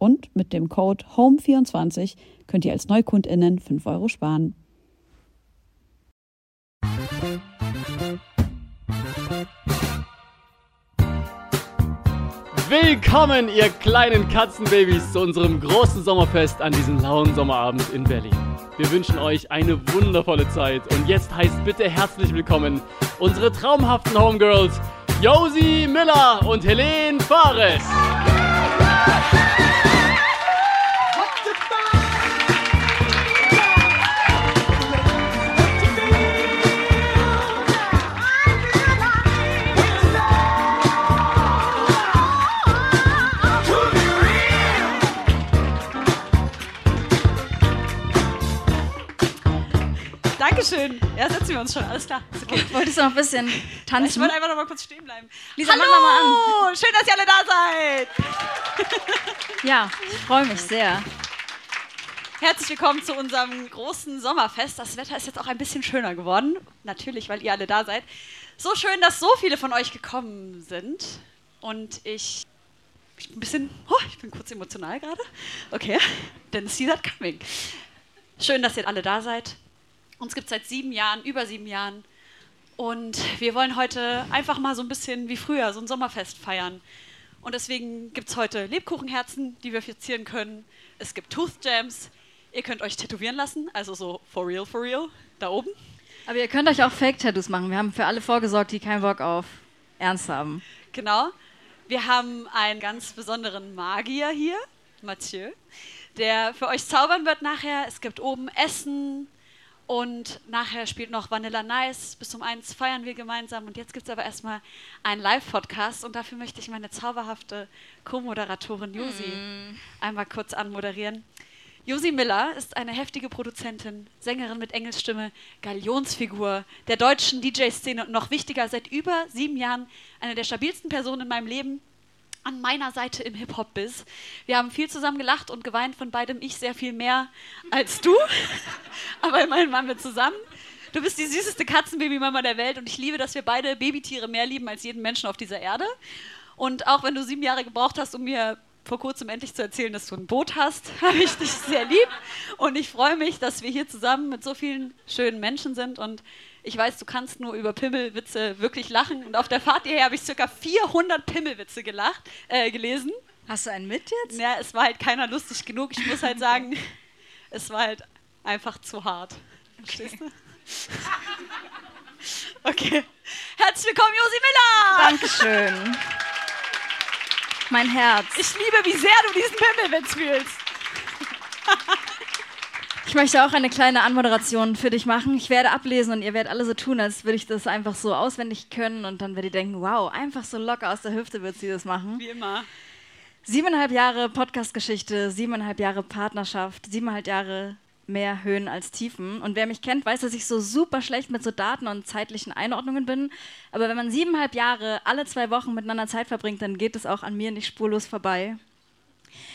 Und mit dem Code HOME24 könnt ihr als NeukundInnen 5 Euro sparen. Willkommen, ihr kleinen Katzenbabys, zu unserem großen Sommerfest an diesem lauen Sommerabend in Berlin. Wir wünschen euch eine wundervolle Zeit und jetzt heißt bitte herzlich willkommen unsere traumhaften Homegirls Josie Miller und Helene Fares. Dankeschön. Ja, setzen wir uns schon. Alles klar. Ist okay. Wolltest du noch ein bisschen tanzen? Ich wollte einfach noch mal kurz stehen bleiben. Lisa, Hallo! mach mal Schön, dass ihr alle da seid. Ja, ich freue mich sehr. Herzlich willkommen zu unserem großen Sommerfest. Das Wetter ist jetzt auch ein bisschen schöner geworden. Natürlich, weil ihr alle da seid. So schön, dass so viele von euch gekommen sind. Und ich, ich bin ein bisschen, oh, ich bin kurz emotional gerade. Okay, denn see that coming. Schön, dass ihr alle da seid. Uns gibt es seit sieben Jahren, über sieben Jahren. Und wir wollen heute einfach mal so ein bisschen wie früher, so ein Sommerfest feiern. Und deswegen gibt es heute Lebkuchenherzen, die wir verzieren können. Es gibt Tooth Jams. Ihr könnt euch tätowieren lassen, also so for real, for real, da oben. Aber ihr könnt euch auch Fake-Tattoos machen. Wir haben für alle vorgesorgt, die keinen Bock auf Ernst haben. Genau. Wir haben einen ganz besonderen Magier hier, Mathieu, der für euch zaubern wird nachher. Es gibt oben Essen und nachher spielt noch Vanilla Nice. Bis um eins feiern wir gemeinsam. Und jetzt gibt es aber erstmal einen Live-Podcast und dafür möchte ich meine zauberhafte Co-Moderatorin Josi einmal kurz anmoderieren. Josi Miller ist eine heftige Produzentin, Sängerin mit Engelsstimme, Galionsfigur der deutschen DJ-Szene und noch wichtiger, seit über sieben Jahren eine der stabilsten Personen in meinem Leben an meiner Seite im Hip-Hop-Biz. Wir haben viel zusammen gelacht und geweint, von beidem ich sehr viel mehr als du. Aber immerhin waren wir zusammen. Du bist die süßeste Katzenbabymama der Welt und ich liebe, dass wir beide Babytiere mehr lieben als jeden Menschen auf dieser Erde. Und auch wenn du sieben Jahre gebraucht hast, um mir vor kurzem endlich zu erzählen, dass du ein Boot hast, habe ich dich sehr lieb. Und ich freue mich, dass wir hier zusammen mit so vielen schönen Menschen sind. Und ich weiß, du kannst nur über Pimmelwitze wirklich lachen. Und auf der Fahrt hierher habe ich ca. 400 Pimmelwitze gelacht, äh, gelesen. Hast du einen mit jetzt? Ja, es war halt keiner lustig genug. Ich muss halt sagen, es war halt einfach zu hart. Verstehst du? Okay. Herzlich willkommen, Josi Miller! Dankeschön. Mein Herz. Ich liebe, wie sehr du diesen Pimmelwitz fühlst. Ich möchte auch eine kleine Anmoderation für dich machen. Ich werde ablesen und ihr werdet alle so tun, als würde ich das einfach so auswendig können und dann werdet ihr denken, wow, einfach so locker aus der Hüfte wird sie das machen. Wie immer. Siebeneinhalb Jahre Podcast-Geschichte, siebeneinhalb Jahre Partnerschaft, siebeneinhalb Jahre mehr Höhen als Tiefen. Und wer mich kennt, weiß, dass ich so super schlecht mit so Daten und zeitlichen Einordnungen bin. Aber wenn man siebeneinhalb Jahre alle zwei Wochen miteinander Zeit verbringt, dann geht es auch an mir nicht spurlos vorbei.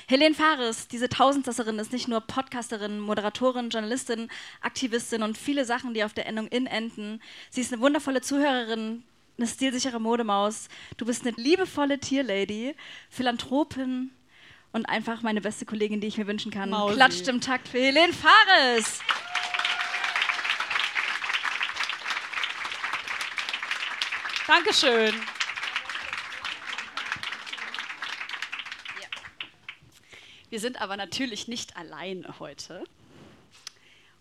Helene Fares, diese Tausendsasserin, ist nicht nur Podcasterin, Moderatorin, Journalistin, Aktivistin und viele Sachen, die auf der Endung in enden. Sie ist eine wundervolle Zuhörerin, eine stilsichere Modemaus. Du bist eine liebevolle Tierlady, Philanthropin und einfach meine beste Kollegin, die ich mir wünschen kann. Mausi. Klatscht im Takt für Helene Fares. Dankeschön. Wir sind aber natürlich nicht alleine heute.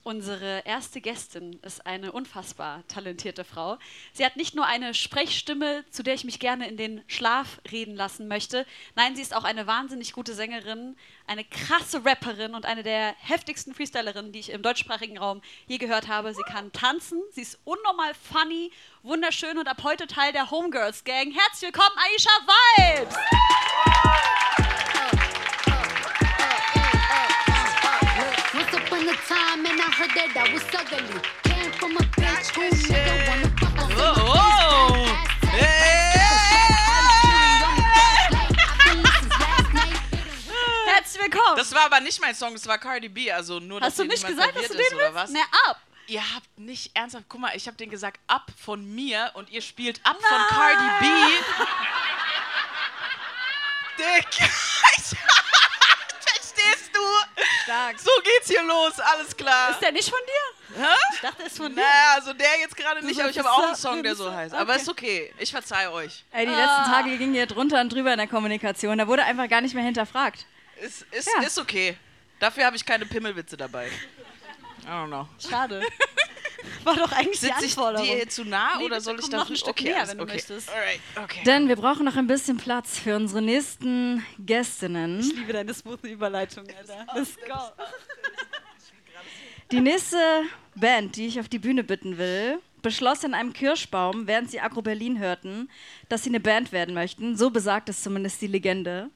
Unsere erste Gästin ist eine unfassbar talentierte Frau. Sie hat nicht nur eine Sprechstimme, zu der ich mich gerne in den Schlaf reden lassen möchte. Nein, sie ist auch eine wahnsinnig gute Sängerin, eine krasse Rapperin und eine der heftigsten Freestylerinnen, die ich im deutschsprachigen Raum je gehört habe. Sie kann tanzen, sie ist unnormal funny, wunderschön und ab heute Teil der Homegirls Gang. Herzlich willkommen, Aisha Vibes! I heard that I was ugly. Came from a bitch who nigga wanna fuck. Oh, Herzlich willkommen! Das war aber nicht mein Song, das war Cardi B, also nur, Hast dass du nicht gesagt, dass du den ist, willst? was? Ne, ab! Ihr habt nicht ernsthaft, guck mal, ich habe den gesagt, ab von mir und ihr spielt ab von Cardi B. Dick? Stark. So geht's hier los, alles klar. Ist der nicht von dir? Hä? Ich dachte, er ist von dir. Naja, also der jetzt gerade nicht, aber ich habe auch einen so- Song, der so heißt. Aber okay. ist okay, ich verzeih euch. Ey, die letzten Tage gingen hier drunter und drüber in der Kommunikation. Da wurde einfach gar nicht mehr hinterfragt. Ist, ist, Ja. ist okay. Dafür habe ich keine Pimmelwitze dabei. I don't know. Schade. War doch eigentlich die Sitze ich Anforderung. dir zu nah Nee, oder soll ich da noch ein Stück näher, alles wenn du okay. möchtest. Alright, okay. Denn wir brauchen noch ein bisschen Platz für unsere nächsten Gästinnen. Ich liebe deine smooth Überleitung, Alter. Let's go. Die nächste Band, die ich auf die Bühne bitten will, beschloss in einem Kirschbaum, während sie Agro Berlin hörten, dass sie eine Band werden möchten. So besagt es zumindest die Legende.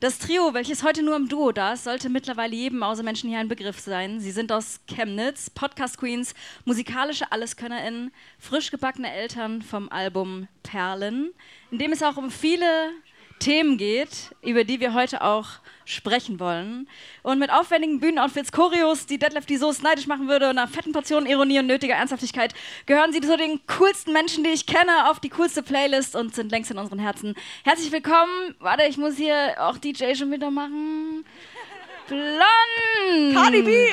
Das Trio, welches heute nur im Duo da ist, sollte mittlerweile jedem Außermenschen hier ein Begriff sein. Sie sind aus Chemnitz, Podcast-Queens, musikalische AlleskönnerInnen, frisch gebackene Eltern vom Album Perlen, in dem es auch um viele Themen geht, über die wir heute auch sprechen wollen. Und mit aufwendigen Bühnenoutfits, Choreos, die Detlef die Soße neidisch machen würde, und einer fetten Portion Ironie und nötiger Ernsthaftigkeit, gehören sie zu den coolsten Menschen, die ich kenne, auf die coolste Playlist und sind längst in unseren Herzen. Herzlich willkommen. Warte, ich muss hier auch DJ schon wieder machen. Blond. Cardi B!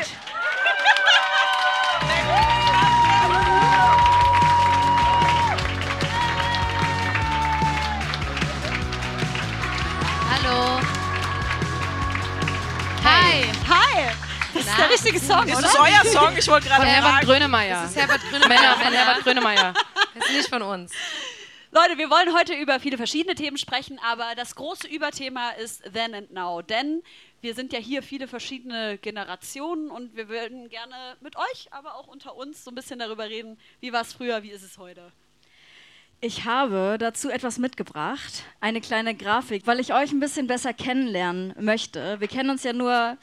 Hi. Das ist der richtige Song, Ist oder? das euer Song? Ich wollte gerade Von Herbert fragen. Grönemeyer. Das ist Herbert Grönemeyer. Männer von Herbert Grönemeyer. Das ist nicht von uns. Leute, wir wollen heute über viele verschiedene Themen sprechen, aber das große Überthema ist Then and Now. Denn wir sind ja hier viele verschiedene Generationen und wir würden gerne mit euch, aber auch unter uns so ein bisschen darüber reden, wie war es früher, wie ist es heute. Ich habe dazu etwas mitgebracht, eine kleine Grafik, weil ich euch ein bisschen besser kennenlernen möchte. Wir kennen uns ja nur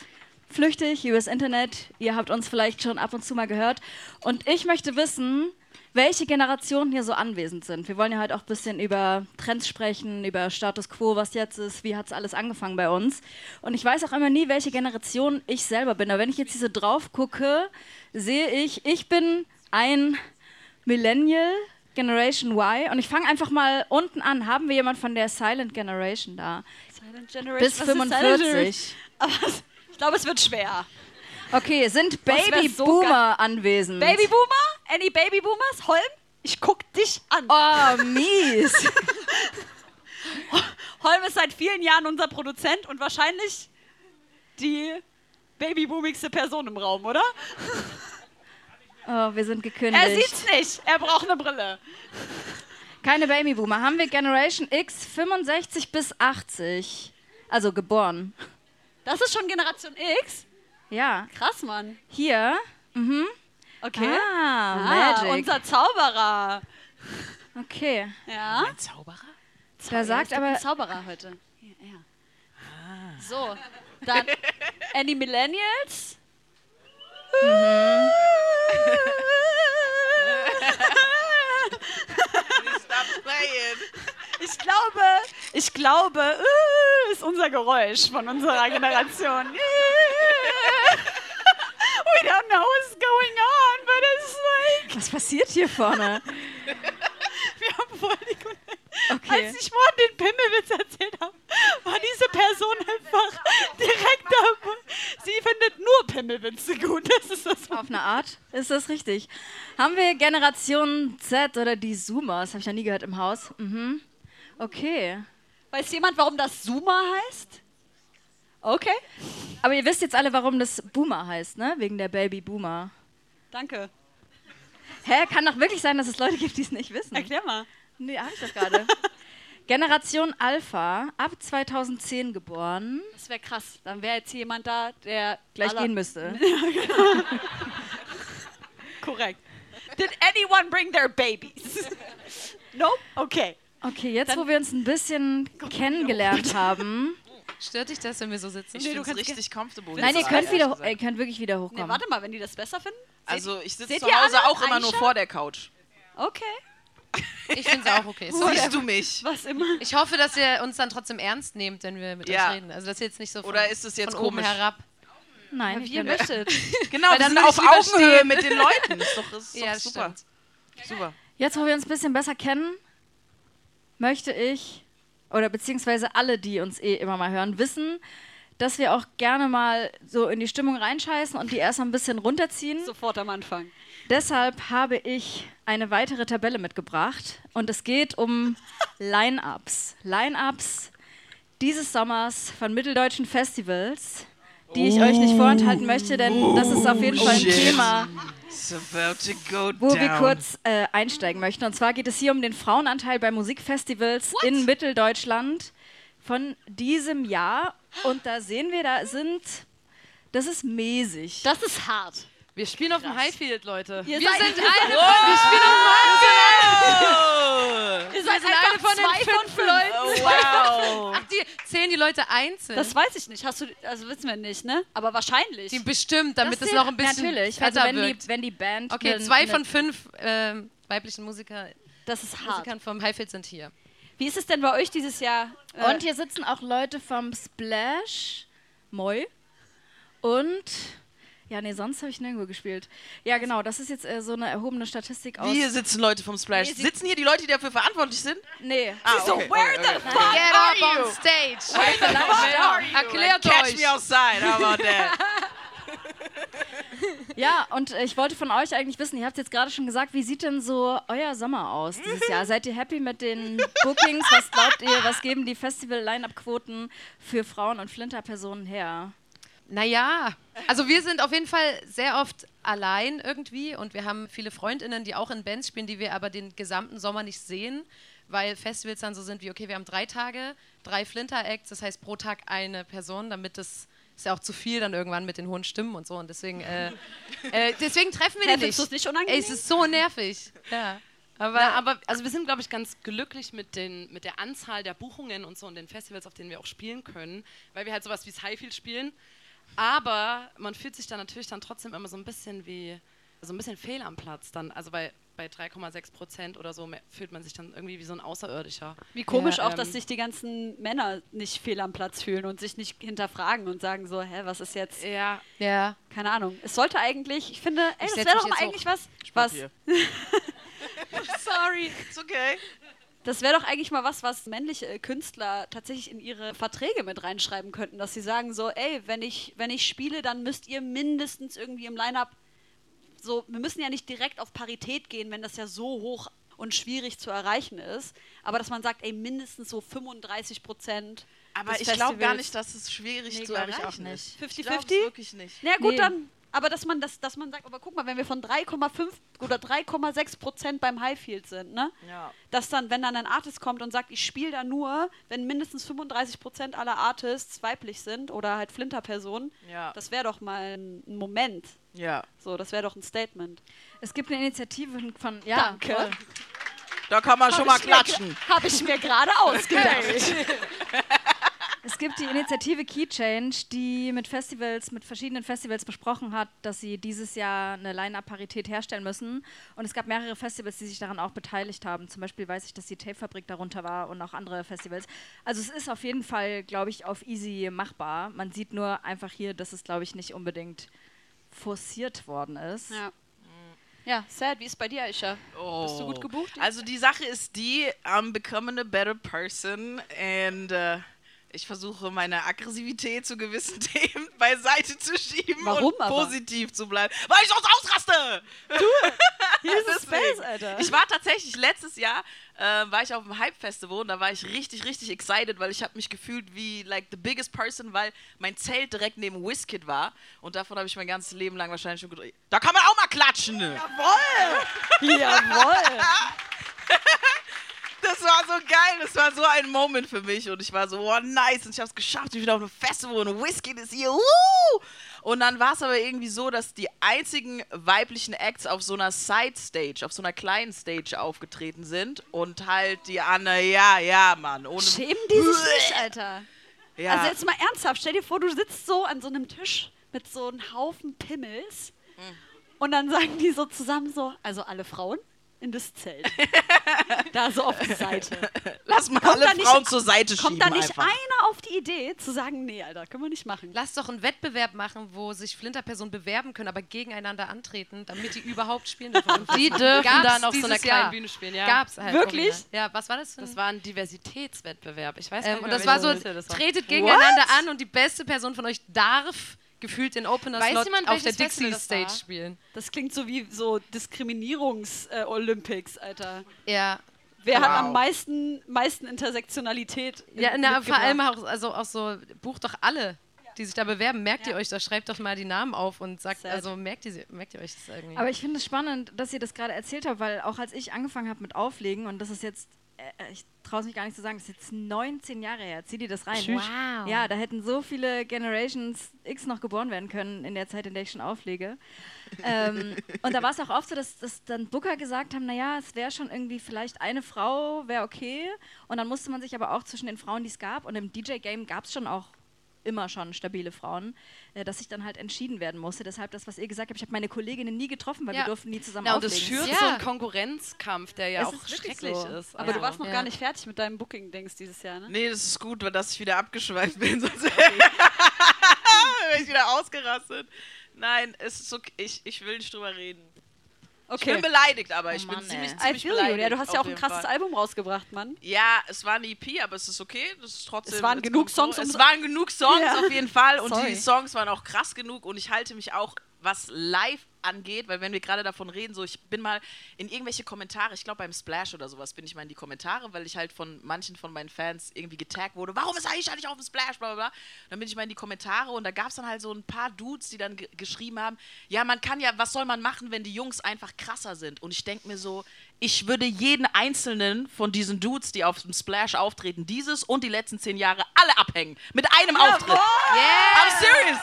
flüchtig übers Internet. Ihr habt uns vielleicht schon ab und zu mal gehört. Und ich möchte wissen, welche Generationen hier so anwesend sind. Wir wollen ja heute auch ein bisschen über Trends sprechen, über Status quo, was jetzt ist, wie hat es alles angefangen bei uns. Und ich weiß auch immer nie, welche Generation ich selber bin. Aber wenn ich jetzt hier so drauf gucke, sehe ich, ich bin ein Millennial, Generation Y. Und ich fange einfach mal unten an. Haben wir jemand von der Silent Generation da? Silent Generation. Bis was ist Silent Generation? 45. Aber es- ich glaube, es wird schwer. Okay, sind wär so Babyboomer anwesend? Babyboomer? Any Babyboomers? Holm? Ich guck dich an. Oh, mies. Holm ist seit vielen Jahren unser Produzent und wahrscheinlich die babyboomigste Person im Raum, oder? Oh, wir sind gekündigt. Er sieht's nicht. Er braucht eine Brille. Keine Babyboomer. Haben wir Generation X 65 bis 80? Also geboren. Das ist schon Generation X. Ja. Krass, Mann. Hier. Mhm. Okay. Ah, Ah, Magic. unser Zauberer. Okay. Ja. Ein Zauberer? Da sagt es gibt aber. einen Zauberer heute. Ja. ja. So, dann Any Millennials? Stop playing. Ich glaube, ich glaube, uh, ist unser Geräusch von unserer Generation. We don't know what's going on, but it's like, Was passiert hier vorne? wir haben voll die Kon- Okay. Als ich vorhin den Pimmelwitz erzählt habe, war diese Person einfach direkt da. Sie findet nur Pimmelwitze gut. Das ist das. Auf eine Art ist das richtig. Haben wir Generation Z oder die Zoomers? Habe ich ja nie gehört im Haus. Mhm. Okay. Weiß jemand, warum das Zoomer heißt? Okay, Aber ihr wisst jetzt alle, warum das Boomer heißt, ne? Wegen der Baby Boomer. danke. Hä? Kann doch wirklich sein, dass es Leute gibt, die es nicht wissen. Erklär mal. Nee, hab ich doch gerade. Generation Alpha, ab 2010 geboren, Das wäre krass. Dann wäre jetzt jemand da, der gleich gehen müsste. Korrekt. Did anyone bring their babies? nope? Okay. Okay, jetzt wo wir uns ein bisschen kennengelernt haben. Stört dich das, wenn wir so sitzen? Ich Nee, du finde es kannst richtig comfortable. Nein, ihr könnt, ehrlich wieder, ihr könnt wirklich wieder Nee, hochkommen. warte mal, wenn die das besser finden? Also ich sitze zu Hause auch immer nur vor der Couch. Okay. Ich finde es auch okay. Sorry. Siehst du mich? Was immer. Ich hoffe, dass ihr uns dann trotzdem ernst nehmt, wenn wir mit Ja. euch reden. Also, dass ihr jetzt nicht so von, Oder ist es jetzt von oben komisch? herab. Nein, Wie ihr möchtet. Genau, Weil wir dann sind auf Augenhöhe stehen. mit den Leuten. Ist doch, ist Ja, doch das super. stimmt. Super. jetzt, wo wir uns ein bisschen besser kennen, möchte ich, oder beziehungsweise alle, die uns eh immer mal hören, wissen, dass wir auch gerne mal so in die Stimmung reinscheißen und die erst mal ein bisschen runterziehen. Sofort am Anfang. Deshalb habe ich eine weitere Tabelle mitgebracht und es geht um Line-Ups. Line-Ups dieses Sommers von mitteldeutschen Festivals, die ich euch nicht vorenthalten möchte, denn das ist auf jeden Fall ein shit. Thema, wo wir kurz äh, einsteigen möchten. Und zwar geht es hier um den Frauenanteil bei Musikfestivals in Mitteldeutschland von diesem Jahr. Und da sehen wir, da sind, das ist mäßig. Das ist hart. Wir spielen auf dem Highfield, Leute. Ihr wir seid- sind eine von, wir spielen auf Ihr seid sind einfach eine von den zwei fünf Leuten. fünf. Wow. Ach, die zählen die Leute einzeln. Das weiß ich nicht. Hast du, also wissen wir nicht, ne? Aber wahrscheinlich. die bestimmt, damit Das es noch ein bisschen Natürlich, also wenn wirkt. die, wenn die Band. okay, eine- zwei eine- von fünf ähm, weiblichen Musiker, Das ist hart. Musikern vom Highfield sind hier. Wie ist es denn bei euch dieses Jahr? Äh, Und hier sitzen auch Leute vom Splash, Moi. Und. Ja, nee, sonst habe ich nirgendwo gespielt. Ja, genau, das ist jetzt äh, so eine erhobene Statistik aus. Wie hier sitzen Leute vom Splash? Nee, Sitzen hier die Leute, die dafür verantwortlich sind? Nee. Ah, so, okay, where okay, the okay. fuck Get are up you? on stage! Erklärt Catch euch! me outside, how about that? Ja, und äh, ich wollte von euch eigentlich wissen, ihr habt jetzt gerade schon gesagt, wie sieht denn so euer Sommer aus dieses Jahr? Seid ihr happy mit den Bookings? Was glaubt ihr, was geben die Festival-Line-Up-Quoten für Frauen- und Flinter-Personen her? Naja, also wir sind auf jeden Fall sehr oft allein irgendwie und wir haben viele Freundinnen, die auch in Bands spielen, die wir aber den gesamten Sommer nicht sehen, weil Festivals dann so sind wie, okay, wir haben drei Tage, drei Flinter-Acts, das heißt pro Tag eine Person, damit das ist ja auch zu viel dann irgendwann mit den hohen Stimmen und so und deswegen, äh, äh, deswegen treffen wir die nicht. du's nicht unangenehm? Ey, es ist so nervig. Ja. Aber, Na, aber also wir sind, glaube ich, ganz glücklich mit, den, mit der Anzahl der Buchungen und so und den Festivals, auf denen wir auch spielen können, weil wir halt sowas wie Highfield spielen. Aber man fühlt sich dann natürlich dann trotzdem immer so ein bisschen wie, so ein bisschen fehl am Platz dann. Also bei, bei 3,6 Prozent oder so fühlt man sich dann irgendwie wie so ein Außerirdischer. Wie komisch Ja, auch, ähm, dass sich die ganzen Männer nicht fehl am Platz fühlen und sich nicht hinterfragen und sagen so, hä, was ist jetzt, Ja, ja. keine Ahnung. Es sollte eigentlich, ich finde, ey, Ich das wäre doch mal eigentlich was, was, Papier. sorry, It's okay. Das wäre doch eigentlich mal was, was männliche äh, Künstler tatsächlich in ihre Verträge mit reinschreiben könnten, dass sie sagen so, ey, wenn ich, wenn ich spiele, dann müsst ihr mindestens irgendwie im Line-Up so, wir müssen ja nicht direkt auf Parität gehen, wenn das ja so hoch und schwierig zu erreichen ist, aber dass man sagt, ey, mindestens so 35 Prozent. Aber des ich glaube gar nicht, dass es schwierig Nee, zu glaub ich auch erreichen nicht. ist. Ich glaub es 50-50? wirklich nicht. Na gut, Nee. dann, aber dass man das, dass man sagt, aber guck mal, wenn wir von 3,5 oder 3,6 Prozent beim Highfield sind, ne? Ja. Dass dann, wenn dann ein Artist kommt und sagt, ich spiele da nur, wenn mindestens 35 Prozent aller Artists weiblich sind oder halt Flinterpersonen, Ja. das wäre doch mal ein, Moment. ja. So, das wäre doch ein Statement. Es gibt eine Initiative von. Ja, Danke. voll. Da kann man schon mal klatschen. Habe ich mir gerade ausgedacht. Es gibt die Initiative Key Change, die mit Festivals, mit verschiedenen Festivals besprochen hat, dass sie dieses Jahr eine Line-Up-Parität herstellen müssen. Und es gab mehrere Festivals, die sich daran auch beteiligt haben. Zum Beispiel weiß ich, dass die Tape-Fabrik darunter war und auch andere Festivals. Also es ist auf jeden Fall, glaube ich, auf easy machbar. Man sieht nur einfach hier, dass es, glaube ich, nicht unbedingt forciert worden ist. Ja. Ja, sad. Wie ist bei dir, Aisha? Bist du gut gebucht? Also die Sache ist die, I'm becoming a better person and äh, ich versuche meine Aggressivität zu gewissen Themen beiseite zu schieben Warum und aber? positiv zu bleiben. Weil ich sonst ausraste! Jesus Deswegen. Space, Alter. Ich war tatsächlich letztes Jahr, äh, war ich auf dem Hype-Festival und da war ich richtig, richtig excited, weil ich habe mich gefühlt wie like the biggest person, weil mein Zelt direkt neben Wizkid war und davon habe ich mein ganzes Leben lang wahrscheinlich schon gedacht, da kann man auch mal klatschen. ne? Jawohl. Das war so geil, das war so ein Moment für mich. Und ich war so, oh nice. Und ich habe es geschafft, ich bin auf einem Festival und Wizkid ist hier, uh! Und dann war es aber irgendwie so, dass die einzigen weiblichen Acts auf so einer Side-Stage, auf so einer kleinen Stage aufgetreten sind. Und halt die Anne, ja, ja, Mann, ohne... Schämen die sich nicht, Alter. ja. Also jetzt mal ernsthaft, stell dir vor, du sitzt so an so einem Tisch mit so einem Haufen Pimmels. Und dann sagen die so zusammen so, also alle Frauen in das Zelt. da so auf die Seite. Lass mal Kommt alle da nicht- Frauen zur Seite schieben Kommt da nicht einfach. einer auf die Idee zu sagen, nee, Alter, können wir nicht machen. Lass doch einen Wettbewerb machen, wo sich Flinterpersonen bewerben können, aber gegeneinander antreten, damit die überhaupt spielen dürfen. Und Die dürfen gab's dann auf so einer kleinen Jahr. Bühne spielen, ja. Gab's halt. Wirklich? Ja, was war das? Für ein Das war ein Diversitätswettbewerb. Ich weiß ähm, nicht und mehr, das war so, das war. tretet gegeneinander an und die beste Person von euch darf gefühlt den Opener-Slot jemand, auf der? Dixie-Stage spielen. Das klingt so wie so Diskriminierungs-Olympics, Alter. Ja. Wer hat Wow. am meisten, meisten Intersektionalität Ja, na, vor allem auch, also auch so, bucht doch alle, die sich da bewerben. Merkt ihr euch das? Schreibt doch mal die Namen auf und sagt, Sad. also merkt ihr, merkt ihr euch das irgendwie? Aber ich finde es spannend, dass ihr das gerade erzählt habt, weil auch als ich angefangen habe mit Auflegen, und das ist jetzt, ich traue es mich gar nicht zu sagen, das ist jetzt 19 Jahre her, zieh dir das rein. Wow. Ja, da hätten so viele Generations X noch geboren werden können in der Zeit, in der ich schon auflege. ähm, und da war es auch oft so, dass, dass dann Booker gesagt haben, naja, es wäre schon irgendwie vielleicht eine Frau, wäre okay. Und dann musste man sich aber auch zwischen den Frauen, die es gab, und im DJ-Game gab es schon auch immer schon stabile Frauen, äh, dass sich dann halt entschieden werden musste. Deshalb das, was ihr gesagt habt, ich habe meine Kolleginnen nie getroffen, weil Ja. wir durften nie zusammen Ja, und das auflegen. schürt Ja. so einen Konkurrenzkampf, der ja Es auch ist wirklich schrecklich so. ist. Aber Also- du warst noch Ja. gar nicht fertig mit deinem Booking-Dings dieses Jahr, ne? Nee, das ist gut, weil dass ich wieder abgeschweift bin, sonst wäre ich wieder ausgerastet. Nein, es ist okay. Ich, ich will nicht drüber reden. Ich Okay. bin beleidigt, aber ich Mann, bin ziemlich, ey. Ziemlich beleidigt. Ja, du hast ja auch ein krasses Fall. Album rausgebracht, Mann. Ja, es war eine EP, aber es ist okay. Das ist trotzdem. Es waren genug Songs, So. Es waren genug Songs Ja. auf jeden Fall und Sorry. die Songs waren auch krass genug und ich halte mich auch, was live angeht, weil wenn wir gerade davon reden, so ich bin mal in irgendwelche Kommentare, ich glaube beim Splash oder sowas bin ich mal in die Kommentare, weil ich halt von manchen von meinen Fans irgendwie getaggt wurde, warum ist Aisha nicht auf dem Splash, bla bla bla. Dann bin ich mal in die Kommentare und da gab es dann halt so ein paar Dudes, die dann ge- geschrieben haben, ja, man kann ja, was soll man machen, wenn die Jungs einfach krasser sind? Und ich denke mir so, ich würde jeden einzelnen von diesen Dudes, die auf dem Splash auftreten, dieses und die letzten zehn Jahre alle abhängen. Mit einem Auftritt. I'm serious.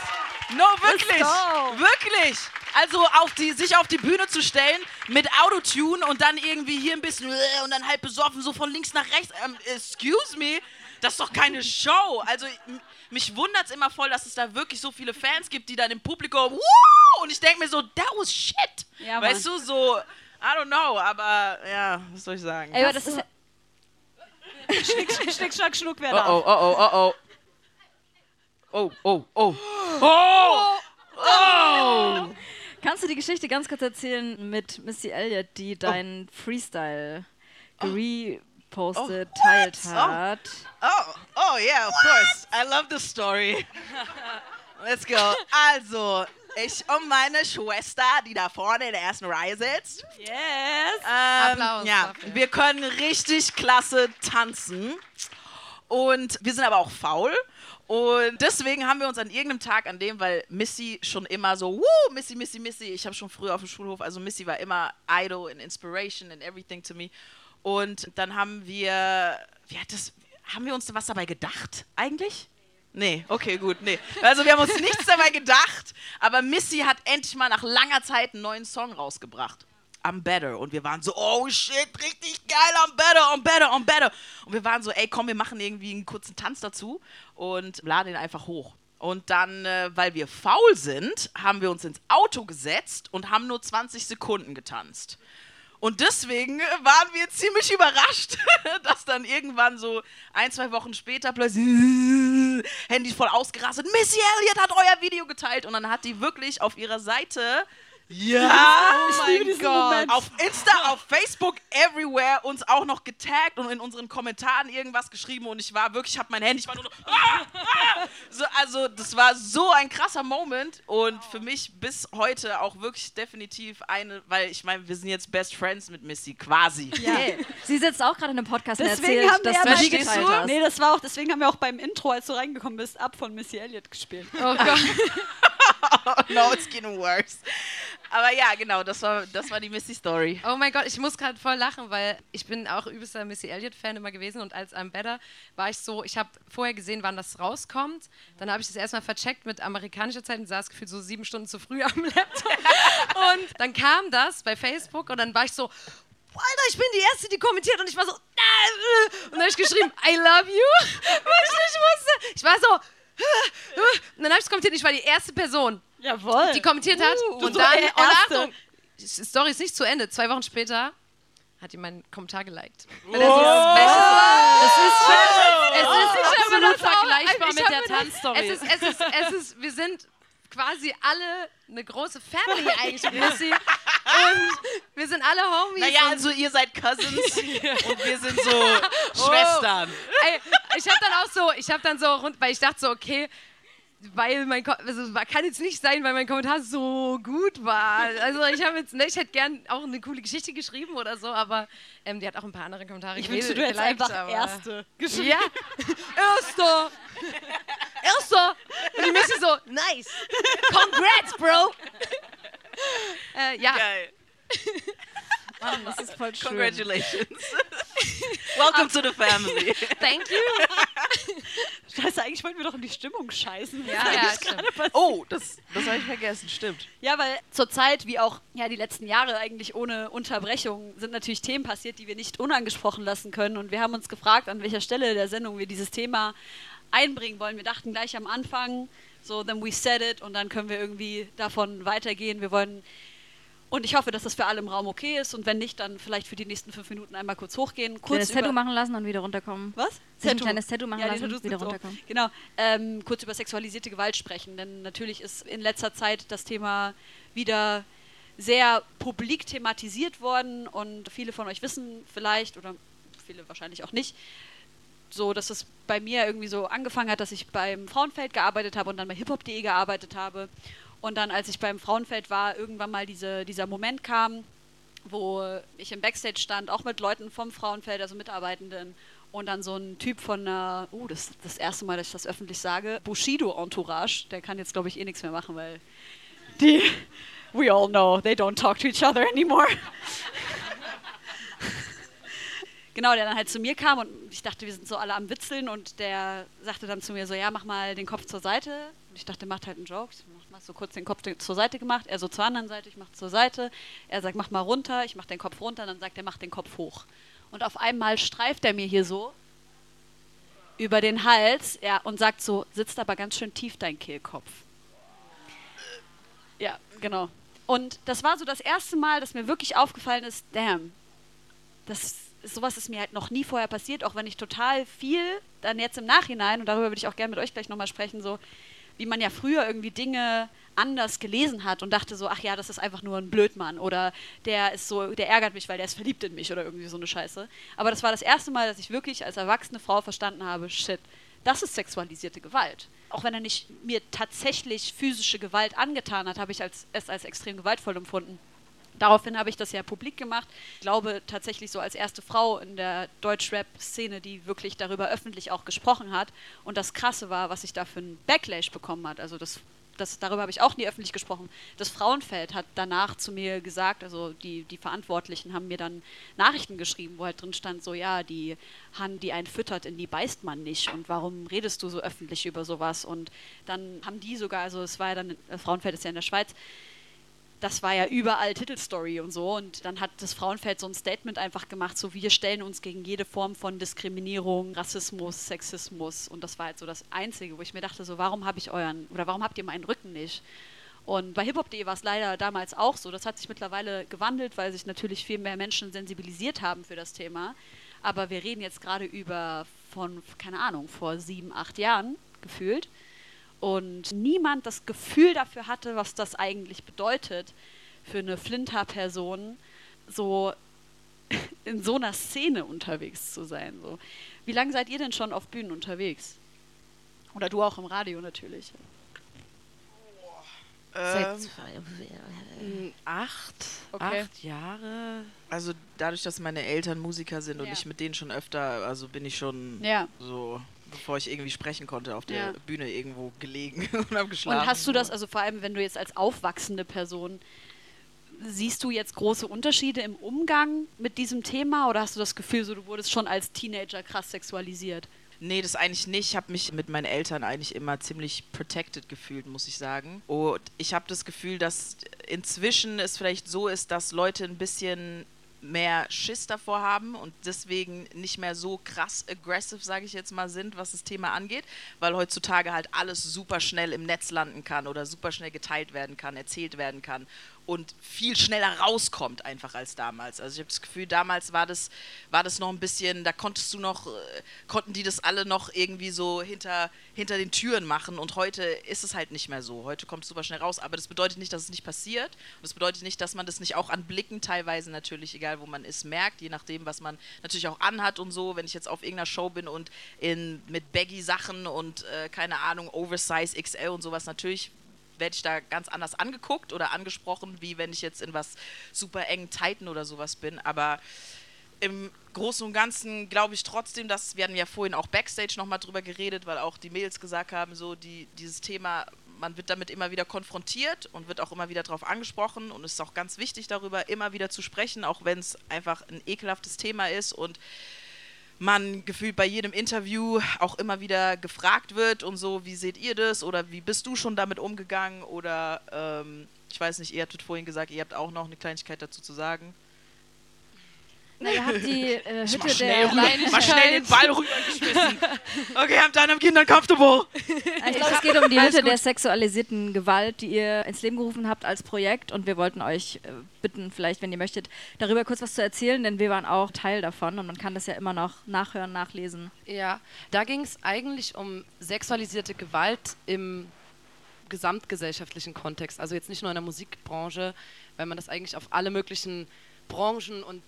No, wirklich. Wirklich. Also auf die, sich auf die Bühne zu stellen mit Autotune und dann irgendwie hier ein bisschen und dann halt besoffen so von links nach rechts. Ähm, excuse me, das ist doch keine Show. Also mich wundert es immer voll, dass es da wirklich so viele Fans gibt, die dann im Publikum Woo! und ich denke mir so, that was shit. Ja, weißt du, so, I don't know, aber ja, was soll ich sagen? Ey, aber das ist. Schnick, schnick, schnick, schnack, schnuck, wer Oh darf. oh, oh oh, oh oh. Oh, oh, oh. Oh! Oh! Kannst du die Geschichte ganz kurz erzählen mit Missy Elliott, die deinen Freestyle gerepostet, Oh, teilt hat? Oh, oh yeah, of course. I love the story. Let's go. Also, ich und meine Schwester, die da vorne in der ersten Reihe sitzt. Yes. Ähm, Applaus Ja, dafür. wir können richtig klasse tanzen. Und wir sind aber auch faul. Und deswegen haben wir uns an irgendeinem Tag, an dem, weil Missy schon immer so, wuh, Missy, Missy, Missy, ich habe schon früher auf dem Schulhof, also Missy war immer Idol and Inspiration and everything to me. Und dann haben wir, wie hat das, haben wir uns was dabei gedacht eigentlich? Nee, okay, gut, nee. Also wir haben uns nichts dabei gedacht, aber Missy hat endlich mal nach langer Zeit einen neuen Song rausgebracht. I'm better. Und wir waren so, oh shit, richtig geil, I'm better, I'm better, I'm better. Und wir waren so, ey, komm, wir machen irgendwie einen kurzen Tanz dazu und laden ihn einfach hoch. Und dann, äh, weil wir faul sind, haben wir uns ins Auto gesetzt und haben nur 20 Sekunden getanzt. Und deswegen äh, waren wir ziemlich überrascht, dass dann irgendwann so ein, zwei Wochen später plötzlich Handy voll ausgerastet. Missy Elliott hat euer Video geteilt und dann hat die wirklich auf ihrer Seite ja, Ich liebe diesen Moment. auf Insta, auf Facebook, everywhere uns auch noch getaggt und in unseren Kommentaren irgendwas geschrieben und ich war wirklich, ich habe mein Handy, ich war nur so, ah, ah. so also das war so ein krasser Moment und für mich bis heute auch wirklich definitiv eine, weil ich meine, wir sind jetzt Best Friends mit Missy, quasi. Ja. Sie sitzt auch gerade in einem Podcast und Deswegen erzählt, haben wir dass ja du geteilt hast. Nee, das war auch, deswegen haben wir auch beim Intro, als du reingekommen bist, ab von Missy Elliott gespielt. Oh Gott. no, it's getting worse. Aber ja, genau, das war, das war die Missy-Story. Oh mein Gott, ich muss gerade voll lachen, weil ich bin auch übelster Missy Elliott-Fan immer gewesen und als I'm Better war ich so, ich habe vorher gesehen, wann das rauskommt. Dann habe ich das erstmal vercheckt mit amerikanischer Zeit und saß gefühlt so sieben Stunden zu früh am Laptop. Und dann kam das bei Facebook und dann war ich so, Alter, ich bin die Erste, die kommentiert und ich war so, und dann habe ich geschrieben, I love you, weil ich nicht wusste. Ich war so. Und dann habe ich es kommentiert ich war die erste Person, Jawohl. die kommentiert hat. Uh, und unsere dann, und Achtung, die Story ist nicht zu Ende. Zwei Wochen später hat die meinen Kommentar geliked. Weil Oh. das ist, Das ist schon, es ist habe absolut vergleichbar ich mit der Tanzstory. es ist, es ist, es ist, wir sind quasi alle eine große Family eigentlich, Missy. Und wir sind alle Homies. Naja, also ihr seid Cousins und wir sind so Schwestern. Ey, ich habe dann auch so, ich habe dann so rund, weil ich dachte so, okay, weil mein Ko also kann jetzt nicht sein, weil mein Kommentar so gut war. Also ich habe jetzt, ne, ich hätte gern auch eine coole Geschichte geschrieben oder so, aber ähm, die hat auch ein paar andere Kommentare ich wünschte, du hättest einfach aber- Erste geschrieben. Ja, erster, erster. Und die Missy so, nice, congrats, bro. äh, ja, Geil. Mann, das ist voll schön. Congratulations. Welcome to the family. thank you. Scheiße, eigentlich wollten wir doch in die Stimmung scheißen. Ja, ja, stimmt. Oh, das, das habe ich vergessen, stimmt. Ja, weil zurzeit, wie auch ja, die letzten Jahre eigentlich ohne Unterbrechung, sind natürlich Themen passiert, die wir nicht unangesprochen lassen können. Und wir haben uns gefragt, an welcher Stelle der Sendung wir dieses Thema einbringen wollen. Wir dachten gleich am Anfang, so, then we said it und dann können wir irgendwie davon weitergehen. Wir wollen, und ich hoffe, dass das für alle im Raum okay ist. Und wenn nicht, dann vielleicht für die nächsten fünf Minuten einmal kurz hochgehen. Kurz Kleines Tattoo machen lassen und wieder runterkommen. Was? Sich ein kleines Tattoo machen die lassen, Tattoos wieder so. runterkommen. Genau. Ähm, kurz über sexualisierte Gewalt sprechen, denn natürlich ist in letzter Zeit das Thema wieder sehr publik thematisiert worden und viele von euch wissen vielleicht oder viele wahrscheinlich auch nicht, so dass es bei mir irgendwie so angefangen hat, dass ich beim Frauenfeld gearbeitet habe und dann bei hiphop.de gearbeitet habe. Und dann, als ich beim Frauenfeld war, irgendwann mal diese, dieser Moment kam, wo ich im Backstage stand, auch mit Leuten vom Frauenfeld, also Mitarbeitenden, und dann so ein Typ von einer, oh, das ist das erste Mal, dass ich das öffentlich sage, Bushido-Entourage, der kann jetzt, glaube ich, eh nichts mehr machen, weil die, we all know, they don't talk to each other anymore. Genau, der dann halt zu mir kam und ich dachte, wir sind so alle am Witzeln und der sagte dann zu mir so, ja, mach mal den Kopf zur Seite. Und ich dachte, macht halt einen Joke. Mach so kurz den Kopf zur Seite gemacht. Er so zur anderen Seite, ich mach zur Seite. Er sagt, mach mal runter. Ich mach den Kopf runter. Dann sagt er, mach den Kopf hoch. Und auf einmal streift er mir hier so über den Hals ja, und sagt so, sitzt aber ganz schön tief dein Kehlkopf. Ja, genau. Und das war so das erste Mal, dass mir wirklich aufgefallen ist, damn, das sowas ist mir halt noch nie vorher passiert, auch wenn ich total viel dann jetzt im Nachhinein, und darüber würde ich auch gerne mit euch gleich nochmal sprechen, so wie man ja früher irgendwie Dinge anders gelesen hat und dachte so, ach ja, das ist einfach nur ein Blödmann oder der ist so, der ärgert mich, weil der ist verliebt in mich oder irgendwie so eine Scheiße. Aber das war das erste Mal, dass ich wirklich als erwachsene Frau verstanden habe, shit, das ist sexualisierte Gewalt. Auch wenn er nicht mir tatsächlich physische Gewalt angetan hat, habe ich als, es als extrem gewaltvoll empfunden. Daraufhin habe ich das ja publik gemacht. Ich glaube tatsächlich so als erste Frau in der Deutsch-Rap-Szene, die wirklich darüber öffentlich auch gesprochen hat. Und das Krasse war, was ich da für einen Backlash bekommen hat. Also das, das, darüber habe ich auch nie öffentlich gesprochen. Das Frauenfeld hat danach zu mir gesagt, also die, die Verantwortlichen haben mir dann Nachrichten geschrieben, wo halt drin stand, so ja, die Hand, die einen füttert, in die beißt man nicht. Und warum redest du so öffentlich über sowas? Und dann haben die sogar, also es war ja dann, äh, Frauenfeld ist ja in der Schweiz, das war ja überall Titelstory und so. Und dann hat das Frauenfeld so ein Statement einfach gemacht, so wir stellen uns gegen jede Form von Diskriminierung, Rassismus, Sexismus. Und das war halt so das Einzige, wo ich mir dachte, so warum habe ich euren, oder warum habt ihr meinen Rücken nicht? Und bei hiphop.de war es leider damals auch so. Das hat sich mittlerweile gewandelt, weil sich natürlich viel mehr Menschen sensibilisiert haben für das Thema. Aber wir reden jetzt gerade über von, keine Ahnung, vor sieben, acht Jahren gefühlt und niemand das Gefühl dafür hatte, was das eigentlich bedeutet, für eine Flinter-Person so in so einer Szene unterwegs zu sein. So. Wie lange seid ihr denn schon auf Bühnen unterwegs? Oder du auch im Radio natürlich. Ähm, Mm, Acht, Okay. acht Jahre. also dadurch, dass meine Eltern Musiker sind und Ja. ich mit denen schon öfter, also bin ich schon Ja. so, bevor ich irgendwie sprechen konnte, auf der Ja. Bühne irgendwo gelegen und hab geschlafen. Und hast du das, also vor allem, wenn du jetzt als aufwachsende Person, siehst du jetzt große Unterschiede im Umgang mit diesem Thema oder hast du das Gefühl, so du wurdest schon als Teenager krass sexualisiert? Nee, das eigentlich nicht. Ich habe mich mit meinen Eltern eigentlich immer ziemlich protected gefühlt, muss ich sagen. Und ich habe das Gefühl, dass inzwischen es vielleicht so ist, dass Leute ein bisschen mehr Schiss davor haben und deswegen nicht mehr so krass aggressive, sage ich jetzt mal, sind, was das Thema angeht, weil heutzutage halt alles super schnell im Netz landen kann oder super schnell geteilt werden kann, erzählt werden kann und viel schneller rauskommt einfach als damals. Also ich habe das Gefühl, damals war das, war das noch ein bisschen, da konntest du noch, äh, konnten die das alle noch irgendwie so hinter, hinter den Türen machen und heute ist es halt nicht mehr so. Heute kommt es super schnell raus, aber das bedeutet nicht, dass es nicht passiert und das bedeutet nicht, dass man das nicht auch an Blicken teilweise natürlich, egal wo man ist, merkt, je nachdem, was man natürlich auch anhat und so. Wenn ich jetzt auf irgendeiner Show bin und in, mit Baggy-Sachen und äh, keine Ahnung, Oversize XL und sowas, natürlich werde ich da ganz anders angeguckt oder angesprochen, wie wenn ich jetzt in was super engen Tighten oder sowas bin. Aber im Großen und Ganzen glaube ich trotzdem, dass wir hatten ja vorhin auch Backstage nochmal drüber geredet, weil auch die Mails gesagt haben, so die, dieses Thema, man wird damit immer wieder konfrontiert und wird auch immer wieder darauf angesprochen und es ist auch ganz wichtig darüber immer wieder zu sprechen, auch wenn es einfach ein ekelhaftes Thema ist und man gefühlt bei jedem Interview auch immer wieder gefragt wird und so, wie seht ihr das oder wie bist du schon damit umgegangen oder ähm, ich weiß nicht, ihr hattet vorhin gesagt, ihr habt auch noch eine Kleinigkeit dazu zu sagen. Na, ihr habt die äh, Hütte schnell, der rüber, mach schnell den Ball rübergeschmissen. Okay, habt ihr einem Kind uncomfortable. Ich glaube, es geht um die Hütte der sexualisierten Gewalt, die ihr ins Leben gerufen habt als Projekt. Und wir wollten euch äh, bitten, vielleicht, wenn ihr möchtet, darüber kurz was zu erzählen, denn wir waren auch Teil davon und man kann das ja immer noch nachhören, nachlesen. Ja, da ging es eigentlich um sexualisierte Gewalt im gesamtgesellschaftlichen Kontext. Also jetzt nicht nur in der Musikbranche, weil man das eigentlich auf alle möglichen Branchen und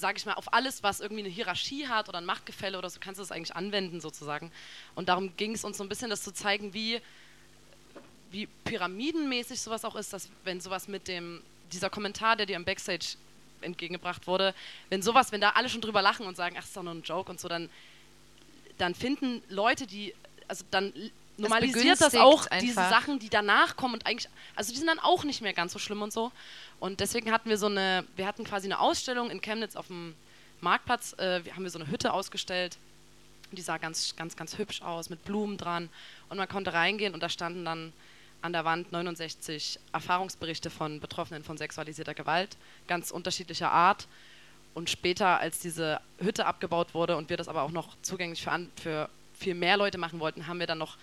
sage ich mal, auf alles, was irgendwie eine Hierarchie hat oder ein Machtgefälle oder so, kannst du das eigentlich anwenden sozusagen. Und darum ging es uns so ein bisschen, das zu zeigen, wie, wie pyramidenmäßig sowas auch ist, dass wenn sowas mit dem, dieser Kommentar, der dir im Backstage entgegengebracht wurde, wenn sowas, wenn da alle schon drüber lachen und sagen, ach, ist doch nur ein Joke und so, dann, dann finden Leute, die, also dann normalisiert das auch einfach. diese Sachen, die danach kommen und eigentlich, also die sind dann auch nicht mehr ganz so schlimm und so. Und deswegen hatten wir so eine, wir hatten quasi eine Ausstellung in Chemnitz auf dem Marktplatz, äh, haben wir so eine Hütte ausgestellt. Die sah ganz, ganz, ganz hübsch aus, mit Blumen dran. Und man konnte reingehen und da standen dann an der Wand 69 Erfahrungsberichte von Betroffenen von sexualisierter Gewalt, ganz unterschiedlicher Art. Und später, als diese Hütte abgebaut wurde und wir das aber auch noch zugänglich für, an, für viel mehr Leute machen wollten, haben wir dann noch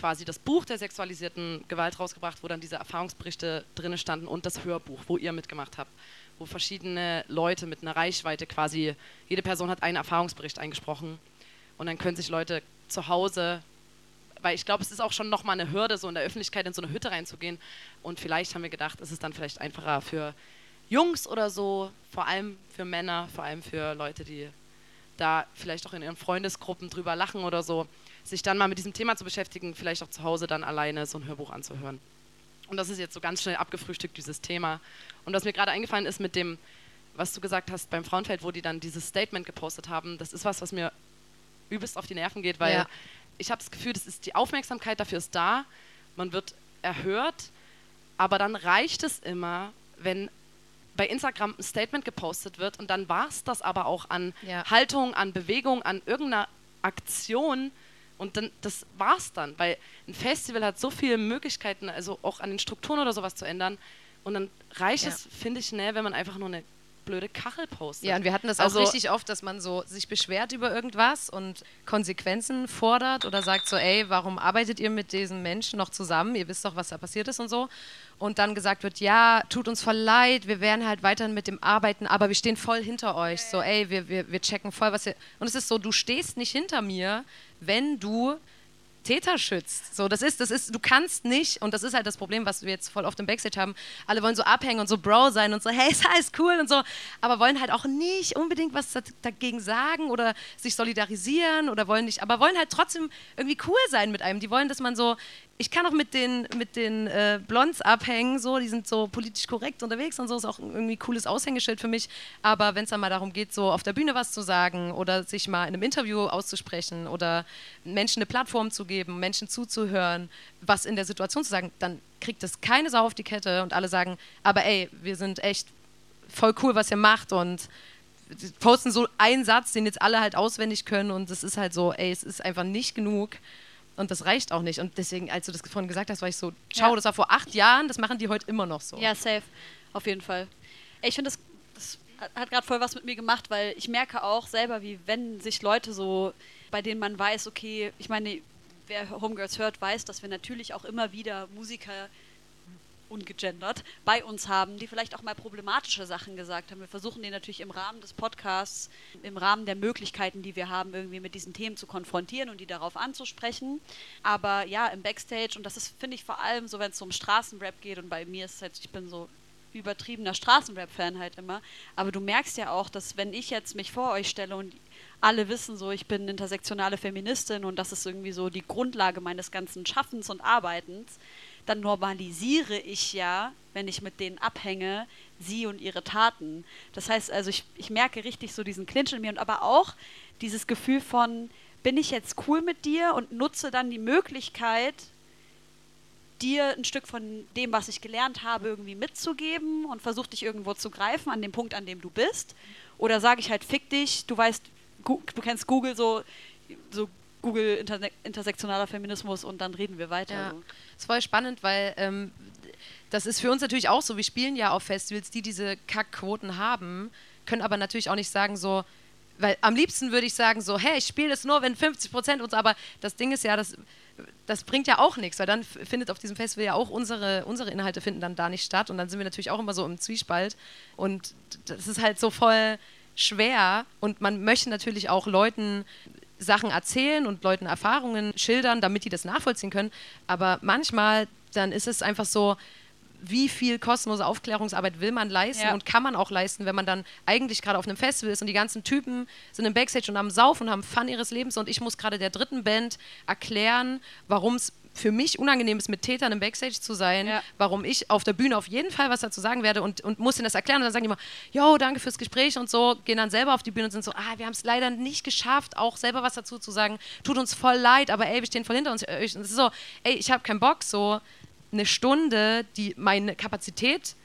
quasi das Buch der sexualisierten Gewalt rausgebracht, wo dann diese Erfahrungsberichte drin standen und das Hörbuch, wo ihr mitgemacht habt, wo verschiedene Leute mit einer Reichweite quasi, jede Person hat einen Erfahrungsbericht eingesprochen und dann können sich Leute zu Hause, weil ich glaube, es ist auch schon nochmal eine Hürde, so in der Öffentlichkeit in so eine Hütte reinzugehen und vielleicht haben wir gedacht, es ist dann vielleicht einfacher für Jungs oder so, vor allem für Männer, vor allem für Leute, die da vielleicht auch in ihren Freundesgruppen drüber lachen oder so, sich dann mal mit diesem Thema zu beschäftigen, vielleicht auch zu Hause dann alleine so ein Hörbuch anzuhören. Und das ist jetzt so ganz schnell abgefrühstückt, dieses Thema. Und was mir gerade eingefallen ist mit dem, was du gesagt hast beim Frauenfeld, wo die dann dieses Statement gepostet haben, das ist was, was mir übelst auf die Nerven geht, weil Ja. ich habe das Gefühl, das ist die Aufmerksamkeit dafür ist da, man wird erhört, aber dann reicht es immer, wenn bei Instagram ein Statement gepostet wird und dann war es das aber auch an Ja. Haltung, an Bewegung, an irgendeiner Aktion und dann das war's dann, weil ein Festival hat so viele Möglichkeiten, also auch an den Strukturen oder sowas zu ändern und dann reicht Ja. es, finde ich, schnell, wenn man einfach nur eine blöde Kachel postet. Ja, und wir hatten das Also- auch richtig oft, dass man so sich beschwert über irgendwas und Konsequenzen fordert oder sagt so, ey, warum arbeitet ihr mit diesen Menschen noch zusammen? Ihr wisst doch, was da passiert ist und so. Und dann gesagt wird, ja, tut uns voll leid, wir werden halt weiterhin mit dem arbeiten, aber wir stehen voll hinter euch. So, ey, wir, wir, wir checken voll, was ihr... Und es ist so, du stehst nicht hinter mir, wenn du Täter schützt. So, das ist, das ist, du kannst nicht, und das ist halt das Problem, was wir jetzt voll oft im Backstage haben. Alle wollen so abhängen und so Bro sein und so, hey, ist alles cool und so, aber wollen halt auch nicht unbedingt was da- dagegen sagen oder sich solidarisieren oder wollen nicht, aber wollen halt trotzdem irgendwie cool sein mit einem. Die wollen, dass man so, ich kann auch mit den, mit den äh, Blonds abhängen, so, die sind so politisch korrekt unterwegs und so, ist auch irgendwie ein cooles Aushängeschild für mich. Aber wenn es dann mal darum geht, so auf der Bühne was zu sagen oder sich mal in einem Interview auszusprechen oder Menschen eine Plattform zu geben, Menschen zuzuhören, was in der Situation zu sagen, dann kriegt es keine Sau auf die Kette und alle sagen, aber ey, wir sind echt voll cool, was ihr macht und posten so einen Satz, den jetzt alle halt auswendig können und es ist halt so, ey, es ist einfach nicht genug und das reicht auch nicht. Und deswegen, als du das vorhin gesagt hast, war ich so, ciao, Ja. das war vor acht Jahren, das machen die heute immer noch so. Ja, safe. Auf jeden Fall. Ich finde, das, das hat- hat gerade voll was mit mir gemacht, weil ich merke auch selber, wie wenn sich Leute so, bei denen man weiß, okay, ich meine, wer Homegirls hört, weiß, dass wir natürlich auch immer wieder Musiker ungegendert bei uns haben, die vielleicht auch mal problematische Sachen gesagt haben. Wir versuchen die natürlich im Rahmen des Podcasts, im Rahmen der Möglichkeiten, die wir haben, irgendwie mit diesen Themen zu konfrontieren und die darauf anzusprechen. Aber ja, im Backstage, und das ist, finde ich, vor allem so, wenn es um Straßenrap geht, und bei mir ist es halt, ich bin so übertriebener Straßenrap-Fan halt immer. Aber du merkst ja auch, dass wenn ich jetzt mich vor euch stelle und alle wissen so, ich bin intersektionale Feministin und das ist irgendwie so die Grundlage meines ganzen Schaffens und Arbeitens, dann normalisiere ich ja, wenn ich mit denen abhänge, sie und ihre Taten. Das heißt also, ich, ich merke richtig so diesen Clinch in mir und aber auch dieses Gefühl von, bin ich jetzt cool mit dir und nutze dann die Möglichkeit, dir ein Stück von dem, was ich gelernt habe, irgendwie mitzugeben und versuche dich irgendwo zu greifen an dem Punkt, an dem du bist. Oder sage ich halt, fick dich, du weißt, du kennst Google so, so Google Interne intersektionaler Feminismus und dann reden wir weiter. Ja. So. ist voll spannend, weil ähm, das ist für uns natürlich auch so. Wir spielen ja auf Festivals, die diese Kackquoten haben, können aber natürlich auch nicht sagen so, weil am liebsten würde ich sagen so, hey, ich spiele das nur, wenn 50 Prozent uns, aber das Ding ist ja, das, das bringt ja auch nichts, weil dann findet auf diesem Festival ja auch unsere, unsere Inhalte finden dann da nicht statt und dann sind wir natürlich auch immer so im Zwiespalt und das ist halt so voll schwer und man möchte natürlich auch Leuten Sachen erzählen und Leuten Erfahrungen schildern, damit die das nachvollziehen können. Aber manchmal dann ist es einfach so, wie viel kostenlose Aufklärungsarbeit will man leisten Ja. und kann man auch leisten, wenn man dann eigentlich gerade auf einem Festival ist und die ganzen Typen sind im Backstage und haben Sauf und haben Fun ihres Lebens und ich muss gerade der dritten Band erklären, warum es für mich unangenehm ist, mit Tätern im Backstage zu sein, Ja. warum ich auf der Bühne auf jeden Fall was dazu sagen werde und, und muss ihnen das erklären und dann sagen die immer, jo, danke fürs Gespräch und so, gehen dann selber auf die Bühne und sind so, ah, wir haben es leider nicht geschafft, auch selber was dazu zu sagen, tut uns voll leid, aber ey, wir stehen voll hinter uns. Und es ist so, ey, ich habe keinen Bock, so eine Stunde, die meine Kapazität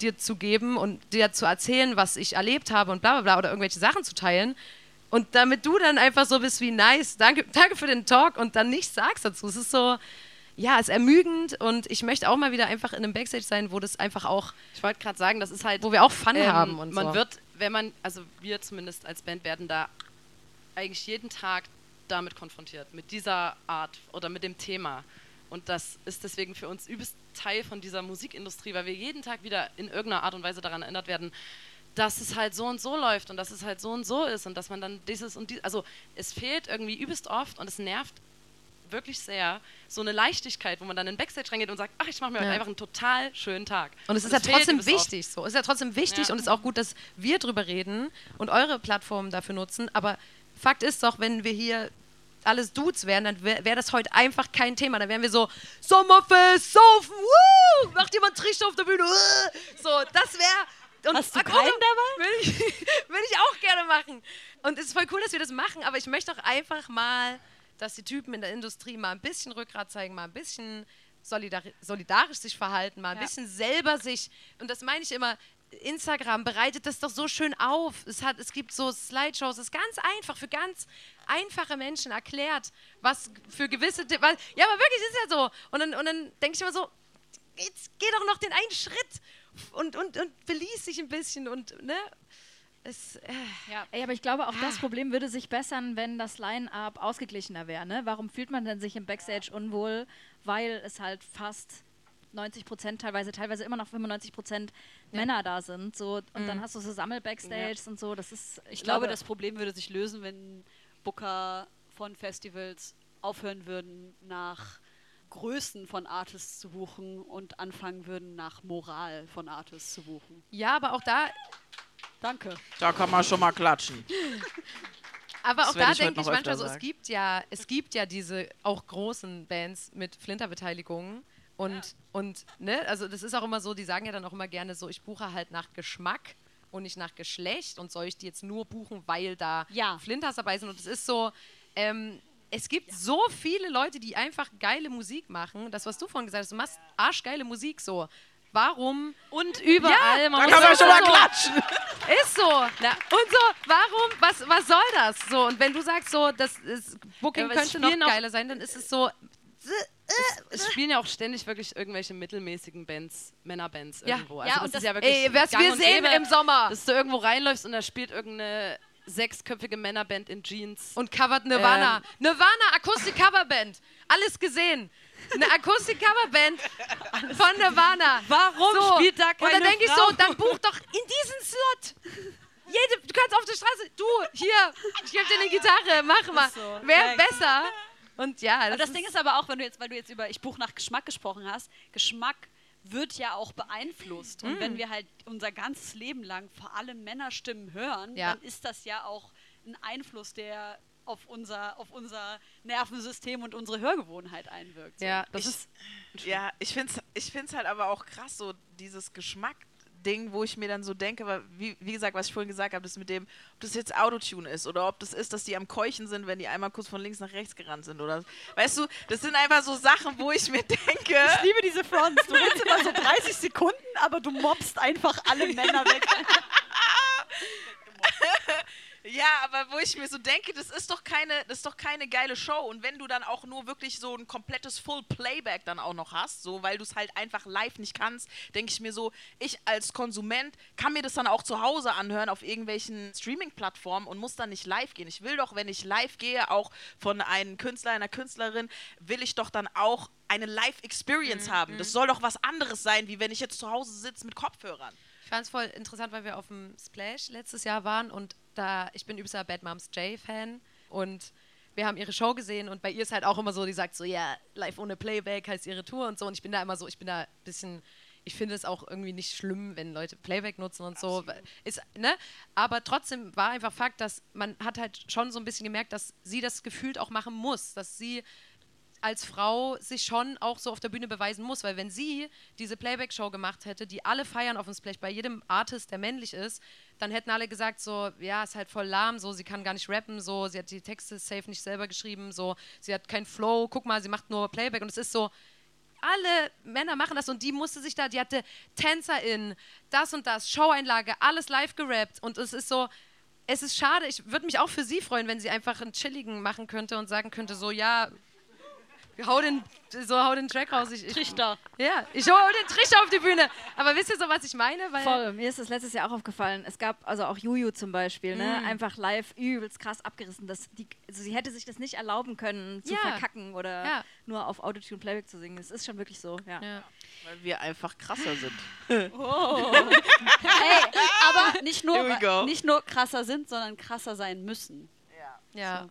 dir zu geben und dir zu erzählen, was ich erlebt habe und bla bla bla oder irgendwelche Sachen zu teilen. Und damit du dann einfach so bist wie nice, danke, danke für den Talk und dann nichts sagst dazu. Es ist so, ja, es ist ermüdend und ich möchte auch mal wieder einfach in einem Backstage sein, wo das einfach auch, Ich wollte gerade sagen, das ist halt. wo wir auch Fun ähm, haben und man so. wird, wenn man, also wir zumindest als Band werden da eigentlich jeden Tag damit konfrontiert, mit dieser Art oder mit dem Thema. Und das ist deswegen für uns übelst Teil von dieser Musikindustrie, weil wir jeden Tag wieder in irgendeiner Art und Weise daran erinnert werden, dass es halt so und so läuft und dass es halt so und so ist und dass man dann dieses und dieses, also es fehlt irgendwie übelst oft und es nervt wirklich sehr, so eine Leichtigkeit, wo man dann in den Backstage reingeht und sagt, ach, ich mache mir Ja. heute einfach einen total schönen Tag. Und es ist ja trotzdem übelst oft. wichtig so. Es ist ja trotzdem wichtig Ja. und es ist auch gut, dass wir drüber reden und eure Plattformen dafür nutzen. Aber Fakt ist doch, wenn wir hier alles Dudes wären, dann wäre wär das heute einfach kein Thema. Dann wären wir so, Sommerfest, saufen, woo, macht jemand Trichter auf der Bühne, uh. so, das wäre... Hast du keinen dabei? Würde ich, würde ich auch gerne machen. Und es ist voll cool, dass wir das machen, aber ich möchte auch einfach mal, dass die Typen in der Industrie mal ein bisschen Rückgrat zeigen, mal ein bisschen solidari solidarisch sich verhalten, mal ein Ja. bisschen selber sich, und das meine ich immer, Instagram bereitet das doch so schön auf. Es, hat, es gibt so Slideshows, es ist ganz einfach, für ganz einfache Menschen erklärt, was für gewisse... Was, ja, aber wirklich ist ja so. Und dann, und dann denke ich immer so, jetzt geh doch noch den einen Schritt und, und, und beließ dich ein bisschen und, ne? Es, äh, Ey, aber ich glaube, auch das Problem würde sich bessern, wenn das Line-Up ausgeglichener wäre. Ne? Warum fühlt man denn sich im Backstage unwohl? Weil es halt fast 90 Prozent, teilweise, teilweise immer noch 95 Prozent Männer da sind. So, und dann hast du so Sammel-Backstages und so. Das ist, ich, Ich glaube, das Problem würde sich lösen, wenn Booker von Festivals aufhören würden, nach Größen von Artists zu buchen und anfangen würden, nach Moral von Artists zu buchen. Ja, aber auch da, Danke. Da kann man schon mal klatschen. aber auch da ich denke ich manchmal so, es gibt ja, es gibt ja diese auch großen Bands mit Flinter-Beteiligungen. Und, und ne, also das ist auch immer so, die sagen ja dann auch immer gerne so, ich buche halt nach Geschmack und nicht nach Geschlecht und soll ich die jetzt nur buchen, weil da Ja. Flinters dabei sind. Und es ist so, ähm, es gibt so viele Leute, die einfach geile Musik machen. Das, was du vorhin gesagt hast, du machst arschgeile Musik so. Warum? Und überall, Ja, man Da kann man schon mal so. klatschen. Ist so. Und so, warum, was, was soll das? So, und wenn du sagst so, das ist, Booking Ja, es könnte noch geiler sein, dann ist es so, Es spielen ja auch ständig wirklich irgendwelche mittelmäßigen Bands, Männerbands Ja. irgendwo. Ja, Also und das das- ist ja wirklich ey, wir sehen gäbe, im Sommer. Dass du irgendwo reinläufst und da spielt irgendeine sechsköpfige Männerband in Jeans. Und covert Nirvana. Ähm. Nirvana, Akustik-Coverband. Alles gesehen. Eine Akustik-Coverband von Nirvana. Warum so. spielt da Und dann keine denke ich so, dann buch doch in diesen Slot. Jede, du kannst auf der Straße, du, hier, ich gebe dir eine Gitarre, mach mal. so. Wäre besser. Und ja, Aber das Ding ist aber auch, wenn du jetzt, weil du jetzt über Ich buch nach Geschmack gesprochen hast, Geschmack wird ja auch beeinflusst. Und Mm. wenn wir halt unser ganzes Leben lang vor allem Männerstimmen hören, Ja. dann ist das ja auch ein Einfluss, der auf unser, auf unser Nervensystem und unsere Hörgewohnheit einwirkt. So. ja, das Ich- ist Ja, ich finde es ich find's halt aber auch krass, so dieses Geschmack-Ding, wo ich mir dann so denke, weil, wie, wie gesagt, was ich vorhin gesagt habe, das mit dem, ob das jetzt Autotune ist oder ob das ist, dass die am Keuchen sind, wenn die einmal kurz von links nach rechts gerannt sind oder. Weißt du, das sind einfach so Sachen, wo ich mir denke. Ich liebe diese Fronts. Du willst immer so 30 Sekunden, aber du mobst einfach alle Männer weg. Ja, aber wo ich mir so denke, das ist doch keine, das ist doch keine geile Show. Und wenn du dann auch nur wirklich so ein komplettes Full Playback dann auch noch hast, so weil du es halt einfach live nicht kannst, denke ich mir so, ich als Konsument kann mir das dann auch zu Hause anhören auf irgendwelchen Streaming-Plattformen und muss dann nicht live gehen. Ich will doch, wenn ich live gehe, auch von einem Künstler, einer Künstlerin, will ich doch dann auch eine Live-Experience haben. Das soll doch was anderes sein, wie wenn ich jetzt zu Hause sitze mit Kopfhörern. Ich fand es voll interessant, weil wir auf dem Splash letztes Jahr waren und da, ich bin übelster Bad Moms J-Fan und wir haben ihre Show gesehen und bei ihr ist halt auch immer so, die sagt so, ja, live ohne Playback heißt ihre Tour und so und ich bin da immer so, ich bin da ein bisschen, ich finde es auch irgendwie nicht schlimm, wenn Leute Playback nutzen und so, ist, ne? aber trotzdem war einfach Fakt, dass man hat halt schon so ein bisschen gemerkt, dass sie das gefühlt auch machen muss, dass sie als Frau sich schon auch so auf der Bühne beweisen muss, weil wenn sie diese Playback-Show gemacht hätte, die alle feiern auf dem Splash, bei jedem Artist, der männlich ist, dann hätten alle gesagt so, ja, ist halt voll lahm, so, sie kann gar nicht rappen, so, sie hat die Texte safe nicht selber geschrieben, so, sie hat keinen Flow, guck mal, sie macht nur Playback und es ist so, alle Männer machen das und die musste sich da, die hatte TänzerInnen, das und das, Showeinlage, alles live gerappt und es ist so, es ist schade, ich würde mich auch für sie freuen, wenn sie einfach einen chilligen machen könnte und sagen könnte, so, ja, hau den, so, hau den Track raus. Ich, ich, Trichter. Ja, ich hau den Trichter auf die Bühne. Aber wisst ihr so, was ich meine? Weil, Voll. Mir ist das letztes Jahr auch aufgefallen. Es gab also auch Juju zum Beispiel, ne? Mm. einfach live übelst krass abgerissen. Das, die, also sie hätte sich das nicht erlauben können, zu Ja. verkacken oder Ja. nur auf Autotune Playback zu singen. Das ist schon wirklich so, ja. Ja. Weil wir einfach krasser sind. Hey, aber nicht nur, nicht nur krasser sind, sondern krasser sein müssen. ja.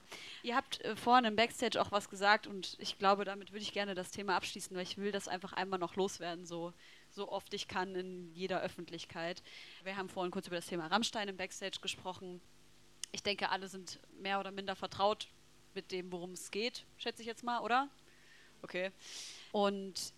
Ihr habt äh, vorhin im Backstage auch was gesagt und ich glaube, damit würde ich gerne das Thema abschließen, weil ich will das einfach einmal noch loswerden, so, so oft ich kann in jeder Öffentlichkeit. Wir haben vorhin kurz über das Thema Rammstein im Backstage gesprochen. Ich denke, alle sind mehr oder minder vertraut mit dem, worum es geht, schätze ich jetzt mal, oder? Okay. Und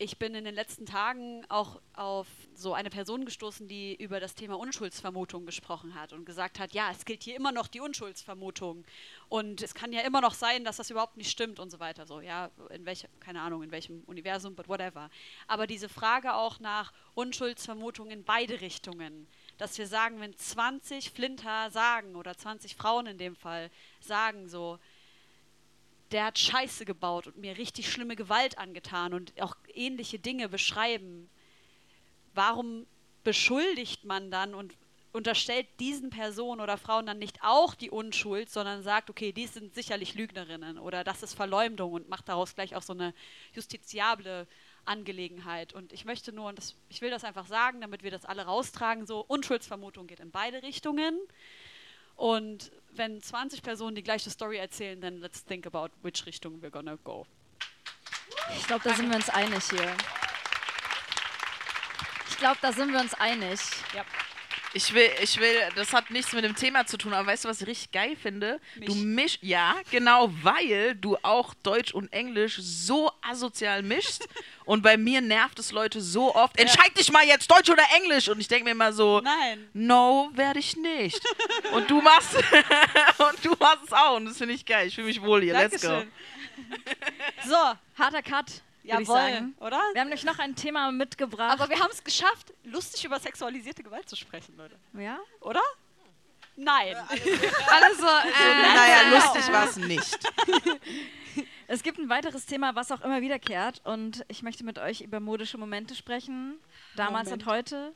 ich bin in den letzten Tagen auch auf so eine Person gestoßen, die über das Thema Unschuldsvermutung gesprochen hat und gesagt hat, ja, es gilt hier immer noch die Unschuldsvermutung und es kann ja immer noch sein, dass das überhaupt nicht stimmt und so weiter. So, ja, in welchem, keine Ahnung, in welchem Universum, but whatever. Aber diese Frage auch nach Unschuldsvermutung in beide Richtungen, dass wir sagen, wenn 20 Flinter sagen oder 20 Frauen in dem Fall sagen so, der hat Scheiße gebaut und mir richtig schlimme Gewalt angetan und auch ähnliche Dinge beschreiben. Warum beschuldigt man dann und unterstellt diesen Personen oder Frauen dann nicht auch die Unschuld, sondern sagt, okay, die sind sicherlich Lügnerinnen oder das ist Verleumdung und macht daraus gleich auch so eine justiziable Angelegenheit. Und ich möchte nur, und das, ich will das einfach sagen, damit wir das alle raustragen, so Unschuldsvermutung geht in beide Richtungen. Und wenn 20 Personen die gleiche Story erzählen, dann let's think about which Richtung we're gonna go. Ich glaube, da sind wir uns einig hier. Ich glaube, da sind wir uns einig. Ich will, ich will, das hat nichts mit dem Thema zu tun, aber weißt du, was ich richtig geil finde? Du mischst, ja, genau, weil du auch Deutsch und Englisch so asozial mischst. und bei mir nervt es Leute so oft. Entscheid dich mal jetzt, Deutsch oder Englisch. Und ich denke mir immer so, Nein. no, werde ich nicht. und du machst, und du machst es auch. Und das finde ich geil. Ich fühle mich wohl hier. Let's go. Dankeschön. So, Harter Cut, jawohl, sagen. oder? Wir haben euch noch ein Thema mitgebracht. Aber wir haben es geschafft, lustig über sexualisierte Gewalt zu sprechen, Leute. ja? Oder? Nein. Alles so, äh, Naja, Genau. lustig war es nicht. Es gibt ein weiteres Thema, was auch immer wiederkehrt. Und ich möchte mit euch über modische Momente sprechen. Damals und heute.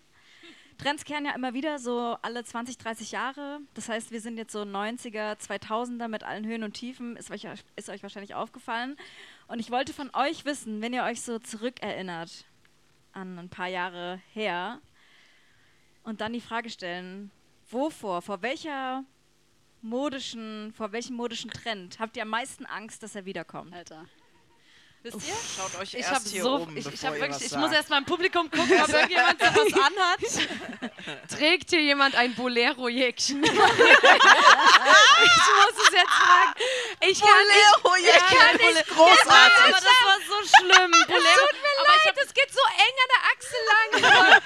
Trends kehren ja immer wieder, so alle 20, 30 Jahre. Das heißt, wir sind jetzt so 90er, 2000er mit allen Höhen und Tiefen. Ist euch, ist euch wahrscheinlich aufgefallen. Und ich wollte von euch wissen, wenn ihr euch so zurückerinnert an ein paar Jahre her und dann die Frage stellen, wovor, vor welcher modischen, vor welchem modischen Trend habt ihr am meisten Angst, dass er wiederkommt? Alter. Wisst ihr? Schaut euch Ich erst hier so, um, ich, ich, wirklich, was ich muss erst mal im Publikum gucken, ob irgendjemand so was anhat. trägt hier jemand ein Bolero-Jäckchen? ich muss es jetzt fragen. Ich kann Bolero, nicht. ja, ich kann Bolero, nicht. großartig. Aber das war so schlimm. Bolero. Tut mir leid, das geht so eng an der Achsel lang.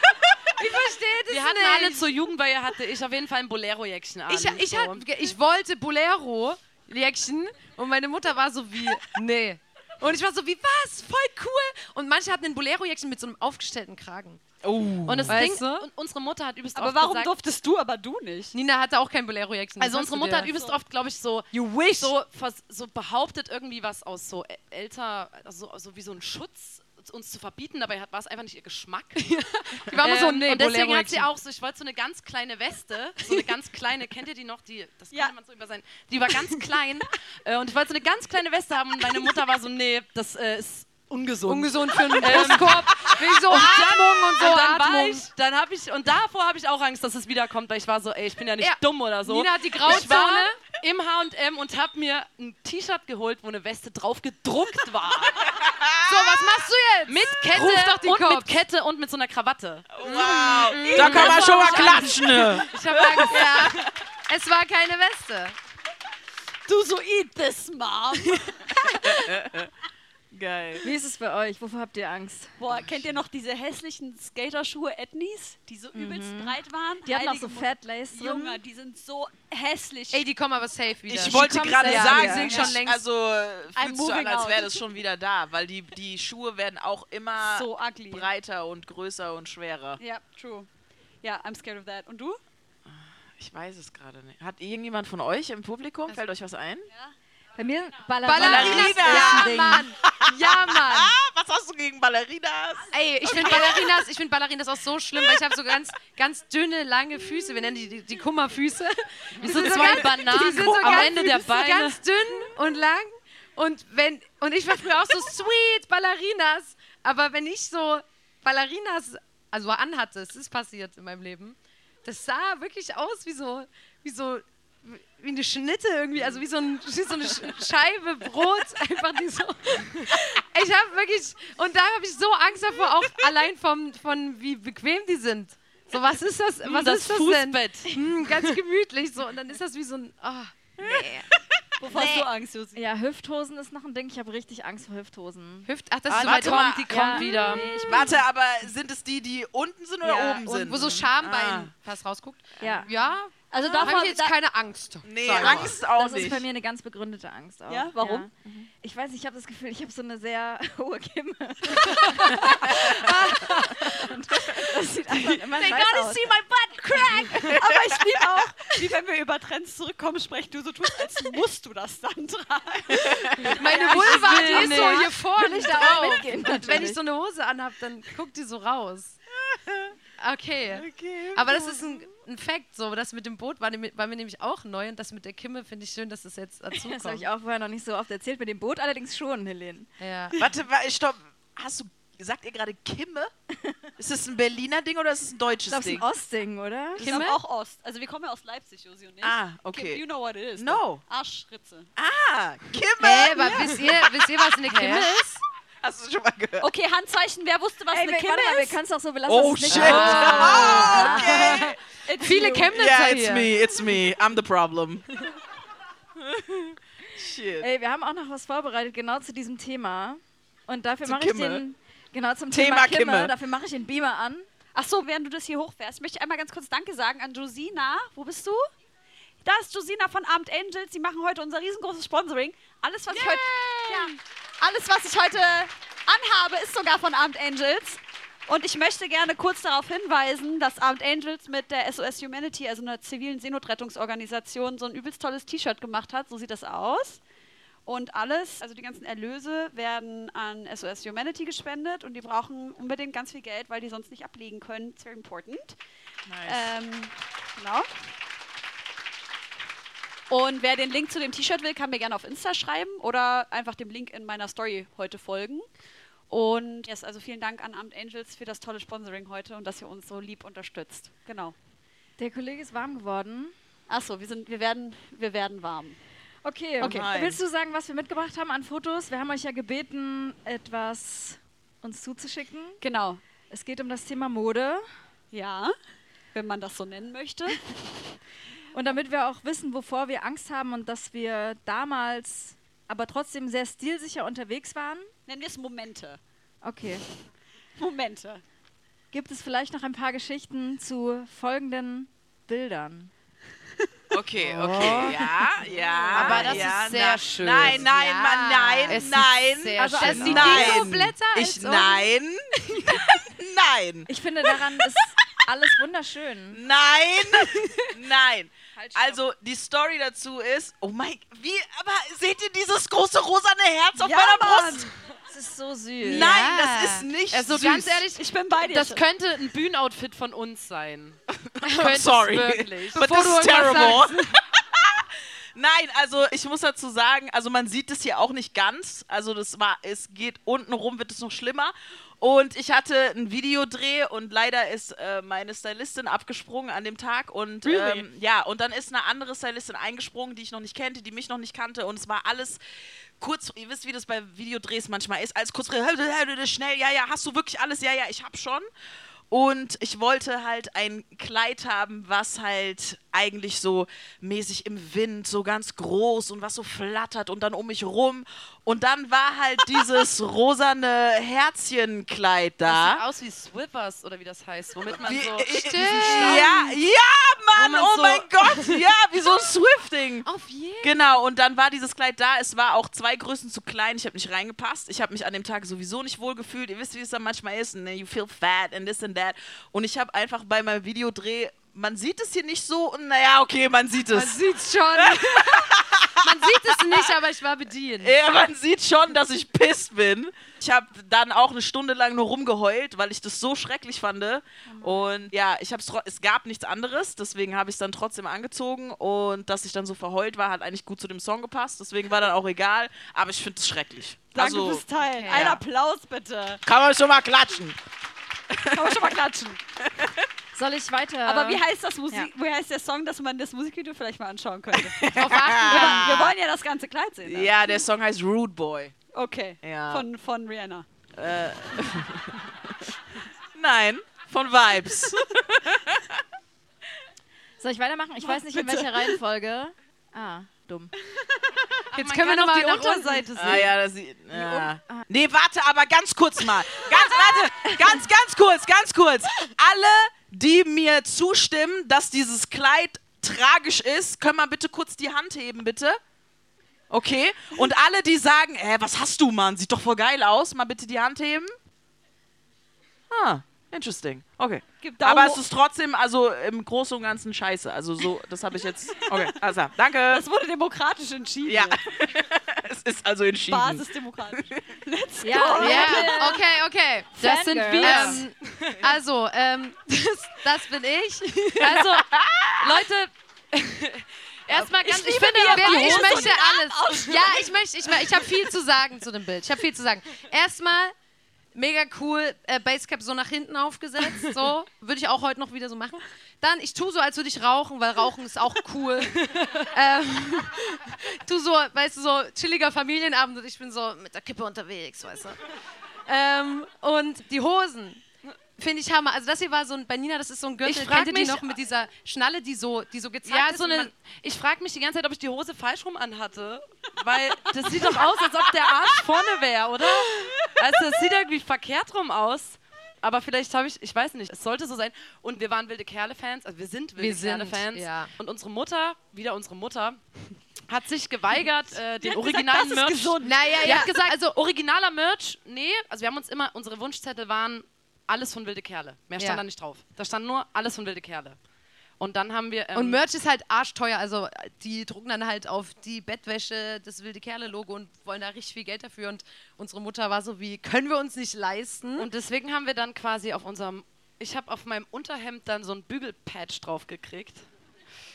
Ich verstehe das Wir hatten nicht. alle zur Jugendweihe, hatte ich auf jeden Fall ein Bolero-Jäckchen an. ich, ich, so. hat, ich wollte Bolero-Jäckchen und meine Mutter war so wie, nee. Und ich war so wie, was? Voll cool. Und manche hatten ein Bolero-Jäckchen mit so einem aufgestellten Kragen. Oh. Und das Weißt Ding, du? und unsere Mutter hat übelst Aber oft warum gesagt, durftest du, aber du nicht? Nina hatte auch kein Bolero-Jäckchen. Also unsere Mutter hat übelst oft, glaube ich, so, You wish. so, so behauptet irgendwie was aus so älter, also so wie so ein Schutz uns zu verbieten, dabei war es einfach nicht ihr Geschmack. Die war immer so, Ähm, nee, und deswegen hat sie auch so, ich wollte so eine ganz kleine Weste, so eine ganz kleine, kennt ihr die noch? Die, das kann Ja. man so über sein. Die war ganz klein äh, und ich wollte so eine ganz kleine Weste haben und meine Mutter war so, nee, das äh, ist ungesund. ungesund für einen Brustkorb. Wegen so Atmung und so und dann war Atmung. ich, dann habe ich, und davor habe ich auch Angst, dass es wiederkommt, weil ich war so, ey, ich bin ja nicht Ja. dumm oder so. Nina hat die Ich war Grauzone. Im H&M und habe mir ein T-Shirt geholt, wo eine Weste drauf gedruckt war. So, was machst du jetzt? Mit Kette und Cops. mit Kette und mit so einer Krawatte. Wow. Da kann man schon mal klatschen. Ich habe Angst. Ja. Es war keine Weste. Du so eat this, Mom. Geil. Wie ist es bei euch? Wovor habt ihr Angst? Boah, kennt ihr noch diese hässlichen Skaterschuhe Etnies, die so übelst breit waren? Die hatten auch so Fat Lace drin. Junge, die sind so hässlich. Ey, die kommen aber safe wieder. Ich wollte gerade sehr sagen, sind schon längst- also fühlt sich so an, als wäre das schon wieder da, weil die, die Schuhe werden auch immer so ugly. breiter und größer und schwerer. Ja, true. Ja, I'm scared of that. Und du? Ich weiß es gerade nicht. Hat irgendjemand von euch im Publikum, fällt euch was ein? Bei mir Ballerina. Ballerinas. Ja. Mann. Ja, Mann. Was hast du gegen Ballerinas? Ey, ich finde Ballerinas, ich find Ballerinas auch so schlimm, weil ich habe so ganz, ganz dünne, lange Füße. Wir nennen die die, die Kummerfüße. Wie so zwei Bananen Die sind so am ganz, Ende der so Beine. ganz dünn und lang. Und, wenn, und ich war früher auch so sweet, Ballerinas. Aber wenn ich so Ballerinas also anhatte, es ist passiert in meinem Leben, das sah wirklich aus wie so, wie so wie eine Schnitte irgendwie, also wie so, ein, wie so eine Sch- Scheibe Brot, einfach die so. Ich habe wirklich, und da habe ich so Angst davor, auch allein vom, von wie bequem die sind. So, was ist das? Was das ist das Fußbett. denn? Hm, ganz gemütlich so. Und dann ist das wie so ein. ah, nee. Wovor hast du Angst, Josi? Ja, Hüfthosen ist noch ein Ding. Ich habe richtig Angst vor Hüfthosen. Hüft, ach, das Ah, ist so warte mal. kommt, die Ja. kommt wieder. Warte, aber sind es die, die unten sind oder Ja, oben und sind? Wo so Schambein Ah. fast rausguckt. Ja. Ja, Also da habe ich jetzt da, keine Angst. Nee. Angst auch das ist nicht. bei mir eine ganz begründete Angst auch. Ja, warum? Ich weiß nicht, ich habe das Gefühl, ich habe so eine sehr hohe Kimme. Das sieht einfach immer scheiße aus. my butt crack! Aber ich liebe auch, wie wenn wir über Trends zurückkommen, sprechen du so tust, als musst du das dann tragen. Meine Vulva, die ist so hier vorne Will ich da auch mitgehen, Und wenn ich so eine Hose anhab, dann guckt die so raus. Okay. Okay. Aber das ist ein, ein Fact, so. Das mit dem Boot war, war mir nämlich auch neu und das mit der Kimme finde ich schön, dass das jetzt dazu Das habe kommt. ich auch vorher noch nicht so oft erzählt. Mit dem Boot allerdings schon, Helene. Ja. Warte, wa- stopp. Hast du sagt ihr gerade Kimme? ist das ein Berliner Ding oder ist es ein deutsches Ich glaube, es ist Ding? ein Ostding, oder? Ich glaube auch Ost. Also wir kommen ja aus Leipzig, Josi und ich. Ah, okay. Kim, you know what it is. No. Arschritze. Ah, Kimme! Hä, aber wisst, ihr, wisst ihr, was eine Kimme ist? Hast du schon mal gehört? Okay, Handzeichen. Wer wusste, was Ey, eine wir, Kimme warte mal, wir ist? können es auch so belassen. Oh shit! nicht Oh, okay. It's Viele. Chemnitzer Yeah, it's hier. me, it's me. I'm the problem. Shit. Ey, wir haben auch noch was vorbereitet, genau zu diesem Thema. Und dafür Zu mache ich Kimme? den, genau zum Thema Thema, Kimme, Kimme. dafür mache ich den Beamer an. Ach so, während du das hier hochfährst, möchte ich einmal ganz kurz Danke sagen an Josina. Wo bist du? Da ist Josina von Abend Angels. Die machen heute unser riesengroßes Sponsoring. Alles, was ich heute, ja, alles, was ich heute anhabe, ist sogar von Abend Angels. Und ich möchte gerne kurz darauf hinweisen, dass Abend Angels mit der SOS Humanity, also einer zivilen Seenotrettungsorganisation, so ein übelst tolles T-Shirt gemacht hat. So sieht das aus. Und alles, also die ganzen Erlöse, werden an SOS Humanity gespendet und die brauchen unbedingt ganz viel Geld, weil die sonst nicht ablegen können. It's very important. Ähm, genau. Und wer den Link zu dem T-Shirt will, kann mir gerne auf Insta schreiben oder einfach dem Link in meiner Story heute folgen. Und yes, also vielen Dank an Amt Angels für das tolle Sponsoring heute und dass ihr uns so lieb unterstützt. Genau. Der Kollege ist warm geworden. Achso, wir, sind, wir, werden, wir werden warm. Okay, Okay. Nein. willst du sagen, was wir mitgebracht haben an Fotos? Wir haben euch ja gebeten, etwas uns zuzuschicken. Genau. Es geht um das Thema Mode. Ja, wenn man das so nennen möchte. Und damit wir auch wissen, wovor wir Angst haben und dass wir damals aber trotzdem sehr stilsicher unterwegs waren. Nennen wir es Momente. Okay. Momente. Gibt es vielleicht noch ein paar Geschichten zu folgenden Bildern? Okay, okay, ja, ja. Aber das ja, ist sehr na, schön. Nein, nein, Ja. Mann, nein, Es sieht nein. sehr also, schön als aus. die Nein. Dino-Blätter Ich, nein, nein, Ich finde, daran ist alles wunderschön. nein, nein. Halt. Also, die Story dazu ist, oh mein, wie, aber seht ihr dieses große rosane Herz auf Ja, meiner Mann. Brust? Das ist so süß. Nein, das ist nicht Also süß. ganz ehrlich, Ich bin bei dir. Das könnte ein Bühnenoutfit von uns sein. I'm sorry, wirklich. but Bevor this is terrible. Nein, also ich muss dazu sagen, also man sieht es hier auch nicht ganz. Also das war, es geht unten rum, wird es noch schlimmer. Und ich hatte einen Videodreh und leider ist äh, meine Stylistin abgesprungen an dem Tag und Really? ähm, ja, und dann ist eine andere Stylistin eingesprungen, die ich noch nicht kannte, die mich noch nicht kannte und es war alles kurz, ihr wisst, wie das bei Videodrehs manchmal ist, alles kurz schnell, ja, ja, hast du wirklich alles, ja, ja, ich hab schon. Und ich wollte halt ein Kleid haben, was halt eigentlich so mäßig im Wind, so ganz groß und was so flattert und dann um mich rum. Und dann war halt dieses rosane Herzchenkleid Das da. sieht aus wie Swivers oder wie das heißt, womit man Wie, so. äh, äh, ja, ja, Mann, man oh so- mein Gott, ja, wie so ein Swifting. Auf jeden Genau, und dann war dieses Kleid da. Es war auch zwei Größen zu klein. Ich habe nicht reingepasst. Ich habe mich an dem Tag sowieso nicht wohl gefühlt. Ihr wisst, wie es dann manchmal ist. Ne? You feel fat and this and that. Und ich habe einfach bei meinem Videodreh, man sieht es hier nicht so. Und naja, okay, man sieht Man es. sieht's schon. Man sieht es nicht, aber ich war bedient. Ja, man sieht schon, dass ich pisst bin. Ich habe dann auch eine Stunde lang nur rumgeheult, weil ich das so schrecklich fand. Und ja, ich hab's es gab nichts anderes, deswegen habe ich es dann trotzdem angezogen. Und dass ich dann so verheult war, hat eigentlich gut zu dem Song gepasst. Deswegen war dann auch egal. Aber ich finde es schrecklich. Danke also, fürs Teilen. Okay. Ein. Applaus bitte. kann man schon mal klatschen. Kann man schon mal klatschen. Soll ich weiter? Aber wie heißt das Musik, Ja. wie heißt der Song, dass man das Musikvideo vielleicht mal anschauen könnte? wir, Drauf achten. wollen, wir wollen ja das ganze Kleid sehen. ne? Ja, der Song heißt Rude Boy. Okay. Ja. Von, von Rihanna. Nein, von Vibes. Soll ich weitermachen? Ich weiß nicht, in welcher Reihenfolge. Ah, dumm. Jetzt können wir kann noch auch mal die. Unterseite sehen. Ah ja, das sieht. Ja. Nee, warte, aber ganz kurz mal. Ganz, warte, ganz, ganz kurz, ganz kurz. Alle, die mir zustimmen, dass dieses Kleid tragisch ist, können mal bitte kurz die Hand heben, bitte. Okay. Und alle, die sagen, äh, was hast du, Mann? Sieht doch voll geil aus, mal bitte die Hand heben. Ah, interesting. Okay. Aber es ist trotzdem, also im Großen und Ganzen scheiße. Also so, das habe ich jetzt. Okay, also, danke. Das wurde demokratisch entschieden. Ja, es ist also entschieden. Basisdemokratisch. Let's go. Ja, Ja, okay, okay. Das sind wir. Ähm, also, ähm, das, das bin ich. Also, Leute, erstmal ganz, ich, liebe, finde, wirklich, ich möchte alles. Ja, ich möchte, ich, ich habe viel zu sagen zu dem Bild. Ich habe viel zu sagen. Erstmal, Mega cool, äh, Basecap so nach hinten aufgesetzt, so. Würde ich auch heute noch wieder so machen. Dann, ich tue so, als würde ich rauchen, weil Rauchen ist auch cool. ähm, tu so, weißt du, so chilliger Familienabend und ich bin so mit der Kippe unterwegs, weißt du. Ähm, und die Hosen, finde ich Hammer. Also das hier war so ein, bei Nina, das ist so ein Gürtel, Ich frag kennt ihr die mich- noch mit dieser Schnalle, die so, die so gezeigt Ja, ist? so eine. Ich frage mich die ganze Zeit, ob ich die Hose falsch rum anhatte. Weil das sieht doch aus, als ob der Arsch vorne wäre, oder? Also, es sieht irgendwie verkehrt rum aus. Aber vielleicht habe ich, ich weiß nicht, es sollte so sein. Und wir waren wilde Kerle-Fans, also wir sind wilde Kerle-Fans. ja. Und unsere Mutter, wieder unsere Mutter, hat sich geweigert, äh, den originalen gesagt, das Merch. Naja, Die ja. hat gesagt, also originaler Merch, nee. Also wir haben uns immer, unsere Wunschzettel waren alles von wilde Kerle. Mehr stand Ja. da nicht drauf. Da stand nur alles von wilde Kerle. Und dann haben wir. Ähm, Und Merch ist halt arschteuer. Also die drucken dann halt auf die Bettwäsche das wilde Kerle-Logo und wollen da richtig viel Geld dafür. Und unsere Mutter war so wie, können wir uns nicht leisten? Und deswegen haben wir dann quasi auf unserem. Ich habe auf meinem Unterhemd dann so ein Bügelpatch drauf gekriegt.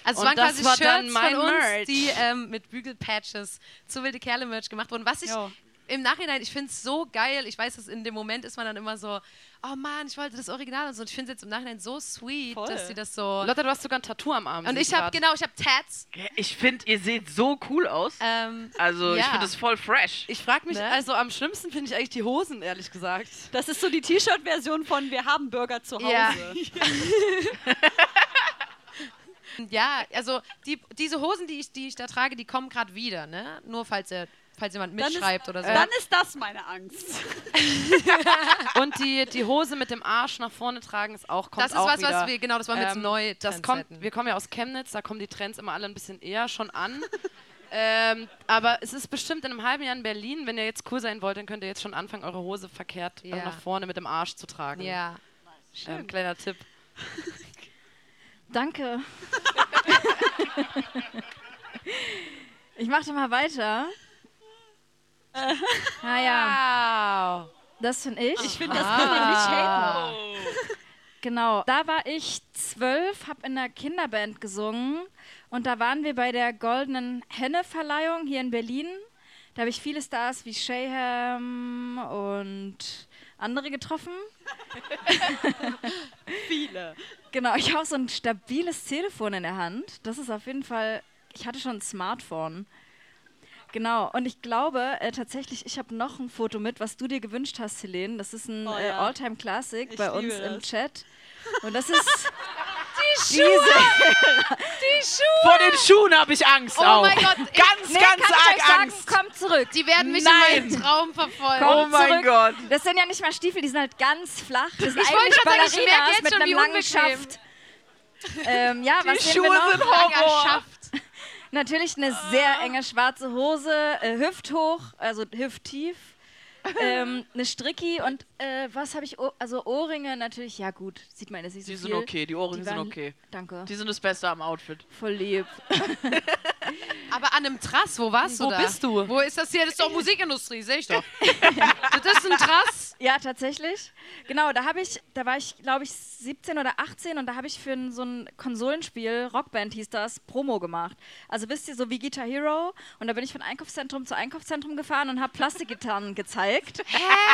also es waren das quasi war dann Shirts mein von uns, Merch. die ähm, mit Bügelpatches zu wilde Kerle-Merch gemacht wurden. Was ich Jo. Im Nachhinein, ich finde es so geil. Ich weiß, dass in dem Moment ist man dann immer so, oh Mann, ich wollte das Original und so. Und ich finde es jetzt im Nachhinein so sweet, Voll. dass sie das so... Lotta, du hast sogar ein Tattoo am Arm. Und ich habe, genau, ich habe Tats. Ich finde, ihr seht so cool aus. Ähm, Also, ich ja. finde es voll fresh. Ich frage mich, Ne? also am schlimmsten finde ich eigentlich die Hosen, ehrlich gesagt. Das ist so die T-Shirt-Version von Wir haben Burger zu Hause. Ja. Ja, also die, diese Hosen, die ich, die ich da trage, die kommen gerade wieder, ne? Nur falls, ihr, falls jemand Dann ist- mitschreibt oder so. Dann ist das meine Angst. Und die, die Hose mit dem Arsch nach vorne tragen ist auch kommt das ist auch was, wieder. was wir, genau, das wollen wir jetzt Ähm, neu das kommt. Wir kommen ja aus Chemnitz, da kommen die Trends immer alle ein bisschen eher schon an. ähm, aber es ist bestimmt in einem halben Jahr in Berlin, wenn ihr jetzt cool sein wollt, dann könnt ihr jetzt schon anfangen, eure Hose verkehrt also Ja. nach vorne mit dem Arsch zu tragen. Ja. Ähm, kleiner Tipp. Danke. ich mache mal weiter. Naja, Wow. das finde ich. Ich finde, das kann man nicht haten. Genau. Da war ich zwölf, habe in einer Kinderband gesungen und da waren wir bei der Goldenen Henne-Verleihung hier in Berlin. Da habe ich viele Stars wie Shayham und andere getroffen. Viele. Genau, ich habe so ein stabiles Telefon in der Hand. Das ist auf jeden Fall, ich hatte schon ein Smartphone. Genau, und ich glaube äh, tatsächlich, ich habe noch ein Foto mit, was du dir gewünscht hast, Helene. Das ist ein Oh äh, ja. Alltime Classic Ich bei uns liebe im das. Chat. Und das ist Vor den Schuhen habe ich Angst Oh auch. mein Gott, ich- ganz, Nee, ganz kann ich euch arg sagen, Angst. kommt zurück. Die werden mich Nein. in meinem Traum verfolgen. Oh mein zurück. Gott. Das sind ja nicht mal Stiefel, die sind halt ganz flach. Das sind Ich wollte eigentlich schon sagen, ich merke Ballerinas jetzt mit schon, einem wie langen unbequem. Schaft. Ähm, ja, was sehen Schuhe wir noch? sind Horror. Natürlich eine sehr enge schwarze Hose, äh, hüfthoch, also hüfttief. ähm, eine Stricki und äh, was habe ich? Also Ohrringe natürlich, ja gut, sieht man jetzt nicht so Die viel. sind okay, die Ohrringe Die sind waren- okay. Danke. Die sind das Beste am Outfit. Voll lieb. Aber an einem Trass, wo warst du Wo da? bist du? Wo ist das hier? Das ist doch Musikindustrie, sehe ich doch. das ist ein Trass. Ja, tatsächlich. Genau, da habe ich, da war ich, glaube ich, 17 oder 18 und da habe ich für ein, so ein Konsolenspiel, Rockband hieß das, Promo gemacht. Also wisst ihr, so wie Guitar Hero. Und da bin ich von Einkaufszentrum zu Einkaufszentrum gefahren und habe Plastikgitarren gezeigt.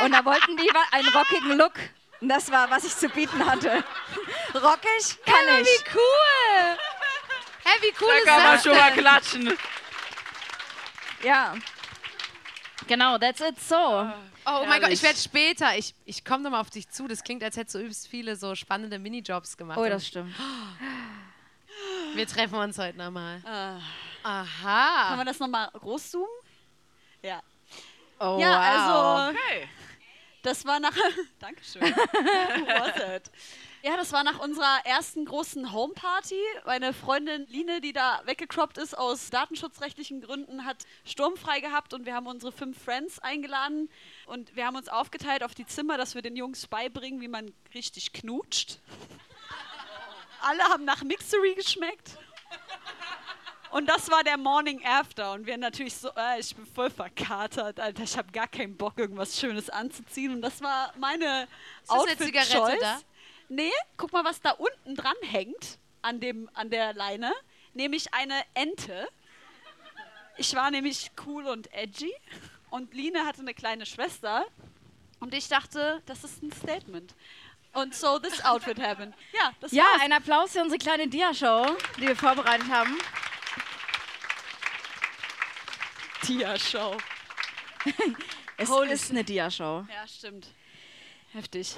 Und da wollten die einen rockigen Look. Und das war, was ich zu bieten hatte. Rockig kann Aber ich. wie cool. Hä, wie cool Da ist kann man das schon mal klatschen. Ja. Genau, that's it so. Oh mein Gott, ich werde später. Ich, ich komme nochmal auf dich zu. Das klingt, als hättest du übelst viele so spannende Minijobs gemacht. Oh, das stimmt. Wir treffen uns heute nochmal. Äh, Kann Aha. man das nochmal groß zoomen? Ja. Oh, ja, wow. also Okay. das war nach. Dankeschön. Who was it? Ja, das war nach unserer ersten großen Homeparty. Meine Freundin Line, die da weggecroppt ist aus datenschutzrechtlichen Gründen, hat sturmfrei gehabt und wir haben unsere fünf Friends eingeladen und wir haben uns aufgeteilt auf die Zimmer, dass wir den Jungs beibringen, wie man richtig knutscht. Alle haben nach Mixery geschmeckt. Und das war der Morning After. Und wir natürlich so, äh, ich bin voll verkatert, Alter. Ich habe gar keinen Bock, irgendwas Schönes anzuziehen. Und das war meine das eine outfit Zigarette choice. da? Nee, guck mal, was da unten dran hängt an, dem, an der Leine. Nämlich eine Ente. Ich war nämlich cool und edgy. Und Line hatte eine kleine Schwester. Und ich dachte, das ist ein Statement. Und so this outfit happened. Ja, das Ja, war's. ein Applaus für unsere kleine Dia-Show, die wir vorbereitet haben. Tia-Show. Es Holy ist eine Dia-Show. Ja, stimmt. Heftig.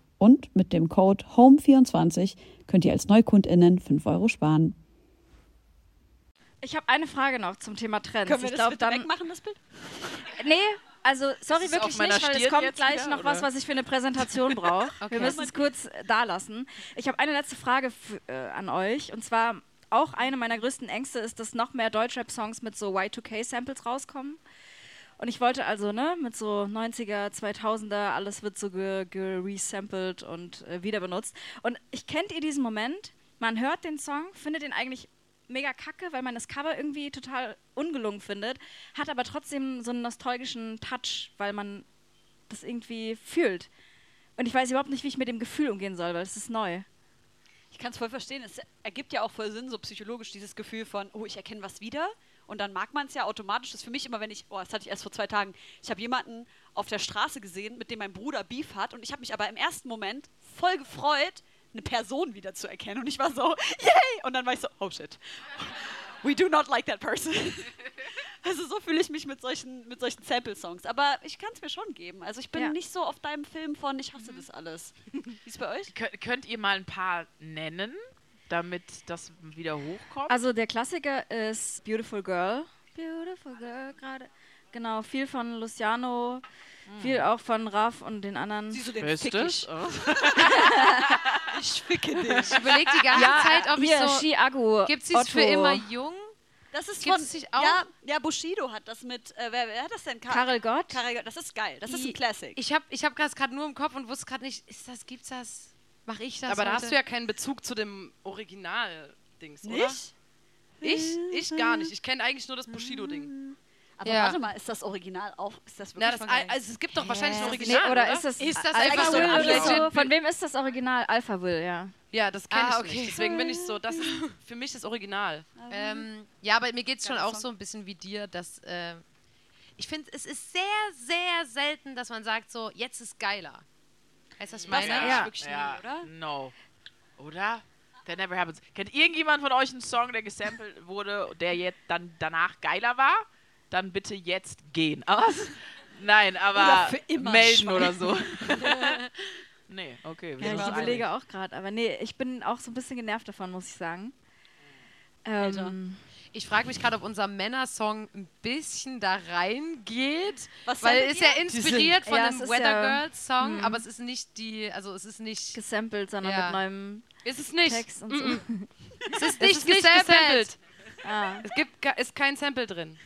Und mit dem Code HOME24 könnt ihr als NeukundInnen 5 Euro sparen. Ich habe eine Frage noch zum Thema Trends. Können wir ich das bitte dann. wegmachen, das Bild? Nee, also sorry wirklich nicht, weil es kommt gleich wieder, noch was, oder? was ich für eine Präsentation brauche. Okay. Wir müssen es kurz da lassen. Ich habe eine letzte Frage äh, an euch und zwar auch eine meiner größten Ängste ist, dass noch mehr Deutschrap-Songs mit so Y2K-Samples rauskommen. Und ich wollte also, ne, mit so 90er, 2000er, alles wird so ge- geresampled und äh, wieder benutzt. Und ich kennt ihr diesen Moment? Man hört den Song, findet ihn eigentlich mega kacke, weil man das Cover irgendwie total ungelungen findet, hat aber trotzdem so einen nostalgischen Touch, weil man das irgendwie fühlt. Und ich weiß überhaupt nicht, wie ich mit dem Gefühl umgehen soll, weil es ist neu. Ich kann es voll verstehen. Es ergibt ja auch voll Sinn, so psychologisch, dieses Gefühl von, oh, ich erkenne was wieder. Und dann mag man es ja automatisch. Das ist für mich immer, wenn ich, oh, das hatte ich erst vor zwei Tagen. Ich habe jemanden auf der Straße gesehen, mit dem mein Bruder Beef hat. Und ich habe mich aber im ersten Moment voll gefreut, eine Person wieder zu erkennen. Und ich war so, yay! Und dann war ich so, oh shit. We do not like that person. Also so fühle ich mich mit solchen, mit solchen Sample-Songs. Aber ich kann es mir schon geben. Also ich bin Ja. nicht so auf deinem Film von, ich hasse das alles. Wie ist bei euch? Kö- könnt ihr mal ein paar nennen, damit das wieder hochkommt? Also der Klassiker ist Beautiful Girl. Beautiful Girl gerade. Genau, viel von Luciano, viel auch von Raff und den anderen. Siehst du den fick ich. Ich ficke dich. Ich überlege die ganze Zeit, ob hier, ich so. Chiago. Gibt sie es für Otto, immer jung? Das ist Gibt's von, es nicht auch? Ja, ja, Bushido hat das mit, äh, wer, wer hat das denn? Ka Karel Gott. Karel Gott. Das ist geil. Das ist ein Classic. Ich habe ich hab das gerade nur im Kopf und wusste gerade nicht, ist das, gibt's das? Mache ich das? Aber da heute? hast du ja keinen Bezug zu dem Original-Dings, oder? Nicht? Ich? Ich gar nicht. Ich kenne eigentlich nur das Bushido-Ding. Aber Ja. warte mal, ist das Original auch? Ist das wirklich Na, das, von Al- also es gibt doch wahrscheinlich ein Nee, Original, oder oder? ist das, Ist das Alpha einfach so Will so? Von wem ist das Original? Alpha Will, ja. Ja, das kenne Ah, ich okay. nicht. Deswegen bin ich so, das ist für mich das Original. Ähm, ja, aber mir geht es schon auch Song. so ein bisschen wie dir, dass äh, ich finde, es ist sehr, sehr selten, dass man sagt, so, jetzt ist geiler. Heißt das, was ich Das meine? eigentlich Ja. wirklich ja, nie, oder? No. Oder? That never happens. Kennt irgendjemand von euch einen Song, der gesampelt wurde, der jetzt dann danach geiler war? Dann bitte jetzt gehen. Aber, nein, aber Oder melden Schwein. oder so. nee, okay. Ja, ich überlege auch gerade, aber nee, ich bin auch so ein bisschen genervt davon, muss ich sagen. Ähm, Ich frage mich gerade, ob unser Männersong ein bisschen da reingeht. Was weil ist ja inspiriert von Ja, dem es ist Weather ja- Girls Song, Mhm. aber es ist nicht die, also es ist nicht, gesampelt, sondern Ja. mit neuem Ist es nicht. Text und so. Mm-mm. es ist Es nicht ist nicht gesampelt. gesampelt. Ah. Es gibt ist kein Sample drin.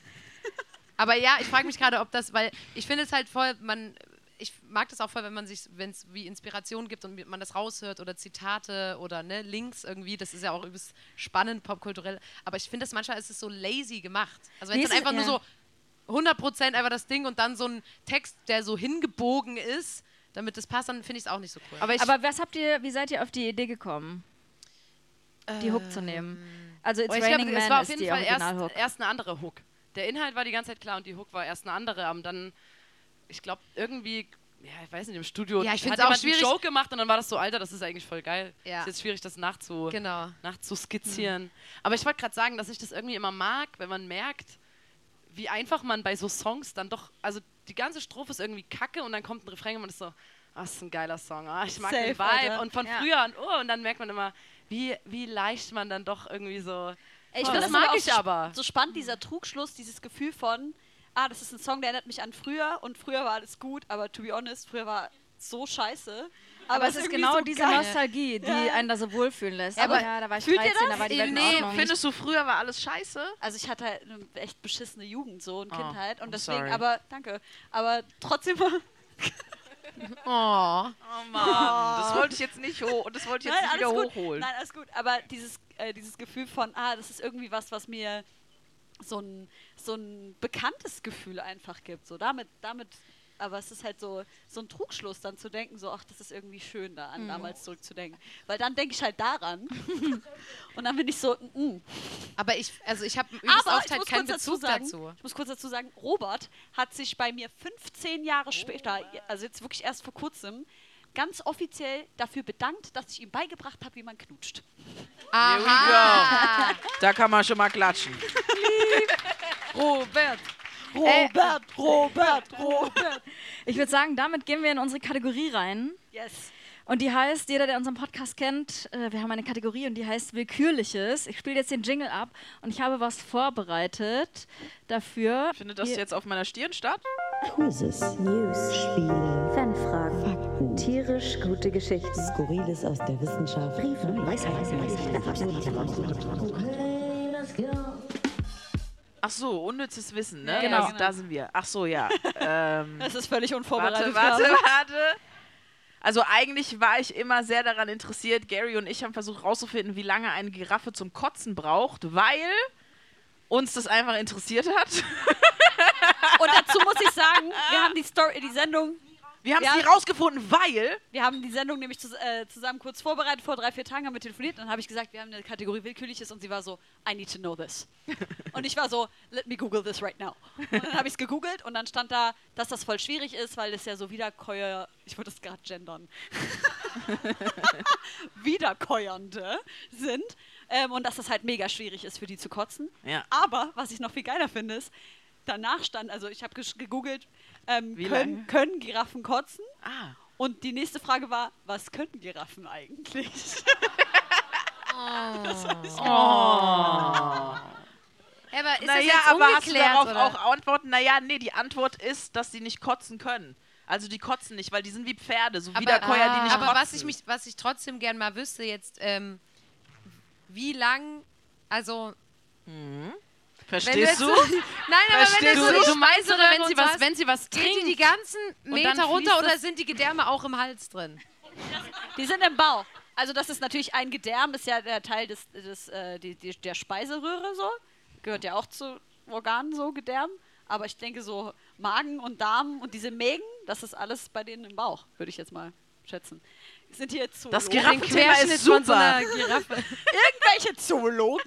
Aber ja, ich frage mich gerade, ob das, weil ich finde es halt voll, man, ich mag das auch voll, wenn man sich, wenn es wie Inspiration gibt und man das raushört oder Zitate oder ne, Links irgendwie, das ist ja auch übelst spannend, popkulturell. Aber ich finde das manchmal ist es so lazy gemacht. Also wenn es einfach es- nur so 100% einfach das Ding und dann so ein Text, der so hingebogen ist, damit das passt, dann finde ich es auch nicht so cool. Aber ich Aber was habt ihr, wie seid ihr auf die Idee gekommen, die Hook zu nehmen? Also It's ich Raining glaube, es Man war auf ist jeden Fall erst, erst eine andere Hook. Der Inhalt war die ganze Zeit klar und die Hook war erst eine andere. Aber dann, ich glaube, irgendwie, ja, ich weiß nicht, im Studio Ja, ich hat auch jemand schwierig- einen Joke gemacht und dann war das so, Alter, das ist eigentlich voll geil. Ja. Ist jetzt schwierig, das nachzu, genau. nachzuskizzieren. Aber ich wollte gerade sagen, dass ich das irgendwie immer mag, wenn man merkt, wie einfach man bei so Songs dann doch, also die ganze Strophe ist irgendwie kacke und dann kommt ein Refrain und man ist so, ah, das ist ein geiler Song, ah, ich mag Safe, den Vibe. Alter. Und von Ja. früher an, oh, und dann merkt man immer, wie, wie leicht man dann doch irgendwie so. Ey, ich Oh, das mag auch ich aber. So spannend, dieser Trugschluss, dieses Gefühl von, ah, das ist ein Song, der erinnert mich an früher und früher war alles gut, aber to be honest, früher war so scheiße. Aber, es ist genau so diese geil. Nostalgie, die Ja. einen da so wohlfühlen lässt. Aber Aber ja, da war ich fühlt ihr 13, das? da war die Welt in Nee, Ordnung. findest du, früher war alles scheiße? Also ich hatte halt eine echt beschissene Jugend so und Oh, Kindheit und I'm deswegen, sorry. aber danke, aber trotzdem war Oh. Oh Mann, das wollte ich jetzt nicht hoch, das wollte ich jetzt nicht wieder gut. hochholen. Nein, alles gut. Aber dieses, äh, dieses Gefühl von, ah, das ist irgendwie was, was mir so ein, so ein bekanntes Gefühl einfach gibt. So damit, damit, aber es ist halt so, so ein Trugschluss, dann zu denken, so, ach, das ist irgendwie schön, da Mhm. an damals zurückzudenken. Weil dann denke ich halt daran. und dann bin ich so, mm, mm. Aber ich, also ich habe übrigens oft halt keinen kurz dazu Bezug sagen, dazu. ich muss kurz dazu sagen, Robert hat sich bei mir 15 Jahre später, also jetzt wirklich erst vor kurzem, ganz offiziell dafür bedankt, dass ich ihm beigebracht habe, wie man knutscht. Here we Aha. go. Da kann man schon mal klatschen. Robert! Ey. Robert, Robert, Robert. Ich würde sagen, damit gehen wir in unsere Kategorie rein. Yes. Und die heißt, jeder, der unseren Podcast kennt, äh, wir haben eine Kategorie und die heißt Willkürliches. Ich spiele jetzt den Jingle ab und ich habe was vorbereitet dafür. Findet das jetzt auf meiner Stirn statt? Quizzes, News, Spiele, Fanfragen, Fakten, tierisch gute Geschichten, Skurriles aus der Wissenschaft, Briefe, Weisheiten, Ach so, unnützes Wissen, ne? Genau. Da, da sind wir. Ach so, ja. ähm, Es ist völlig warte, unvorbereitet. warte, gerade. warte. Also eigentlich war ich immer sehr daran interessiert, Gary und ich haben versucht herauszufinden, wie lange eine Giraffe zum Kotzen braucht, weil uns das einfach interessiert hat. Und dazu muss ich sagen, wir haben die Story, die Sendung, Wir haben es rausgefunden, weil wir haben die Sendung nämlich zus äh, zusammen kurz vorbereitet, vor drei, vier Tagen haben wir telefoniert, dann habe ich gesagt, wir haben eine Kategorie Willkürliches und sie war so, I need to know this. und ich war so, let me google this right now. Und dann habe ich es gegoogelt und dann stand da, dass das voll schwierig ist, weil es ja so Wiederkäuer, ich wollte es gerade gendern, Wiederkäuernde sind ähm, und dass das halt mega schwierig ist für die zu kotzen. Ja. Aber was ich noch viel geiler finde, ist, danach stand, also ich habe gegoogelt, ähm, Wie können, lange? können Giraffen kotzen? Ah. Und die nächste Frage war, was können Giraffen eigentlich? Oh. Ja, aber ist das Naja, jetzt aber hast du darauf oder? auch Antworten? Naja, nee, die Antwort ist, dass sie nicht kotzen können. Also die kotzen nicht, weil die sind wie Pferde, so Wiederkäuer, die nicht aber kotzen. was ich mich, was ich trotzdem gern mal wüsste jetzt, ähm, wie lang, also wenn Verstehst du? Nein, aber wenn Verstehst du so du? die Du meinst, oder wenn sie so was, hast, wenn sie was geht trinkt? die die ganzen Meter runter oder sind die Gedärme auch im Hals drin? Die sind im Bauch. Also das ist natürlich ein Gedärm, ist ja der Teil des, des, äh, die, die, der Speiseröhre so. Gehört ja auch zu Organen so, Gedärm. Aber ich denke so Magen und Darm und diese Mägen, das ist alles bei denen im Bauch, würde ich jetzt mal schätzen. Sind hier Zoologen? Das Giraffenthema ist von so super. einer Giraffe. Irgendwelche Zoologen?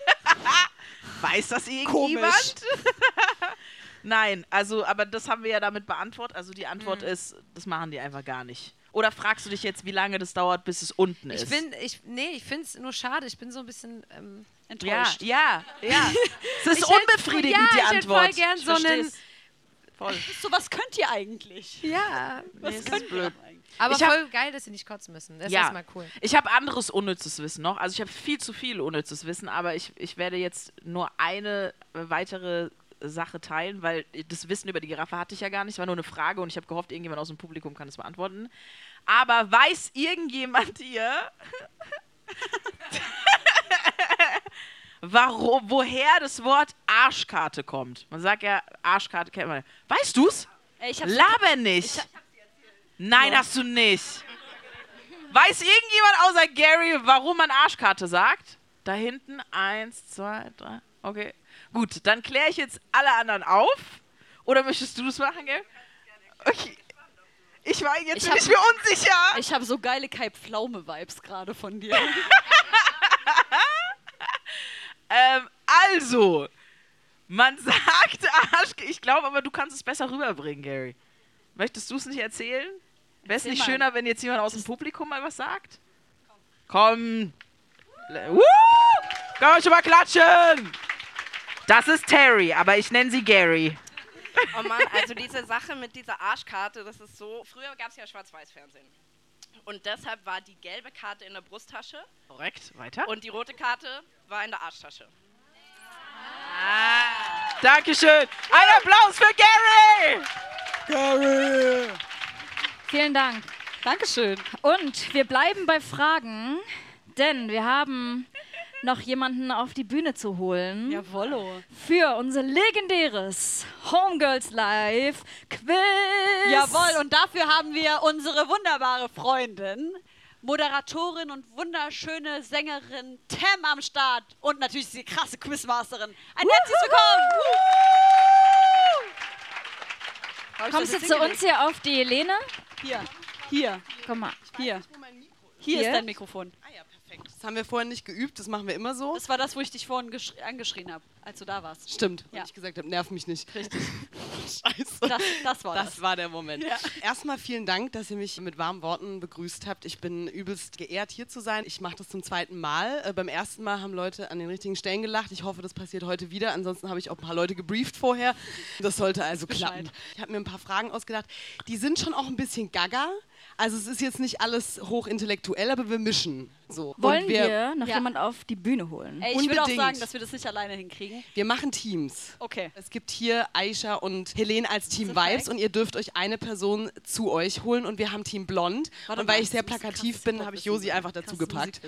Weiß das irgendjemand? Komisch. Nein, also, aber das haben wir ja damit beantwortet. Also die Antwort Mhm. ist, das machen die einfach gar nicht. Oder fragst du dich jetzt, wie lange das dauert, bis es unten Ich ist? bin, ich, nee, ich finde es nur schade. Ich bin so ein bisschen. Ähm, ja, Enttäuscht. ja, ja. Es ist Ich unbefriedigend, ja, die ich hätt Antwort. voll gern Ich so einen-. Voll. So, was könnt ihr eigentlich? ja. Was Nee, könnt ist ihr? Aber Ich hab- voll geil, dass sie nicht kotzen müssen. Das Ja. ist erstmal cool. Ich habe anderes unnützes Wissen noch. Also ich habe viel zu viel unnützes Wissen, aber ich, ich werde jetzt nur eine weitere Sache teilen, weil das Wissen über die Giraffe hatte ich ja gar nicht. Es war nur eine Frage und ich habe gehofft, irgendjemand aus dem Publikum kann es beantworten. Aber weiß irgendjemand hier, warum, woher das Wort Arschkarte kommt? Man sagt ja, Arschkarte kennt man. Weißt du's? Ich Laber nicht. Nein, hast du nicht. Weiß irgendjemand außer Gary, warum man Arschkarte sagt? Da hinten, eins, zwei, drei. Okay. Gut, dann kläre ich jetzt alle anderen auf. Oder möchtest du das machen, Gary? Okay. Ich war jetzt Ich hab- ich mir unsicher. Ich habe so geile Kai Pflaume-Vibes gerade von dir. Ähm, also, man sagt Arsch. Ich glaube aber, du kannst es besser rüberbringen, Gary. Möchtest du es nicht erzählen? Wäre es nicht schöner, wenn jetzt jemand aus dem Publikum mal was sagt? Komm. Kann man schon mal klatschen? Das ist Terry, aber ich nenne sie Gary. Oh Mann, also diese Sache mit dieser Arschkarte, das ist so. Früher gab es ja Schwarz-Weiß-Fernsehen. Und deshalb war die gelbe Karte in der Brusttasche Korrekt, weiter. und die rote Karte war in der Arschtasche. Dankeschön. Ein Applaus für Gary. Gary! Vielen Dank. Dankeschön. Und wir bleiben bei Fragen, denn wir haben noch jemanden auf die Bühne zu holen Jawollo. für unser legendäres Homegirls Live Quiz. Jawohl, und dafür haben wir unsere wunderbare Freundin, Moderatorin und wunderschöne Sängerin Tam am Start und natürlich die krasse Quizmasterin. Ein herzliches Willkommen! Kommst du zu uns hier auf die Helene? hingelegt? Hier, hier, Komm mal. hier. Hier Hier? ist dein Mikrofon. Das haben wir vorher nicht geübt, das machen wir immer so. Das war das, wo ich dich vorhin geschri- angeschrien habe, als du da warst. Stimmt, Ja. ich gesagt habe, nerv mich nicht. Richtig. Scheiße. Das, das war das. Das war der Moment. Erstmal vielen Dank, dass ihr mich mit warmen Worten begrüßt habt. Ich bin übelst geehrt, hier zu sein. Ich mache das zum zweiten Mal. Äh, beim ersten Mal haben Leute an den richtigen Stellen gelacht. Ich hoffe, das passiert heute wieder. Ansonsten habe ich auch ein paar Leute gebrieft vorher. Das sollte also klappen. Ich habe mir ein paar Fragen ausgedacht. Die sind schon auch ein bisschen gaga. Also es ist jetzt nicht alles hochintellektuell, aber wir mischen. So. Wollen wir, wir, noch Ja. jemand auf die Bühne holen? Ey, ich würde auch Unbedingt. sagen, dass wir das nicht alleine hinkriegen. wir machen Teams. Okay. Es gibt hier Aisha und Helene als Team. Vibes und ihr dürft euch eine Person zu euch holen und wir haben Team Blond. Warte und weil ich sehr plakativ bin, habe ich Josi einfach dazu gepackt.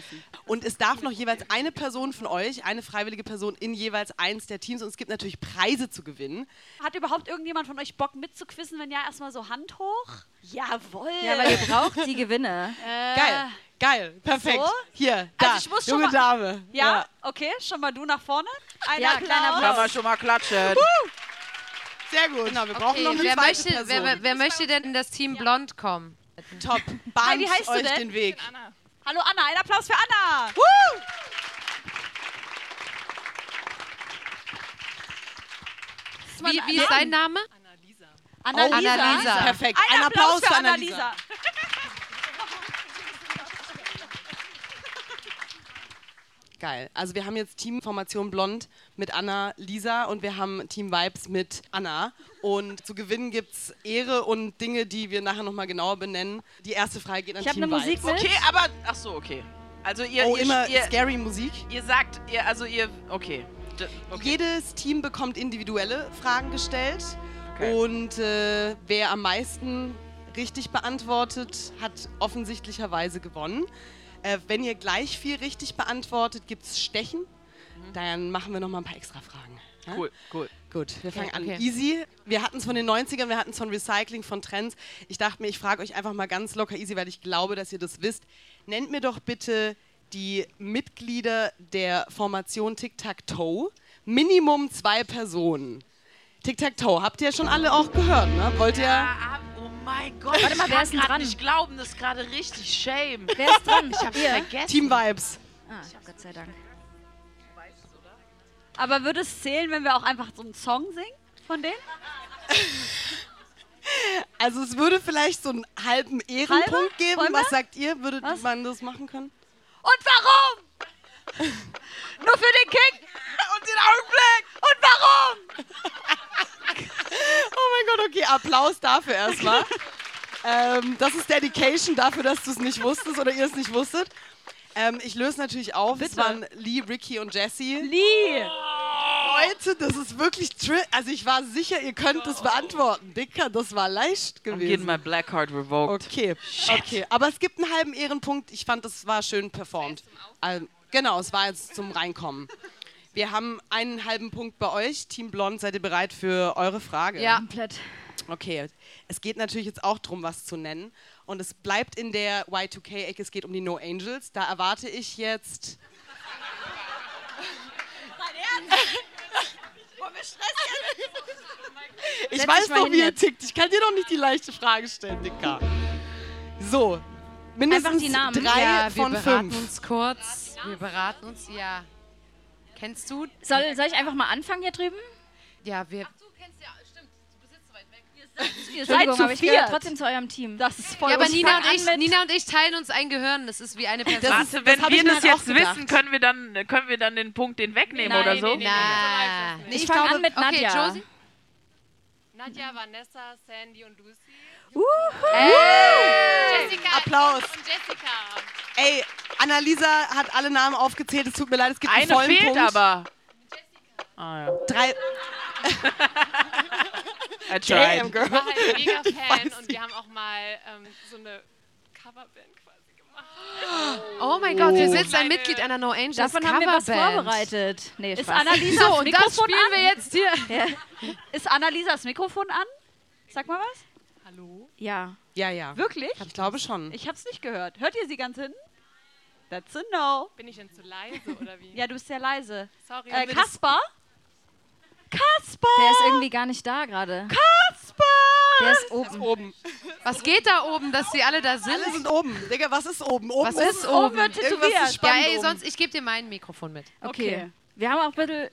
Und es darf noch jeweils eine Person von euch, eine freiwillige Person in jeweils eins der Teams und es gibt natürlich Preise zu gewinnen. Hat überhaupt irgendjemand von euch Bock mitzuquissen? Wenn ja, erstmal so Hand hoch. Jawohl. Ja, weil ihr braucht die Gewinne. äh, Geil, geil, perfekt. so? Hier, da, Also ich muss schon junge mal- Dame. Ja, okay, schon mal du nach vorne. Ein Ja, Applaus. kleiner Kann man schon mal klatschen. Sehr gut. Genau, wir brauchen Okay, noch eine wer, zweite möchte, Person. wer, wer, wer möchte denn in das Team Blond kommen? Top, bahnt wie heißt du euch denn? den Weg. Hallo Anna, ein Applaus für Anna. Wie, wie ist dein Name? Annalisa. Annalisa. Perfekt, Ein, ein Applaus, Applaus für Annalisa. Annalisa. Geil. Also wir haben jetzt Teamformation Blond mit Anna, Lisa und wir haben Team Vibes mit Anna. Und zu gewinnen gibt es Ehre und Dinge, die wir nachher nochmal genauer benennen. Die erste Frage geht an Ich habe Team eine Musik Vibes. mit. Okay, aber. Ach so, okay. Also ihr. Oh, ihr, immer ihr, scary Musik. ihr sagt, ihr, also ihr. Okay. Okay. Jedes Team bekommt individuelle Fragen gestellt. Okay. Und äh, wer am meisten richtig beantwortet, hat offensichtlicherweise gewonnen. Äh, wenn ihr gleich viel richtig beantwortet, gibt es Stechen. Dann machen wir noch mal ein paar extra Fragen. Ja? Cool, cool. Gut, wir fangen okay. an. Easy. Wir hatten es von den 90ern, wir hatten es von Recycling, von Trends. Ich dachte mir, ich frage euch einfach mal ganz locker easy, weil ich glaube, dass ihr das wisst. Nennt mir doch bitte die Mitglieder der Formation Tic-Tac-Toe. Minimum zwei Personen. Tic-Tac-Toe, habt ihr schon alle auch gehört, ne? Wollt ihr... Ah, oh mein Gott, Warte mal, ich wer ist dran? nicht glauben, das ist gerade richtig shame. Wer ist dran? Ich hab's Ihr? vergessen. Team Vibes. Ah, Gott sei Dank. Aber würde es zählen, wenn wir auch einfach so einen Song singen von denen? Also es würde vielleicht so einen halben Ehrenpunkt Halber? geben. Was sagt ihr? Würde Was? man das machen können? Und warum? Nur für den Kick? Und den Augenblick! Und warum? Oh mein Gott, okay, Applaus dafür erstmal. ähm, das ist Dedication dafür, dass du es nicht wusstest oder ihr es nicht wusstet. Ähm, ich löse natürlich auf. Es Bitte. waren Lee, Ricky und Jesse. Lee. Leute, das ist wirklich tri Also ich war sicher, ihr könnt das beantworten. Dicker, das war leicht I'm getting gewesen. my black card revoked. Okay, okay. Aber es gibt einen halben Ehrenpunkt. Ich fand, das war schön performt. Genau, es war jetzt zum Reinkommen. Wir haben einen halben Punkt bei euch. Team Blond, seid ihr bereit für eure Frage? Ja. Komplett. Okay, es geht natürlich jetzt auch darum, was zu nennen. Und es bleibt in der Y2K-Ecke, es geht um die No Angels. Da erwarte ich jetzt. Ich Setz weiß dich mal doch, hin wie ihr jetzt. tickt. Ich kann dir doch nicht die leichte Frage stellen, Dicker. So, mindestens Einfach die Namen. drei ja, wir von beraten fünf. uns kurz. Wir beraten uns, ja. Kennst du? Soll, soll ich einfach mal anfangen hier drüben? Ja, wir. Ihr seid Entschuldigung, zu aber ich viert. trotzdem zu eurem Team. Das ist voll Ja, aber ich Nina und, ich, Nina und ich teilen uns ein Gehirn. Das ist wie eine Person. Warte, wenn hab ich wir das halt jetzt wissen, können wir, dann, können wir dann den Punkt den wegnehmen Nein, oder nee, so? nee, Na. Ich fange an mit Okay, Nadja. Josie? Nadja, Vanessa, Sandy und Lucy. Jessica Applaus. Und Jessica. Ey, Annalisa hat alle Namen aufgezählt. Es tut mir leid, es gibt einen Eine vollen fehlt Punkt. aber. Ah, ja. Drei. I tried. Damn, girl. Ich war halt mega Fan und wir haben auch mal ähm, so eine Coverband quasi gemacht. Oh mein Gott, hier Oh. sitzt ein Mitglied einer No Angels Davon haben wir was Coverband. vorbereitet. Nee, Ist Spaß. Annalisa So, das und das Mikrofon spielen wir an? jetzt hier. Ja. Ist Annalisas Mikrofon an? Sag mal was. Hallo? ja. Ja, ja. Wirklich? Ich glaube schon. Ich hab's nicht gehört. Hört ihr sie ganz hinten? That's a no. Bin ich denn zu leise oder wie? Ja, du bist sehr leise. Sorry. Äh, Kaspar? Kaspar! Der ist irgendwie gar nicht da gerade. Kaspar! Der ist oben. Oben. Was geht da oben, dass sie alle da sind? Alle sind oben. Digga, was ist oben? Oben Was oben. ist oben? wird Irgendwas tätowiert. ist Ja, ey, oben. sonst, ich gebe dir mein Mikrofon mit. Okay. Okay. Wir haben auch ein bisschen.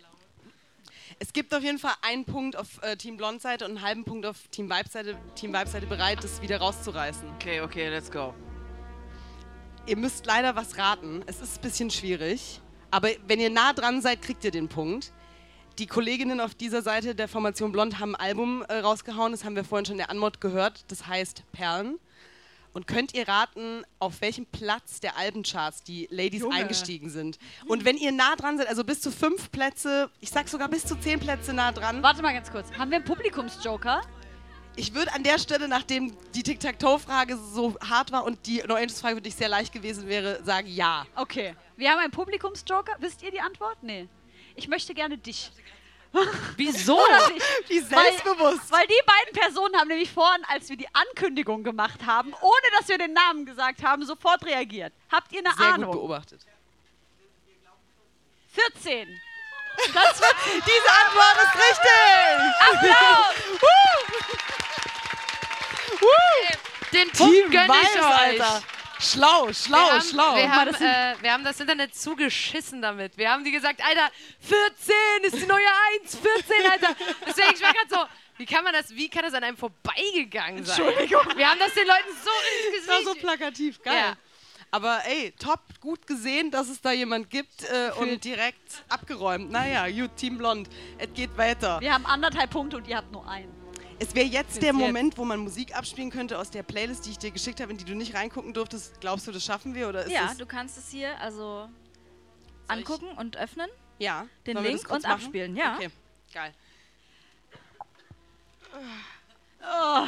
Es gibt auf jeden Fall einen Punkt auf äh, Team Blond Seite und einen halben Punkt auf Team Vibe Seite. Team Vibe Seite bereit, das wieder rauszureißen. Okay, okay, let's go. Ihr müsst leider was raten. Es ist ein bisschen schwierig. Aber wenn ihr nah dran seid, kriegt ihr den Punkt. Die Kolleginnen auf dieser Seite der Formation Blond haben ein Album äh, rausgehauen. Das haben wir vorhin schon in der Anmod gehört. Das heißt Perlen. Und könnt ihr raten, auf welchem Platz der Albencharts die Ladies Junge. eingestiegen sind? Und wenn ihr nah dran seid, also bis zu fünf Plätze, ich sag sogar bis zu zehn Plätze nah dran, Warte mal ganz kurz. Haben wir einen Publikumsjoker? ich würde an der Stelle, nachdem die Tic-Tac-Toe-Frage so hart war und die No Angels-Frage für dich sehr leicht gewesen wäre, sagen ja. Okay. Wir haben einen Publikumsjoker. Wisst ihr die Antwort? Nee. Ich möchte gerne dich. Wieso? Wie selbstbewusst. Weil die beiden Personen haben nämlich vorhin, als wir die Ankündigung gemacht haben, ohne dass wir den Namen gesagt haben, sofort reagiert. Habt ihr eine Sehr gut Ahnung? beobachtet. 14. Das wird Diese Antwort ist richtig! Applaus! Den Team Punkt gönn ich euch. Alter. Schlau, schlau, wir haben, schlau. Wir haben, äh, wir haben das Internet zugeschissen damit. Wir haben die gesagt, Alter, 14 ist die neue 1, 14, Alter. Deswegen, ich war gerade so, wie kann man das, wie kann das an einem vorbeigegangen sein? Entschuldigung. Wir haben das den Leuten so ins Das war so Gesicht. plakativ, geil. Ja. Aber ey, top, gut gesehen, dass es da jemand gibt äh, und direkt abgeräumt. Naja, gut, Team Blond, es geht weiter. Wir haben anderthalb Punkte und ihr habt nur einen. Es wäre jetzt der jetzt. Moment, wo man Musik abspielen könnte aus der Playlist, die ich dir geschickt habe, in die du nicht reingucken durftest. Glaubst du, das schaffen wir? Oder ist Ja, du kannst es hier also angucken und öffnen. ja, den Link und machen? abspielen, ja. Okay, geil. Oh.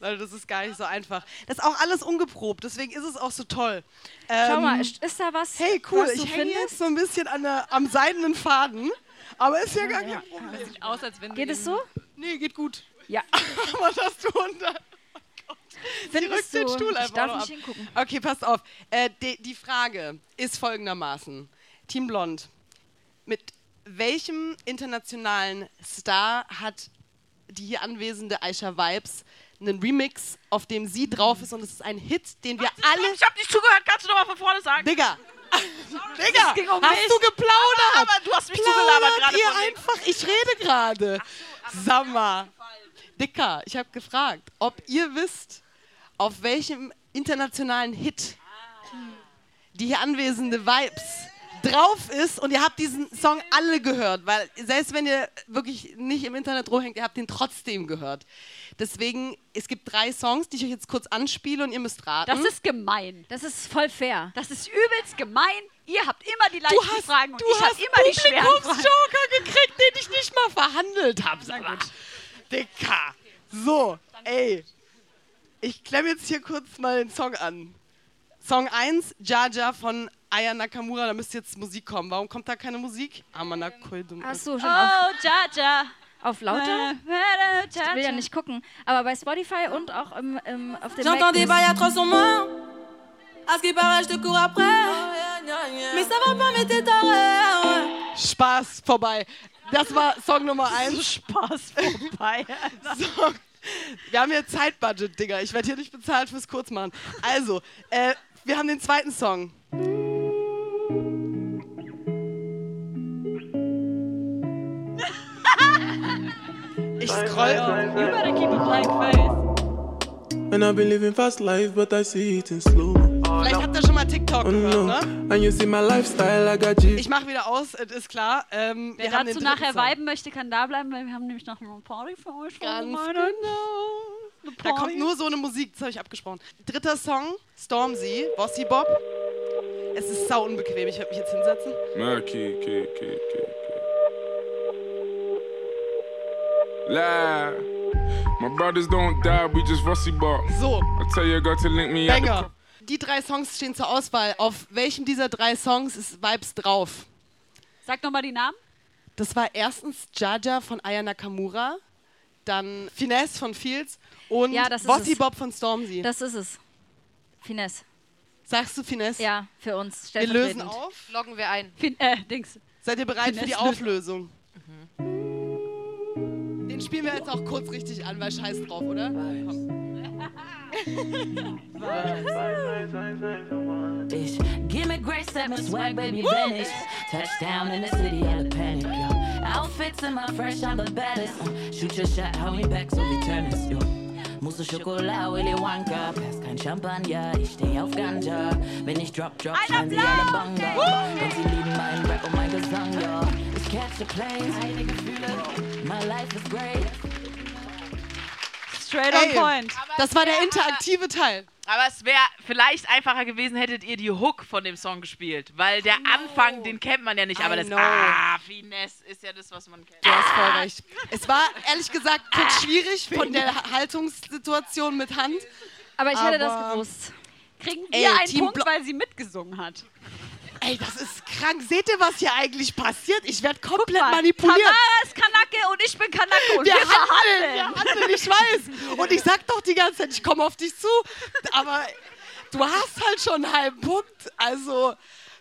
Leute, das ist gar nicht so einfach. Das ist auch alles ungeprobt, deswegen ist es auch so toll. Schau Ähm, mal, ist ist da was? Hey, cool, was ich hänge jetzt so ein bisschen an der, am seidenen Faden, aber ist ja gar kein Problem. Sieht aus, als wenn Geht es so? Nee, geht gut. Ja. Aber das du unter... Sie rückt Findest den? Stuhl Ich einfach darf noch nicht ab. hingucken. Okay, passt auf. Äh, die, die Frage ist folgendermaßen. Team Blond, mit welchem internationalen Star hat die hier anwesende Aisha Vibes einen Remix, auf dem sie drauf ist und es ist ein Hit, den wir alle... Ich hab nicht zugehört, kannst du doch mal von vorne sagen? Digga! Digga! um hast mich. du geplaudert? Aber du hast mich zugelabert gerade ihr einfach, ich rede gerade. Mal. Dicker, ich habe gefragt, ob ihr wisst, auf welchem internationalen Hit die hier anwesende Vibes drauf ist und ihr habt diesen Song alle gehört, weil selbst wenn ihr wirklich nicht im Internet rumhängt, ihr habt ihn trotzdem gehört. Deswegen, es gibt drei Songs, die ich euch jetzt kurz anspiele und ihr müsst raten. Das ist gemein. Das ist voll fair. Das ist übelst gemein. Ihr habt immer die leichten du hast, Fragen und du ich habe hast immer die schweren Fragen. Publikumsjoker gekriegt, den ich nicht mal verhandelt habe. Sag mal. Dicker. So, ey. Ich klemme jetzt hier kurz mal den Song an. Song 1, Jaja von Aya Nakamura. Da müsste jetzt Musik kommen. Warum kommt da keine Musik? Amana Koidum. Hast du schon auf, Oh, Jaja. auf lauter? Ich will ja nicht gucken. Aber bei Spotify und auch im, im, auf dem J'entends des Mac À ce qui paraît, je te cours après. Mais ça va pas, mais t'es taré. Spaß vorbei. Das war Song Nummer 1. Spaß vorbei. Song. Wir haben hier Zeitbudget, Digga. Ich werde hier nicht bezahlt fürs Kurzmachen. Also, äh, wir haben den zweiten Song. Ich scroll. You better keep a blank face. And I've been living fast life, but I see it in slow. Vielleicht habt ihr schon mal TikTok Oh gehört, ne? And you see my lifestyle, I got you. Ich mach wieder aus, es ist klar. Ähm, Wer dazu nachher viben möchte, kann da bleiben, weil wir haben nämlich noch eine Party für euch Ganz genau. Da kommt nur so eine Musik, das habe ich abgesprochen. Dritter Song, Stormzy, Bossy Bob. Es ist sau unbequem, ich werde mich jetzt hinsetzen. Okay, okay, okay, okay. Lie. My brothers don't die, we just rusty bar. So. I tell your girl to link me at the Banger. Die drei Songs stehen zur Auswahl. Auf welchem dieser drei Songs ist Vibes drauf? Sag nochmal die Namen. Das war erstens Jaja von Aya Nakamura, dann Finesse von Fields und Ja, Bossy es. Bob von Stormzy. Das ist es. Finesse. Sagst du Finesse? Ja, für uns. Wir lösen auf. Loggen wir ein. Fin äh, Dings. Seid ihr bereit für die Finesse. Auflösung? Den spielen wir jetzt auch kurz richtig an, weil scheiß drauf, oder? Ish. Give me grace, let me swag, baby, vanish. Touchdown in the city, I panic, yo. Outfits in my fresh, I'm the baddest. Uh, shoot your shot, hau ihn back, so wie Tennis, yo. Mousse Schokolade, Willy Wonka. Pass kein Champagner, ich steh auf Ganja. Wenn ich drop, drop, schreien sie alle Banga. Und sie lieben meinen Rap und mein Gesang, yo. Ich catch the heile Gefühle. My life is great. Straight Ey, on point. Das war der interaktive Teil. Aber es wäre vielleicht einfacher gewesen, hättet ihr die Hook von dem Song gespielt. Weil der Anfang, den kennt man ja nicht. Aber I das know. Ah, Finesse ist ja das, was man kennt. Du hast voll recht. Es war ehrlich gesagt kurz schwierig von der Haltungssituation mit Hand. Aber ich hätte das Aber- gewusst. Kriegen Ey, wir einen Team Punkt, weil sie mitgesungen hat. Ey, das ist krank. Seht ihr, was hier eigentlich passiert? Ich werde komplett Mal, manipuliert. Tamara ist Kanake und ich bin Kanake und wir, Wir handeln, wir handeln, ich weiß. Und ich sag doch die ganze Zeit, ich komme auf dich zu. Aber du hast halt schon einen halben Punkt. Also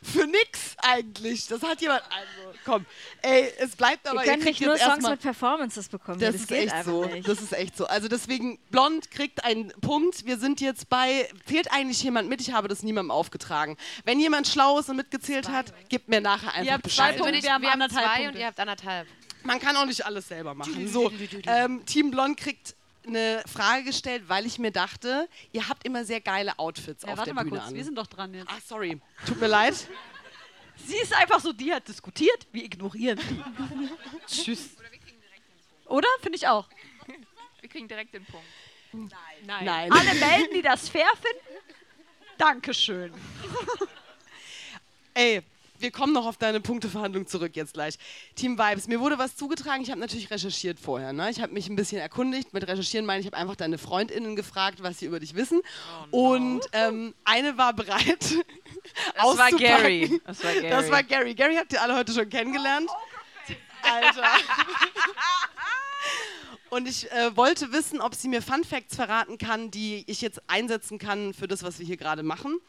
für nix eigentlich. Das hat jemand. Also komm. Ey, es bleibt aber. Ihr könnt kriegt nicht nur Songs mit Performances bekommen. Das, das ist geht echt so. Nicht. Das ist echt so. Also deswegen, Blond kriegt einen Punkt. Wir sind jetzt bei. Zählt eigentlich jemand mit? Ich habe das niemandem aufgetragen. Wenn jemand schlau ist und mitgezählt hat, gibt mir nachher einfach habt zwei Bescheid. Punkte, Würde ich, wir haben wir haben anderthalb zwei Punkte. und ihr habt anderthalb. Man kann auch nicht alles selber machen. So, ähm, Team Blond kriegt eine Frage gestellt, weil ich mir dachte, ihr habt immer sehr geile Outfits Ja, auf warte der mal Bühne kurz, an. wir sind doch dran jetzt. Ach, sorry. Tut mir leid. Sie ist einfach so, die hat diskutiert, wir ignorieren sie. Tschüss. Oder? Finde ich auch. Wir kriegen direkt den Punkt. Nein. Nein. Alle melden, die das fair finden. Dankeschön. Ey, wir kommen noch auf deine Punkteverhandlung zurück jetzt gleich. Team Vibes, mir wurde was zugetragen. Ich habe natürlich recherchiert vorher. Ne? Ich habe mich ein bisschen erkundigt. Mit recherchieren meine ich, ich habe einfach deine FreundInnen gefragt, was sie über dich wissen. Und ähm, eine war bereit. Das war. Gary. Das war Gary. Das war Gary. Gary habt ihr alle heute schon kennengelernt. Alter. Und ich äh, wollte wissen, ob sie mir Fun Facts verraten kann, die ich jetzt einsetzen kann für das, was wir hier gerade machen.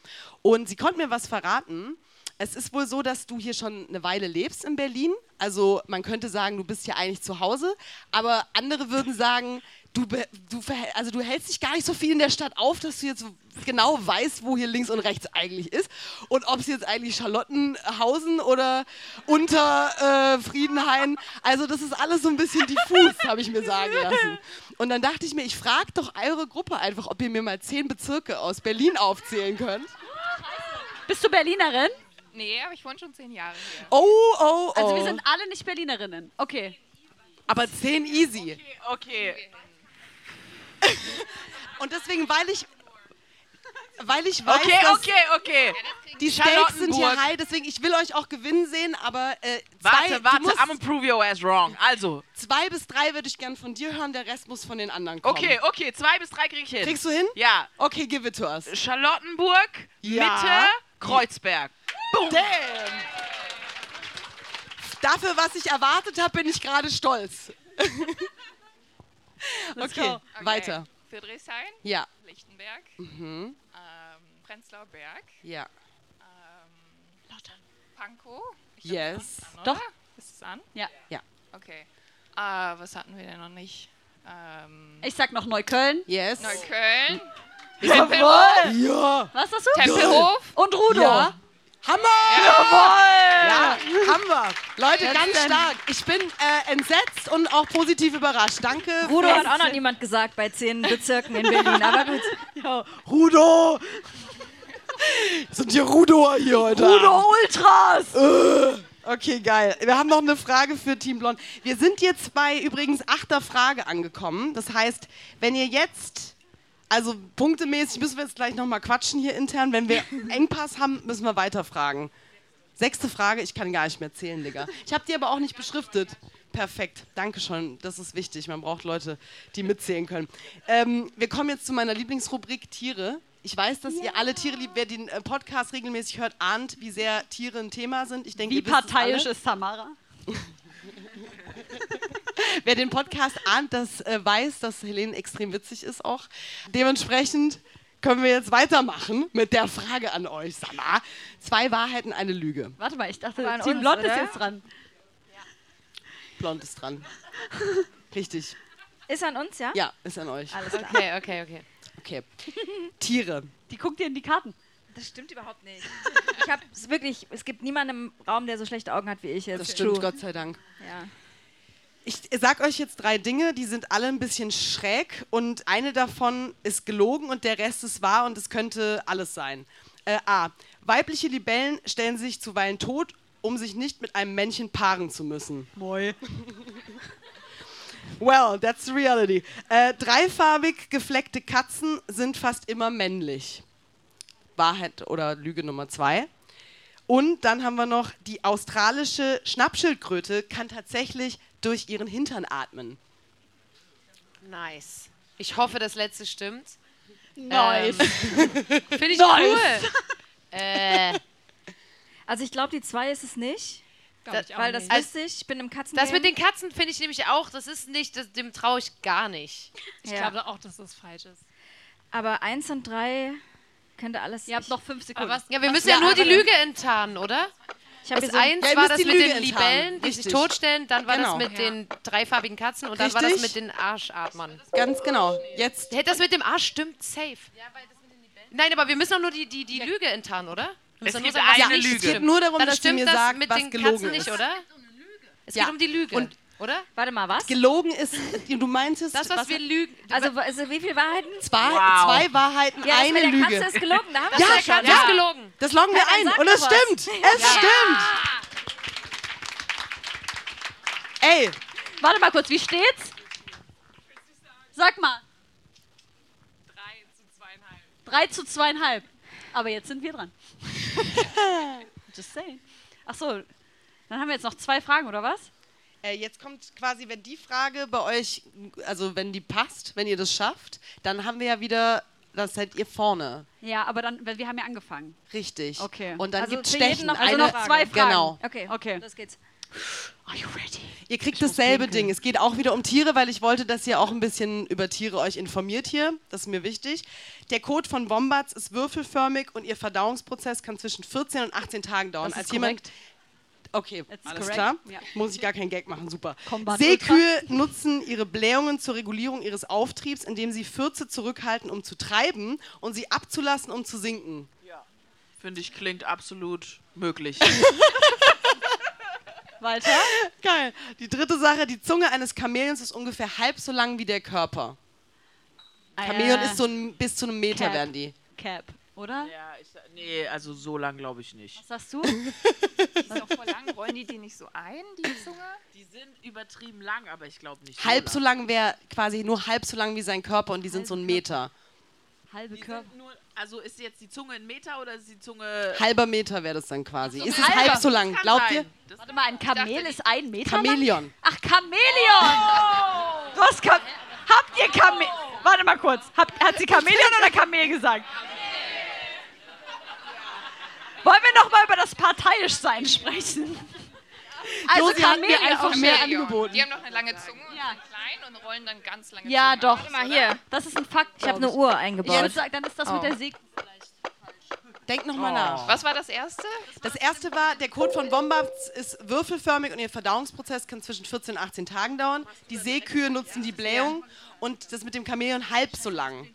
Und sie konnte mir was verraten. Es ist wohl so, dass du hier schon eine Weile lebst in Berlin. Also man könnte sagen, du bist hier eigentlich zu Hause. Aber andere würden sagen, du, du, also du hältst dich gar nicht so viel in der Stadt auf, dass du jetzt genau weißt, wo hier links und rechts eigentlich ist. Und ob es jetzt eigentlich Charlottenhausen oder unter äh, Friedenhain. Also das ist alles so ein bisschen diffus, habe ich mir sagen lassen. Und dann dachte ich mir, ich frage doch eure Gruppe einfach, ob ihr mir mal zehn Bezirke aus Berlin aufzählen könnt. Bist du Berlinerin? Nee, aber ich wohne schon zehn Jahre hier. Oh, oh, oh. Also wir sind alle nicht Berlinerinnen. Okay. Aber zehn easy. Okay. Und deswegen, weil ich, weil ich weiß, Okay, dass okay, okay. die Stakes sind hier high, deswegen ich will euch auch gewinnen sehen, aber äh, zwei, Warte, warte, musst- I'm gonna prove your ass wrong. Also, zwei bis drei würde ich gern von dir hören, der Rest muss von den anderen kommen. okay, okay, zwei bis drei krieg ich hin. Kriegst du hin? Ja. Okay, give it to us. Charlottenburg, Ja. Mitte, Kreuzberg. Damn! Dafür, was ich erwartet habe, bin ich gerade stolz. Okay, go. weiter. Friedrichshain, Ja. Lichtenberg, Mhm. Prenzlauer Berg, Ja. ähm, Pankow. Ich Yes. an, Doch. oder? Ist es an? Ja. Ja. Okay. Ah, was hatten wir denn noch nicht? Ähm, Ich sag noch Neukölln. Yes. Neukölln. Jawohl! Ja. Was hast du? Tempelhof. Und Rudo. Ja. Hammer! Jawohl! Ja, haben wir. Leute, Jetzt ganz denn. stark. Ich bin äh, entsetzt und auch positiv überrascht. Danke. Rudo hat auch noch niemand gesagt bei zehn Bezirken in Berlin, aber gut. Rudo! Sind hier Rudoer hier heute? Rudo Abend? Ultras! Äh, Okay, geil. Wir haben noch eine Frage für Team Blond. Wir sind jetzt bei übrigens achter Frage angekommen. Das heißt, wenn ihr jetzt, also punktemäßig müssen wir jetzt gleich nochmal quatschen hier intern. Wenn wir Engpass haben, müssen wir weiterfragen. Sechste Frage, ich kann gar nicht mehr zählen, Digga. Ich habe die aber auch nicht beschriftet. Perfekt, danke schon. Das ist wichtig. Man braucht Leute, die mitzählen können. Ähm, wir kommen jetzt zu meiner Lieblingsrubrik Tiere. Ich weiß, dass ihr alle Tiere liebt. Wer den äh, Podcast regelmäßig hört, ahnt, wie sehr Tiere ein Thema sind. Ich denke, Wie parteiisch ist Tamara? Wer den Podcast ahnt, das äh, weiß, dass Helene extrem witzig ist auch. Dementsprechend können wir jetzt weitermachen mit der Frage an euch. Sag zwei Wahrheiten, eine Lüge. Warte mal, ich dachte, Team uns, Blond ist oder? jetzt dran. Blond ist dran. Richtig. Ist an uns, ja? Ja, ist an euch. Alles klar. Okay, okay, okay. Okay. Tiere. Die guckt dir in die Karten. Das stimmt überhaupt nicht. Ich habe es wirklich, es gibt niemanden im Raum, der so schlechte Augen hat wie ich jetzt. Das stimmt, True. Gott sei Dank. Ja. Ich sag euch jetzt drei Dinge, die sind alle ein bisschen schräg und eine davon ist gelogen und der Rest ist wahr und es könnte alles sein. Äh, A. Weibliche Libellen stellen sich zuweilen tot, um sich nicht mit einem Männchen paaren zu müssen. Moi. Well, that's the reality. Äh, dreifarbig gefleckte Katzen sind fast immer männlich. Wahrheit oder Lüge Nummer zwei. Und dann haben wir noch, die australische Schnappschildkröte kann tatsächlich durch ihren Hintern atmen. Nice. Ich hoffe, das letzte stimmt. Nice. Ähm, Finde ich Nice. cool. Äh, Also ich glaube, die zwei ist es nicht. Das- weil das Also- wüsste ich, ich bin im Katzen. das mit den Katzen finde ich nämlich auch, das ist nicht, das, dem traue ich gar nicht. Ich Ja. glaube auch, dass das falsch ist. Aber eins und drei könnte alles. Ihr habt noch fünf Sekunden. Was, Ja, wir müssen Ja, ja, nur die Lüge enttarnen, oder? Ich habe Das so eins Ja, war das die mit Lüge den. Libellen, die sich Richtig. totstellen, dann war Genau. das mit den dreifarbigen Katzen und dann war das Richtig. mit den Arschatmern. Ganz genau. Jetzt Hey, das mit dem Arsch stimmt safe. Nein, aber wir müssen doch nur die, die, die Lüge enttarnen, oder? Es gibt sagen, was eine nicht Lüge. es geht nur darum, Dann dass stimmt mir das sagt, mit was den gelogen Katzen nicht, ist. oder? Es Ja. geht um die Lüge, Und- oder? Warte mal, was? Gelogen ist, du meintest, Das, was, wir lügen. Also, also wie viele Wahrheiten? zwei, Wow. zwei Wahrheiten, Ja, eine Lüge. Katze ist gelogen. Da haben das wir Ja, ja, gelogen. Das loggen wir Ja, ein und es was. stimmt. Es stimmt. Ey, Warte mal kurz, wie steht's? Sag mal. Drei zu zweieinhalb. Drei zu zweieinhalb. Aber jetzt sind wir dran. Just saying. Ach so, dann haben wir jetzt noch zwei Fragen, oder was? Äh, jetzt kommt quasi, wenn die Frage bei euch, also wenn die passt, wenn ihr das schafft, dann haben wir ja wieder, das seid ihr vorne. Ja, aber dann, weil wir haben ja angefangen. Richtig. Okay. Und dann Also gibt jeden Stechen. noch- Also eine, noch zwei Fragen. Genau. Okay, Okay. los geht's. Are you ready? Ihr kriegt dasselbe Ding. Es geht auch wieder um Tiere, weil ich wollte, dass ihr auch ein bisschen über Tiere euch informiert hier. Das ist mir wichtig. Der Kot von Wombats ist würfelförmig und ihr Verdauungsprozess kann zwischen 14 und 18 Tagen dauern. Das Als ist jemand, korrekt. Okay, That's alles correct. klar. Ja. Muss ich gar keinen Gag machen, super. Combat Seekühe nutzen ihre Blähungen zur Regulierung ihres Auftriebs, indem sie Fürze zurückhalten, um zu treiben und sie abzulassen, um zu sinken. Finde ich, klingt absolut möglich. Walter? Geil. Die dritte Sache, die Zunge eines Chamäleons ist ungefähr halb so lang wie der Körper. Chamäleon Äh, ist so ein, bis zu einem Meter Cap. werden die. Cap, oder? ja, ich, nee, also so lang glaube ich nicht. Was sagst du? Die ist doch voll lang. Rollen die die nicht so ein, die Zunge? Die sind übertrieben lang, aber ich glaube nicht Halb so so lang wäre quasi nur halb so lang wie sein Körper und die sind so ein Meter. Halbe Körper. nur, also ist jetzt die Zunge ein Meter oder ist die Zunge... Halber Meter wäre das dann quasi. Ist es halb so lang? Glaubt ihr? Das Warte mal, ein Kamel ist ein Meter lang? Chamäleon. Ach, Chamäleon! Du hast Kam Habt ihr Kamel... Warte mal kurz. Habt, hat sie Chamäleon oder Kamel gesagt? Wollen wir noch mal über das Parteiischsein sprechen? Also Josi hat mir einfach mehr angeboten. Die haben noch eine lange Zunge und sind klein und rollen dann ganz lange Ja, Zunge doch. aus, Mal hier. Das ist ein Fakt. Ich habe eine Uhr Ich eingebaut. würde sagen, dann ist das Oh. mit der Seg... Denkt nochmal nach. Was war das erste? Das erste war, der Kot von Wombats ist würfelförmig und ihr Verdauungsprozess kann zwischen 14 und 18 Tagen dauern. Die Seekühe nutzen die Blähung und das mit dem Chamäleon halb so lang.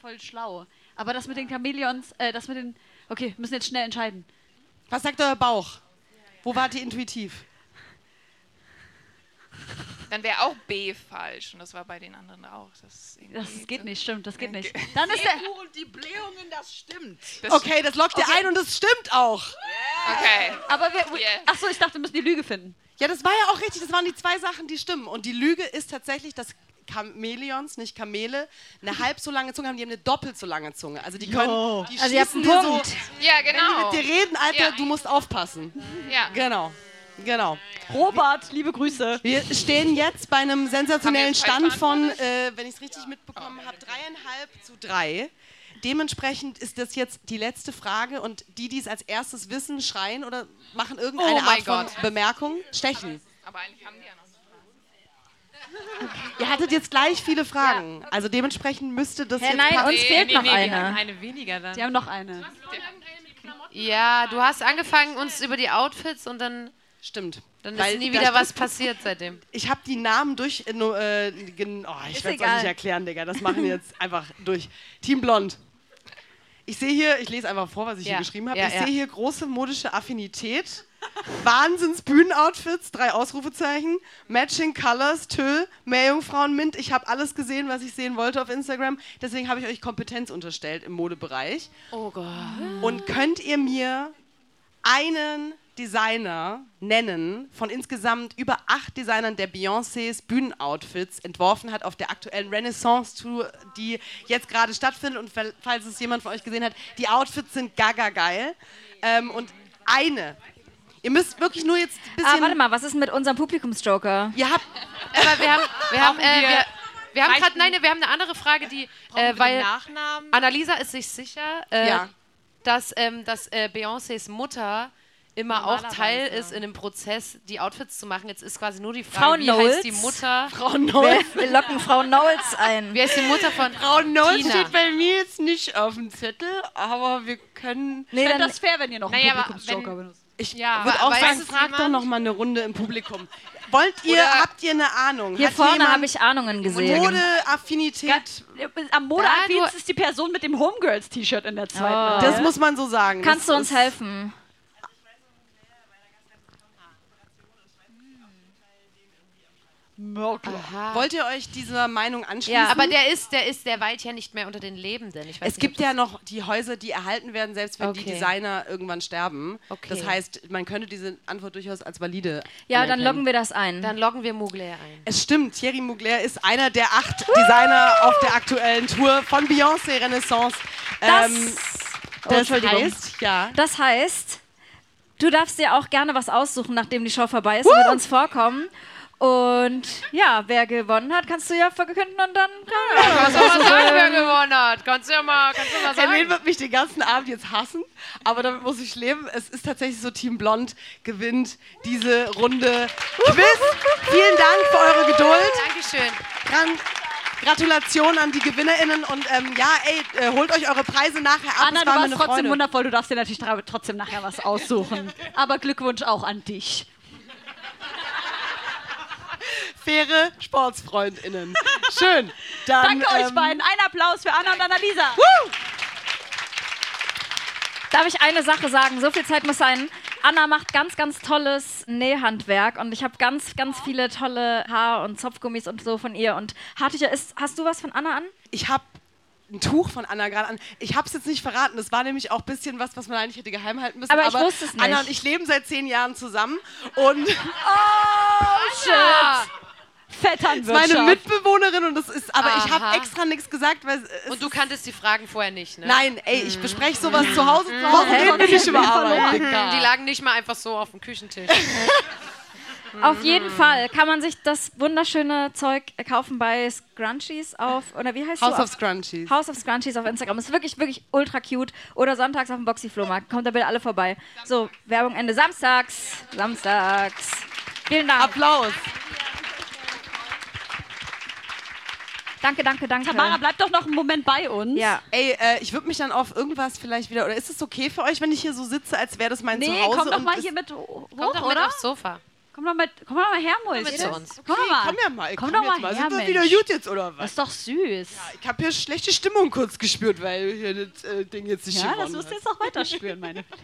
Voll schlau. Aber das mit den Chamäleons, äh, das mit den... Okay, wir müssen jetzt schnell entscheiden. Was sagt euer Bauch? Wo wart ihr intuitiv? Dann wäre auch B falsch und das war bei den anderen auch. Das, Das geht nicht, stimmt, das geht nicht. Okay. Dann ist der. und die Blähungen, das stimmt. Das Okay, das lockt ihr ein und das stimmt auch. Okay. Aber wir. Yeah. Achso, ich dachte, wir müssen die Lüge finden. Ja, das war ja auch richtig. Das waren die zwei Sachen, die stimmen. Und die Lüge ist tatsächlich, dass Chamäleons, nicht Kamele, eine halb so lange Zunge haben. Die haben eine doppelt so lange Zunge. Also die können, Jo. die Also schießen einen dir Punkt. so, Ja, wenn die genau. mit dir reden, Alter, Ja. du musst aufpassen. Ja. Genau, genau. Robert, liebe Grüße. Wir stehen jetzt bei einem sensationellen Stand von, äh, wenn ich es richtig mitbekommen habe, dreieinhalb zu drei. Dementsprechend ist das jetzt die letzte Frage und die, die es als erstes wissen, schreien oder machen irgendeine Oh Art von Gott. Bemerkung, stechen. Aber eigentlich haben die ja noch. Ihr hattet jetzt gleich viele Fragen, also dementsprechend müsste das Hä, jetzt nein, passen. uns fehlt noch wir eine. eine weniger dann. Die haben noch eine. Ja, du hast angefangen uns über die Outfits und dann, Stimmt. dann Weil ist nie da wieder was passiert seitdem. Ich habe die Namen durch. Äh, äh, oh, ich werde es euch egal. nicht erklären, Digga. Das machen wir jetzt einfach durch. Team Blond. Ich sehe hier, ich lese einfach vor, was ich Ja, hier geschrieben habe. ja, ich ja. sehe hier große modische Affinität. Wahnsinns Bühnenoutfits, drei Ausrufezeichen, Matching Colors, Tö, Meerjungfrauen, Mint. Ich habe alles gesehen, was ich sehen wollte auf Instagram. Deswegen habe ich euch Kompetenz unterstellt im Modebereich. Oh Gott. Und könnt ihr mir einen Designer nennen von insgesamt über acht Designern, der Beyoncés Bühnenoutfits entworfen hat auf der aktuellen Renaissance-Tour, die jetzt gerade stattfindet. Und fall- falls es jemand von euch gesehen hat, die Outfits sind gaga geil. Ähm, und eine. Ihr müsst wirklich nur jetzt ein bisschen. Ah, warte mal, was ist denn mit unserem Publikumsjoker? Ihr habt. Aber wir haben, wir haben, äh, wir- wir, haben gerade, nein, wir haben eine andere Frage, die, äh, weil Nachnamen? Annalisa ist sich sicher, äh, Ja. dass, ähm, dass äh, Beyoncés Mutter immer auch Teil ist in dem Prozess, die Outfits zu machen. Jetzt ist quasi nur die Frage, Frau wie Knowles? heißt die Mutter? Frau Noll. Wir locken Frau Knowles ein. Wie heißt die Mutter von Frau Noll Tina? steht bei mir jetzt nicht auf dem Zettel, aber wir können. Ich finde das fair, wenn ihr noch einen Naja, aber Publikumsjoker benutzt. Ich Ja, würde auch sagen, es fragt doch noch mal eine Runde im Publikum. Wollt ihr, Oder- habt ihr eine Ahnung? Hier Hat vorne habe ich Ahnungen gesehen. Modeaffinität? Am Modeaffinität du- ist die Person mit dem Homegirls-T-Shirt in der zweiten Oh. Das muss man so sagen. Kannst du Das uns ist- helfen? Aha. Wollt ihr euch dieser Meinung anschließen? Ja, aber der ist, der ist, der weilt ja nicht mehr unter den Lebenden. Ich weiß es nicht, gibt ja noch die Häuser, die erhalten werden, selbst wenn die Okay. Designer irgendwann sterben. Okay. Das heißt, man könnte diese Antwort durchaus als valide Ja, dann anerkennen. loggen wir das ein. Dann loggen wir Mugler ein. Es stimmt, Thierry Mugler ist einer der acht Designer auf der aktuellen Tour von Beyoncé Renaissance. Das, Ähm, oh, das Entschuldigung. heißt, ja. Das heißt, du darfst dir auch gerne was aussuchen, nachdem die Show vorbei ist und mit uns vorkommen. Und ja, wer gewonnen hat, kannst du ja verkünden und dann Kannst du mal sagen, wer gewonnen hat? Kannst du ja mal, kannst du mal sagen. wird mich den ganzen Abend jetzt hassen, aber damit muss ich leben. Es ist tatsächlich so, Team Blond gewinnt diese Runde Quiz. Vielen Dank für eure Geduld. Dankeschön. Gran Gratulation an die GewinnerInnen und ähm, ja, ey, äh, holt euch eure Preise nachher ab. Anna, du warst trotzdem Freude. wundervoll. Du darfst dir natürlich trotzdem nachher was aussuchen. Aber Glückwunsch auch an dich. Faire SportsfreundInnen. Schön. Dann, Danke euch ähm, beiden. Ein Applaus für Anna und Annalisa. Darf ich eine Sache sagen? So viel Zeit muss sein. Anna macht ganz, ganz tolles Nähhandwerk und ich habe ganz, ganz viele tolle Haar- und Zopfgummis und so von ihr. Und Hartücher, ist, hast du was von Anna an? Ich habe ein Tuch von Anna gerade an. Ich habe es jetzt nicht verraten. Das war nämlich auch ein bisschen was, was man eigentlich hätte geheim halten müssen. Aber ich wusste es nicht. Anna und ich leben seit zehn Jahren zusammen und Oh, shit. Vetternwirtschaft. meine Mitbewohnerin und das ist, aber ich Aha. habe extra nichts gesagt, weil es Und du kanntest die Fragen vorher nicht, ne? Nein, ey, ich bespreche sowas zu Hause. Zu Hause reden wir nicht über Arbeit. Die lagen nicht mal einfach so auf dem Küchentisch. Auf jeden Fall kann man sich das wunderschöne Zeug kaufen bei Scrunchies auf, oder wie heißt House du? of Scrunchies. House of Scrunchies auf Instagram. Ist wirklich, wirklich ultra cute. Oder sonntags auf dem Boxy-Flohmarkt. Kommt da bitte alle vorbei. So, Werbung Ende. Samstags. Samstags. Vielen Dank. Applaus. Danke, danke, danke. Tamara, bleib doch noch einen Moment bei uns. Ja. Ey, äh, ich würde mich dann auf irgendwas vielleicht wieder. Oder ist es okay für euch, wenn ich hier so sitze, als wäre das mein Nee, Zuhause? komm doch und mal hier mit hoch, Komm doch mit oder? aufs Sofa. Komm doch mal, komm doch mal her, Mäuschen. mit zu uns. Komm Okay, doch mal. komm ja mal, Komm komm doch jetzt mal mal. her, Sind wir Mensch. wieder gut jetzt, oder was? Das ist doch süß. Ich habe hier schlechte Stimmung kurz gespürt, weil hier das äh, Ding jetzt nicht Ja, das wirst du jetzt auch weiter spüren, meine.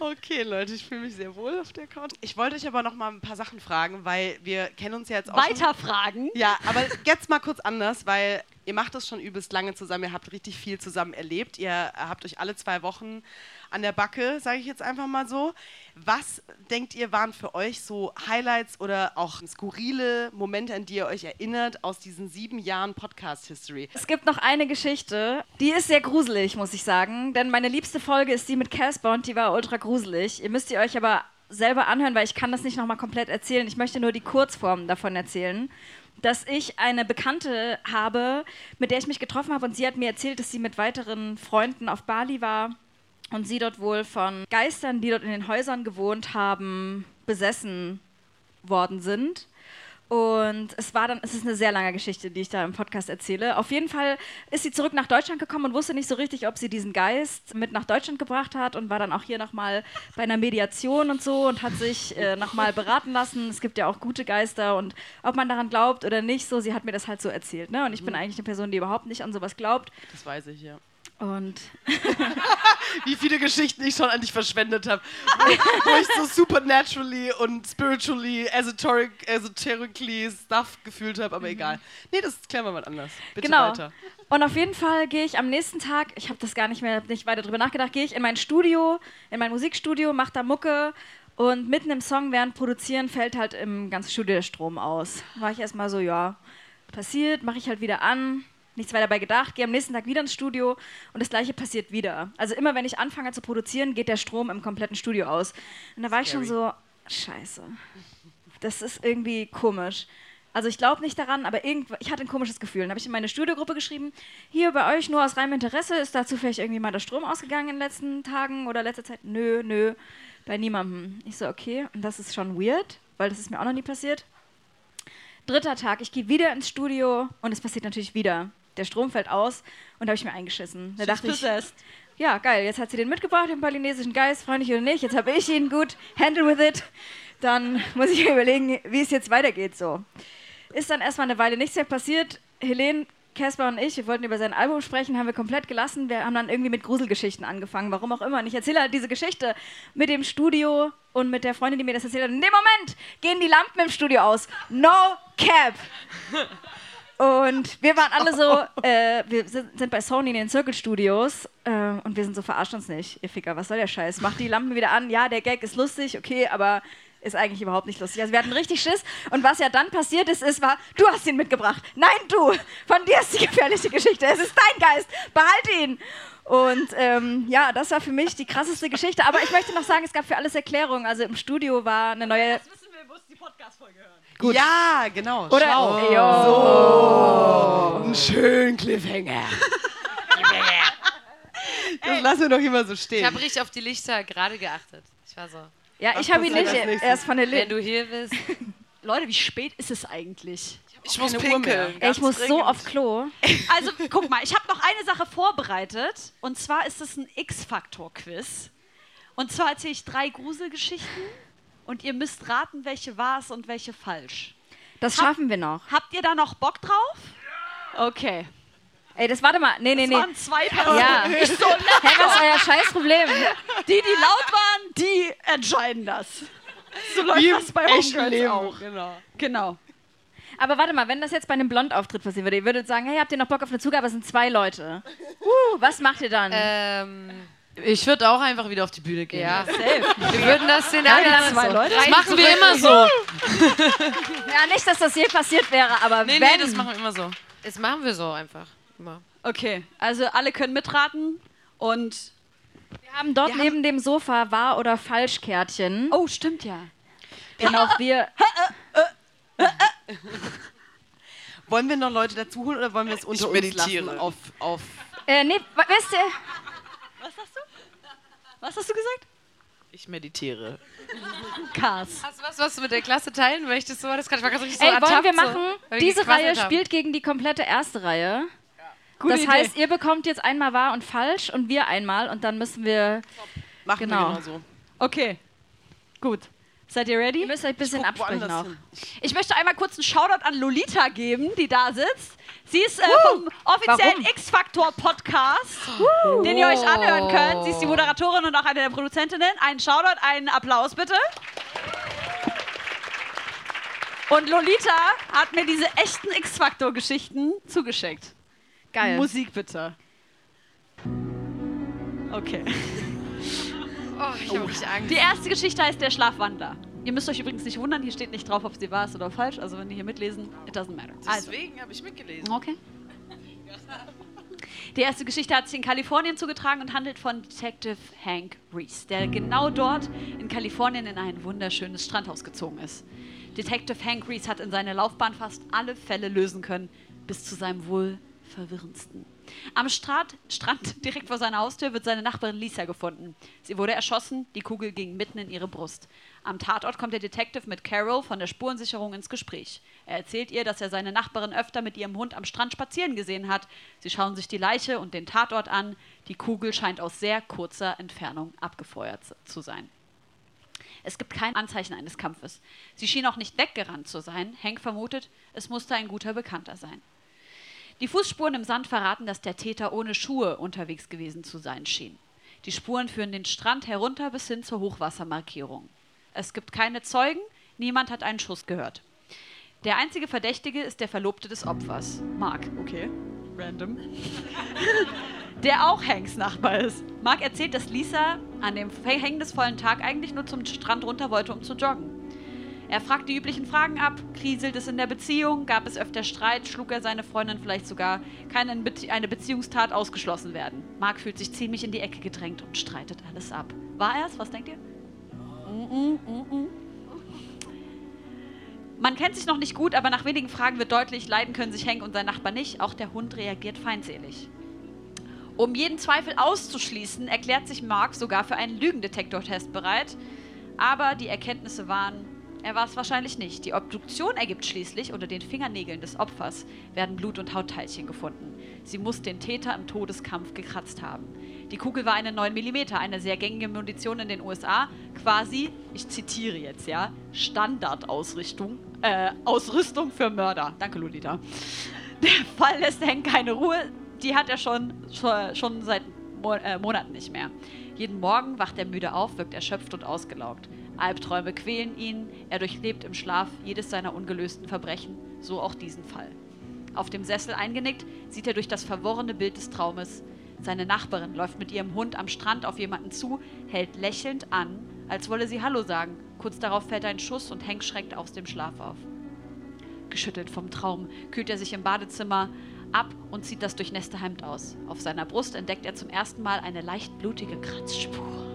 Okay, Leute, ich fühle mich sehr wohl auf der Couch. Ich wollte euch aber noch mal ein paar Sachen fragen, weil wir kennen uns ja jetzt auch Weiter schon. fragen? Ja, aber jetzt mal kurz anders, weil ihr macht das schon übelst lange zusammen, ihr habt richtig viel zusammen erlebt. Ihr habt euch alle zwei Wochen an der Backe, sage ich jetzt einfach mal so. Was denkt ihr waren für euch so Highlights oder auch skurrile Momente, an die ihr euch erinnert aus diesen sieben Jahren Podcast-History? Es gibt noch eine Geschichte, die ist sehr gruselig, muss ich sagen. Denn meine liebste Folge ist die mit Casper und die war ultra gruselig. Ihr müsst ihr euch aber selber anhören, weil ich kann das nicht nochmal komplett erzählen. Ich möchte nur die Kurzform davon erzählen. Dass ich eine Bekannte habe, mit der ich mich getroffen habe und sie hat mir erzählt, dass sie mit weiteren Freunden auf Bali war und sie dort wohl von Geistern, die dort in den Häusern gewohnt haben, besessen worden sind. Und es war dann, es ist eine sehr lange Geschichte, die ich da im Podcast erzähle. Auf jeden Fall ist sie zurück nach Deutschland gekommen und wusste nicht so richtig, ob sie diesen Geist mit nach Deutschland gebracht hat und war dann auch hier nochmal bei einer Mediation und so und hat sich äh, nochmal beraten lassen. Es gibt ja auch gute Geister und ob man daran glaubt oder nicht, so, sie hat mir das halt so erzählt. Ne? Und ich bin eigentlich eine Person, die überhaupt nicht an sowas glaubt. Das weiß ich, ja. Und Wie viele Geschichten ich schon an dich verschwendet habe. Wo, ich so supernaturally und spiritually, esoteric, esoterically Stuff gefühlt habe, aber egal. Nee, das klären wir mal anders. Bitte genau. weiter. Und auf jeden Fall gehe ich am nächsten Tag, ich habe das gar nicht mehr, nicht weiter drüber nachgedacht, gehe ich in mein Studio, in mein Musikstudio, mache da Mucke und mitten im Song während produzieren fällt halt im ganzen Studio der Strom aus. War ich erstmal so, ja, passiert, mache ich halt wieder an, nichts weiter dabei gedacht, gehe am nächsten Tag wieder ins Studio und das gleiche passiert wieder. Also immer wenn ich anfange zu produzieren, geht der Strom im kompletten Studio aus. Und da war ich schon so, scheiße, das ist irgendwie komisch. Also ich glaube nicht daran, aber irgend, ich hatte ein komisches Gefühl. Dann habe ich in meine Studiogruppe geschrieben, hier bei euch nur aus reinem Interesse, ist da zufällig irgendwie mal der Strom ausgegangen in den letzten Tagen oder letzter Zeit? Nö, nö, bei niemandem. Ich so, okay, und das ist schon weird, weil das ist mir auch noch nie passiert. Dritter Tag, ich gehe wieder ins Studio und es passiert natürlich wieder. Der Strom fällt aus und da habe ich mir eingeschissen. Da dachte ich, ja, geil, jetzt hat sie den mitgebracht, den balinesischen Geist, freundlich oder nicht, jetzt habe ich ihn gut, handle with it. Dann muss ich mir überlegen, wie es jetzt weitergeht so. Ist dann erstmal eine Weile nichts mehr passiert. Helene, Casper und ich, wir wollten über sein Album sprechen, haben wir komplett gelassen. Wir haben dann irgendwie mit Gruselgeschichten angefangen, warum auch immer. Und ich erzähle halt diese Geschichte mit dem Studio und mit der Freundin, die mir das erzählt hat. In dem Moment gehen die Lampen im Studio aus. No cap. Und wir waren alle so, äh, wir sind, bei Sony in den Circle Studios äh, und wir sind so, verarscht uns nicht, ihr Ficker, was soll der Scheiß? Macht die Lampen wieder an, ja, der Gag ist lustig, okay, aber ist eigentlich überhaupt nicht lustig. Also wir hatten richtig Schiss und was ja dann passiert ist, ist, war, du hast ihn mitgebracht. Nein, du, von dir ist die gefährliche Geschichte, es ist dein Geist, behalte ihn. Und ähm, ja, das war für mich die krasseste Geschichte. Aber ich möchte noch sagen, es gab für alles Erklärungen. Also im Studio war eine neue... wissen wir, muss die Podcast-Folge hören. Gut. Ja, genau. Oder- Schlau. Jo. So. Ein schönen Cliffhanger. das lassen wir doch immer so Ich stehen. habe richtig auf die Lichter gerade geachtet. Ich war so. Ja, Was ich habe ihn nicht erst von der Wenn Lin. du hier bist. Leute, wie spät ist es eigentlich? Ich muss pinkeln. Ich muss so dringend. auf Klo. Also, guck mal, ich habe noch eine Sache vorbereitet. Und zwar ist es ein X-Faktor-Quiz. Und zwar erzähle ich drei Gruselgeschichten. Und ihr müsst raten, welche wahr ist und welche falsch. Das Hab- schaffen wir noch. Habt ihr da noch Bock drauf? Okay. Ey, das warte mal. Nee, nee, Es nee. waren zwei Personen. Ja. Ich so, Hä, was ist euer Scheißproblem? Die, die laut waren, die entscheiden das. So läuft Wie das bei Homegirls auch. Genau. Genau. Aber warte mal, wenn das jetzt bei einem Blond-Auftritt passieren würde, ihr würdet sagen, hey, habt ihr noch Bock auf eine Zugabe? Es sind zwei Leute. Uh, was macht ihr dann? Ähm, ich würde auch einfach wieder auf die Bühne gehen. Ja, safe. Wir würden das den anderen zwei so. Leute. Das machen wir immer so. ja, nicht, dass das je passiert wäre, aber Nee, wenn. nee, das machen wir immer so. Das machen wir so einfach. Immer. Okay, also alle können mitraten und. wir haben dort Wir neben dem Sofa Wahr- oder Falschkärtchen. Oh, stimmt ja. Auch wir. Wollen wir noch Leute dazu holen oder wollen wir es unter uns meditiere. lassen? Auf, auf Äh, nee, weißt du. Was hast du? Was hast du gesagt? Ich meditiere. Cars. Hast du was, was du mit der Klasse teilen möchtest? So, das kann ich mal ganz richtig so Ey, wollen wir so, machen? wir Diese Reihe haben. spielt gegen die komplette erste Reihe. Gute das Idee. heißt, ihr bekommt jetzt einmal wahr und falsch und wir einmal und dann müssen wir. machen Genau. wir genau so. Okay, gut. Seid ihr ready? Ihr müsst euch ein bisschen absprechen auch. Ich möchte einmal kurz einen Shoutout an Lolita geben, die da sitzt. Sie ist äh, vom offiziellen? X-Factor-Podcast, den ihr euch anhören könnt. Sie ist die Moderatorin und auch eine der Produzentinnen. Einen Shoutout, einen Applaus bitte. Und Lolita hat mir diese echten X-Factor-Geschichten zugeschickt. Geil. Musik bitte. Okay. Oh, ich habe richtig Angst. Die erste Geschichte heißt Der Schlafwandler. Ihr müsst euch übrigens nicht wundern, hier steht nicht drauf, ob sie wahr ist oder falsch. Also wenn die hier mitlesen, it doesn't matter. Also, Deswegen habe ich mitgelesen. okay. Die erste Geschichte hat sich in Kalifornien zugetragen und handelt von Detective Hank Reese, der genau dort in Kalifornien in ein wunderschönes Strandhaus gezogen ist. Detective Hank Reese hat in seiner Laufbahn fast alle Fälle lösen können, bis zu seinem wohl verwirrendsten. Am Strand, Strand direkt vor seiner Haustür wird seine Nachbarin Lisa gefunden. Sie wurde erschossen, die Kugel ging mitten in ihre Brust. Am Tatort kommt der Detective mit Carol von der Spurensicherung ins Gespräch. Er erzählt ihr, dass er seine Nachbarin öfter mit ihrem Hund am Strand spazieren gesehen hat. Sie schauen sich die Leiche und den Tatort an. Die Kugel scheint aus sehr kurzer Entfernung abgefeuert zu sein. Es gibt kein Anzeichen eines Kampfes. Sie schien auch nicht weggerannt zu sein. Hank vermutet, es musste ein guter Bekannter sein. Die Fußspuren im Sand verraten, dass der Täter ohne Schuhe unterwegs gewesen zu sein schien. Die Spuren führen den Strand herunter bis hin zur Hochwassermarkierung. Es gibt keine Zeugen, niemand hat einen Schuss gehört. Der einzige Verdächtige ist der Verlobte des Opfers, Mark. Okay, random. der auch Hanks Nachbar ist. Mark erzählt, dass Lisa an dem verhängnisvollen Tag eigentlich nur zum Strand runter wollte, um zu joggen. Er fragt die üblichen Fragen ab. Kriselt es in der Beziehung? Gab es öfter Streit? Schlug er seine Freundin vielleicht sogar? Kann eine Be- eine Beziehungstat ausgeschlossen werden? Mark fühlt sich ziemlich in die Ecke gedrängt und streitet alles ab. War er's? Was denkt ihr? -mm, mm -mm. Man kennt sich noch nicht gut, aber nach wenigen Fragen wird deutlich, leiden können sich Hank und sein Nachbar nicht. Auch der Hund reagiert feindselig. Um jeden Zweifel auszuschließen, erklärt sich Mark sogar für einen Lügendetektortest bereit. Aber die Erkenntnisse waren, er war es wahrscheinlich nicht. Die Obduktion ergibt schließlich, unter den Fingernägeln des Opfers werden Blut- und Hautteilchen gefunden. Sie muss den Täter im Todeskampf gekratzt haben. Die Kugel war eine 9 mm, eine sehr gängige Munition in den USA. Quasi, ich zitiere jetzt, ja, Standardausrüstung, äh, Ausrüstung für Mörder. Danke, Lolita. Der Fall lässt Hank keine Ruhe. Die hat er schon, schon, seit äh, Monaten nicht mehr. Jeden Morgen wacht er müde auf, wirkt erschöpft und ausgelaugt. Albträume quälen ihn, er durchlebt im Schlaf jedes seiner ungelösten Verbrechen, so auch diesen Fall. Auf dem Sessel eingenickt sieht er durch das verworrene Bild des Traumes. Seine Nachbarin läuft mit ihrem Hund am Strand auf jemanden zu, hält lächelnd an, als wolle sie Hallo sagen. Kurz darauf fällt ein Schuss und Hank schreckt aus dem Schlaf auf. Geschüttelt vom Traum kühlt er sich im Badezimmer ab und zieht das durchnässte Hemd aus. Auf seiner Brust entdeckt er zum ersten Mal eine leicht blutige Kratzspur,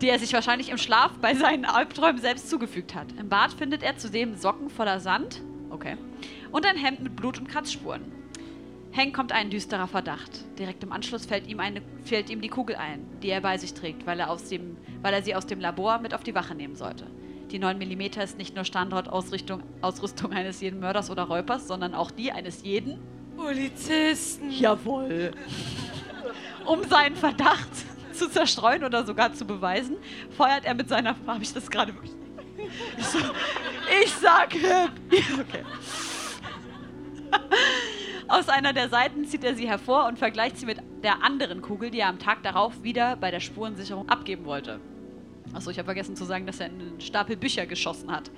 die er sich wahrscheinlich im Schlaf bei seinen Albträumen selbst zugefügt hat. Im Bad findet er zudem Socken voller Sand, okay, und ein Hemd mit Blut- und Kratzspuren. Hank kommt ein düsterer Verdacht. Direkt im Anschluss fällt ihm, eine, fällt ihm die Kugel ein, die er bei sich trägt, weil er, aus dem, weil er sie aus dem Labor mit auf die Wache nehmen sollte. Die 9 mm ist nicht nur Standortausrüstung Ausrüstung eines jeden Mörders oder Räubers, sondern auch die eines jeden Polizisten. Jawohl. Um seinen Verdacht zu zerstreuen oder sogar zu beweisen, feuert er mit seiner. Habe ich das gerade wirklich? Ich, sag hip. Okay. Aus einer der Seiten zieht er sie hervor und vergleicht sie mit der anderen Kugel, die er am Tag darauf wieder bei der Spurensicherung abgeben wollte. Achso, ich habe vergessen zu sagen, dass er in einen Stapel Bücher geschossen hat.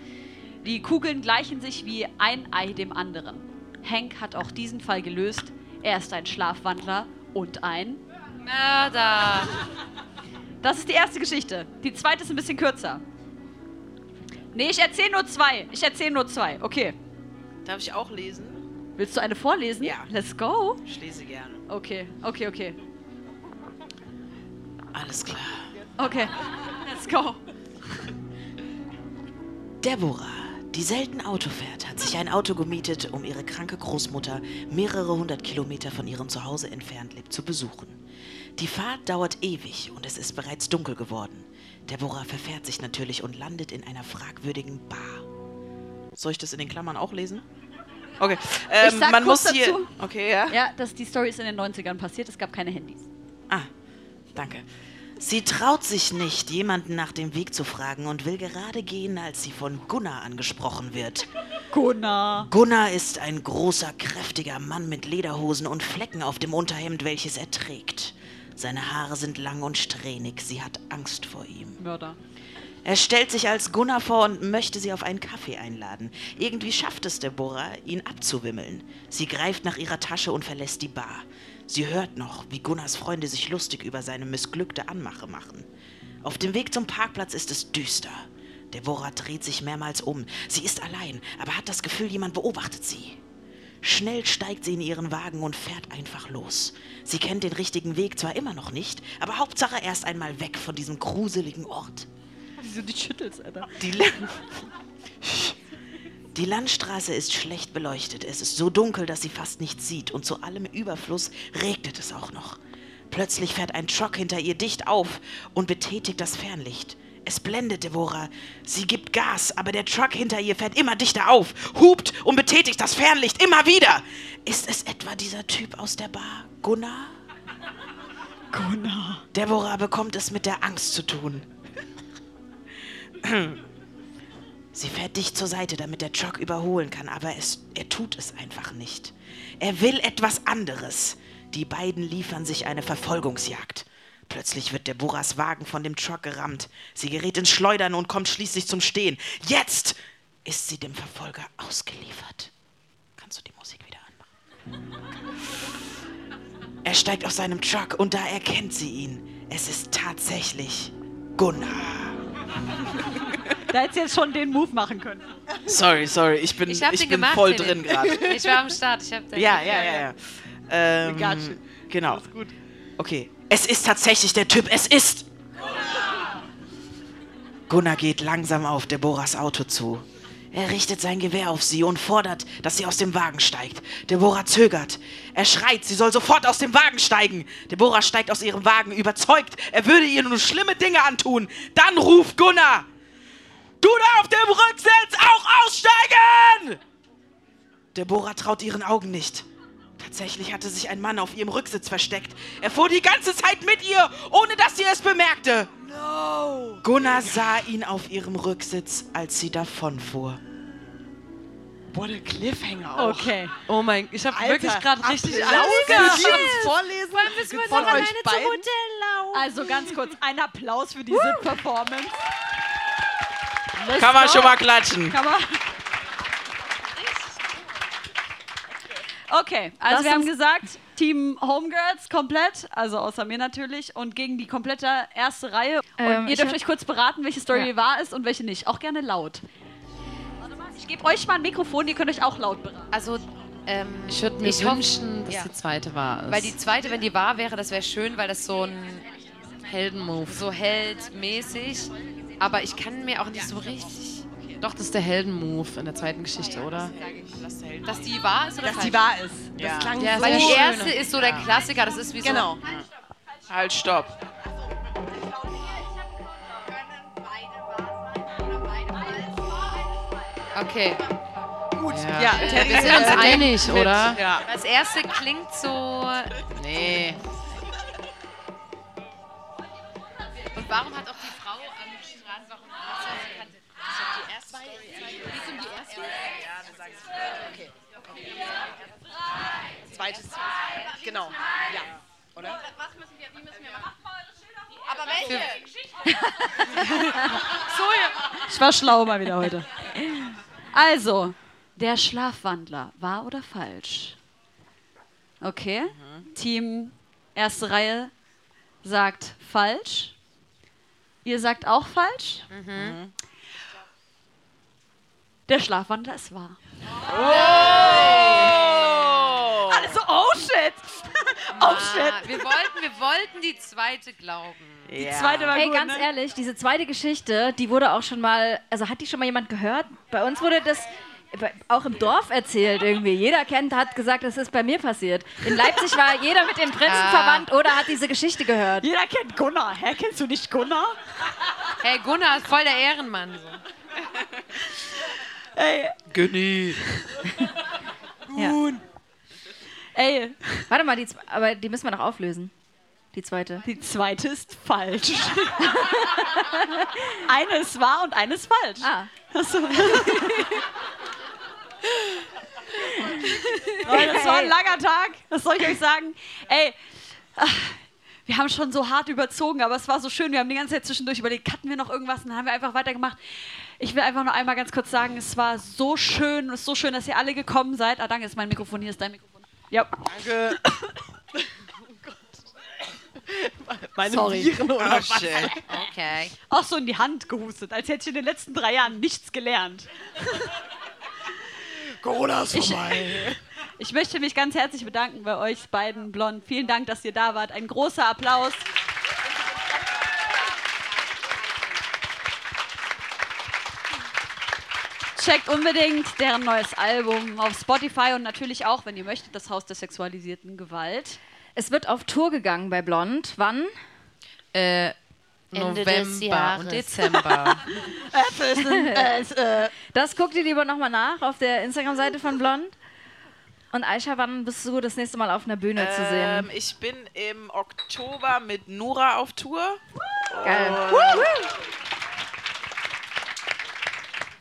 Die Kugeln gleichen sich wie ein Ei dem anderen. Hank hat auch diesen Fall gelöst. Er ist ein Schlafwandler und ein Mörder. Das ist die erste Geschichte. Die zweite ist ein bisschen kürzer. Nee, ich erzähle nur zwei. Ich erzähle nur zwei. Okay. Darf ich auch lesen? Willst du eine vorlesen? Ja. Let's go. Ich lese gerne. Okay, okay, okay. Alles klar. Okay. Let's go. Deborah, die selten Auto fährt, hat sich ein Auto gemietet, um ihre kranke Großmutter mehrere hundert Kilometer von ihrem Zuhause entfernt lebt, zu besuchen. Die Fahrt dauert ewig und es ist bereits dunkel geworden. Deborah verfährt sich natürlich und landet in einer fragwürdigen Bar. Soll ich das in den Klammern auch lesen? Okay. Ähm, man muss hier. dazu. Okay, ja. Ja, das, die Story ist in den 90ern passiert. Es gab keine Handys. Ah, danke. Sie traut sich nicht, jemanden nach dem Weg zu fragen und will gerade gehen, als sie von Gunnar angesprochen wird. Gunnar. Gunnar ist ein großer, kräftiger Mann mit Lederhosen und Flecken auf dem Unterhemd, welches er trägt. Seine Haare sind lang und strähnig. Sie hat Angst vor ihm. Mörder. Er stellt sich als Gunnar vor und möchte sie auf einen Kaffee einladen. Irgendwie schafft es Deborah, ihn abzuwimmeln. Sie greift nach ihrer Tasche und verlässt die Bar. Sie hört noch, wie Gunnars Freunde sich lustig über seine missglückte Anmache machen. Auf dem Weg zum Parkplatz ist es düster. Deborah dreht sich mehrmals um. Sie ist allein, aber hat das Gefühl, jemand beobachtet sie. Schnell steigt sie in ihren Wagen und fährt einfach los. Sie kennt den richtigen Weg zwar immer noch nicht, aber Hauptsache erst einmal weg von diesem gruseligen Ort. Wieso die schüttelst, Alter? Die, La die Landstraße ist schlecht beleuchtet. Es ist so dunkel, dass sie fast nichts sieht. Und zu allem Überfluss regnet es auch noch. Plötzlich fährt ein Truck hinter ihr dicht auf und betätigt das Fernlicht. Es blendet Deborah. Sie gibt Gas, aber der Truck hinter ihr fährt immer dichter auf, hupt und betätigt das Fernlicht immer wieder. Ist es etwa dieser Typ aus der Bar? Gunnar? Gunnar. Deborah bekommt es mit der Angst zu tun. Sie fährt dicht zur Seite, damit der Truck überholen kann, aber es, er tut es einfach nicht. Er will etwas anderes. Die beiden liefern sich eine Verfolgungsjagd. Plötzlich wird Deborahs Wagen von dem Truck gerammt. Sie gerät ins Schleudern und kommt schließlich zum Stehen. Jetzt ist sie dem Verfolger ausgeliefert. Kannst du die Musik wieder anmachen? Er steigt aus seinem Truck und da erkennt sie ihn. Es ist tatsächlich Gunnar. Da hättest du jetzt schon den Move machen können. Sorry, sorry, ich bin, Ich ich bin gemacht, voll drin gerade. Ich war am Start. Ich hab den Ja, ja, ja, ja. Ähm, genau. Okay. Es ist tatsächlich der Typ. Es ist. Gunnar geht langsam auf Deborahs Auto zu. Er richtet sein Gewehr auf sie und fordert, dass sie aus dem Wagen steigt. Deborah zögert. Er schreit, sie soll sofort aus dem Wagen steigen. Deborah steigt aus ihrem Wagen, überzeugt, er würde ihr nur schlimme Dinge antun. Dann ruft Gunnar: Du da auf dem Rücksitz auch aussteigen! Deborah traut ihren Augen nicht. Tatsächlich hatte sich ein Mann auf ihrem Rücksitz versteckt. Er fuhr die ganze Zeit mit ihr, ohne dass sie es bemerkte. No! Gunnar sah ihn auf ihrem Rücksitz, als sie davonfuhr. Boah, der Cliffhanger auch. Okay. Oh mein, ich habe wirklich gerade richtig Applaus vorlesen. Müssen wir von noch alleine euch zum beiden. Hotel laufen. Also ganz kurz, ein Applaus für diese Performance. Kann man schon mal klatschen. Kann man. Okay, also Lass wir haben gesagt, Team Homegirls komplett, also außer mir natürlich, und gegen die komplette erste Reihe. Und Ähm, ihr dürft euch kurz beraten, welche Story Ja. wahr ist und welche nicht. Auch gerne laut. Ich gebe euch mal ein Mikrofon, ihr könnt euch auch laut beraten. Also, ähm, Ich würde mir ich wünschen, dass ja. die zweite wahr ist. Weil die zweite, wenn die wahr wäre, das wäre schön, weil das so ein Heldenmove. so heldmäßig. Aber ich kann mir auch nicht so richtig. Doch, das ist der Heldenmove in der zweiten Geschichte, oder? Dass die wahr ist oder Dass die falsch? wahr ist. Das Ja. klang Ja, so weil die schön. erste ist so der Klassiker, das ist wie Genau. so. Halt, stopp. Okay. Gut. Ja. Ja, Terry, Wir sind uns einig, mit. oder? Ja. Das erste klingt so. Nee. Und warum hat auch die Frau am Strand, warum hat sie kannte? Das ist die erste Story. Geht's um die erste? Ja, dann sag ich. Okay. Zweites. Genau. Ja. Oder? Was müssen wir, wie müssen wir machen? Aber welche? So, ich war schlau mal wieder heute. Also, der Schlafwandler, wahr oder falsch? Okay. Team erste Reihe sagt falsch. Ihr sagt auch falsch. Der Schlafwandler ist wahr. Alle so, oh shit! oh shit! Wir, wollten, wir wollten die zweite glauben. Die zweite war Ey, gut, ganz ne? ehrlich, diese zweite Geschichte, die wurde auch schon mal, also hat die schon mal jemand gehört? Bei uns wurde das auch im Dorf erzählt irgendwie. Jeder kennt, hat gesagt, das ist bei mir passiert. In Leipzig war jeder mit dem Prinzen Ah. verwandt oder hat diese Geschichte gehört. Jeder kennt Gunnar. Hä, kennst du nicht Gunnar? Hey, Gunnar ist voll der Ehrenmann. So. Ey, Günni. Ja. ey. Warte mal, die, aber die müssen wir noch auflösen. Die zweite. Die zweite ist falsch. eine ist wahr und eine ist falsch. Ah. Achso. Leute, das war ein langer Tag. Was soll ich euch sagen? Ey, ach, wir haben schon so hart überzogen, aber es war so schön. Wir haben die ganze Zeit zwischendurch überlegt, cutten wir noch irgendwas? Und dann haben wir einfach weitergemacht. Ich will einfach nur einmal ganz kurz sagen, es war so schön, es ist so schön, dass ihr alle gekommen seid. Ah, danke, ist mein Mikrofon, hier ist dein Mikrofon. Ja. Danke. Meine Sorry. Viren oder Oh, was? shit. Okay. Auch so in die Hand gehustet, als hätte ich in den letzten drei Jahren nichts gelernt. Corona ist Ich- vorbei. Ich möchte mich ganz herzlich bedanken bei euch beiden Blond. Vielen Dank, dass ihr da wart. Ein großer Applaus. Checkt unbedingt deren neues Album auf Spotify und natürlich auch, wenn ihr möchtet, das Haus der sexualisierten Gewalt. Es wird auf Tour gegangen bei Blond. Wann? Äh, Ende November des Jahres. und Dezember. das guckt ihr lieber nochmal nach auf der Instagram-Seite von Blond. Und Aisha, wann bist du das nächste Mal auf einer Bühne zu sehen? Ähm, ich bin im Oktober mit Nura auf Tour. Geil. Und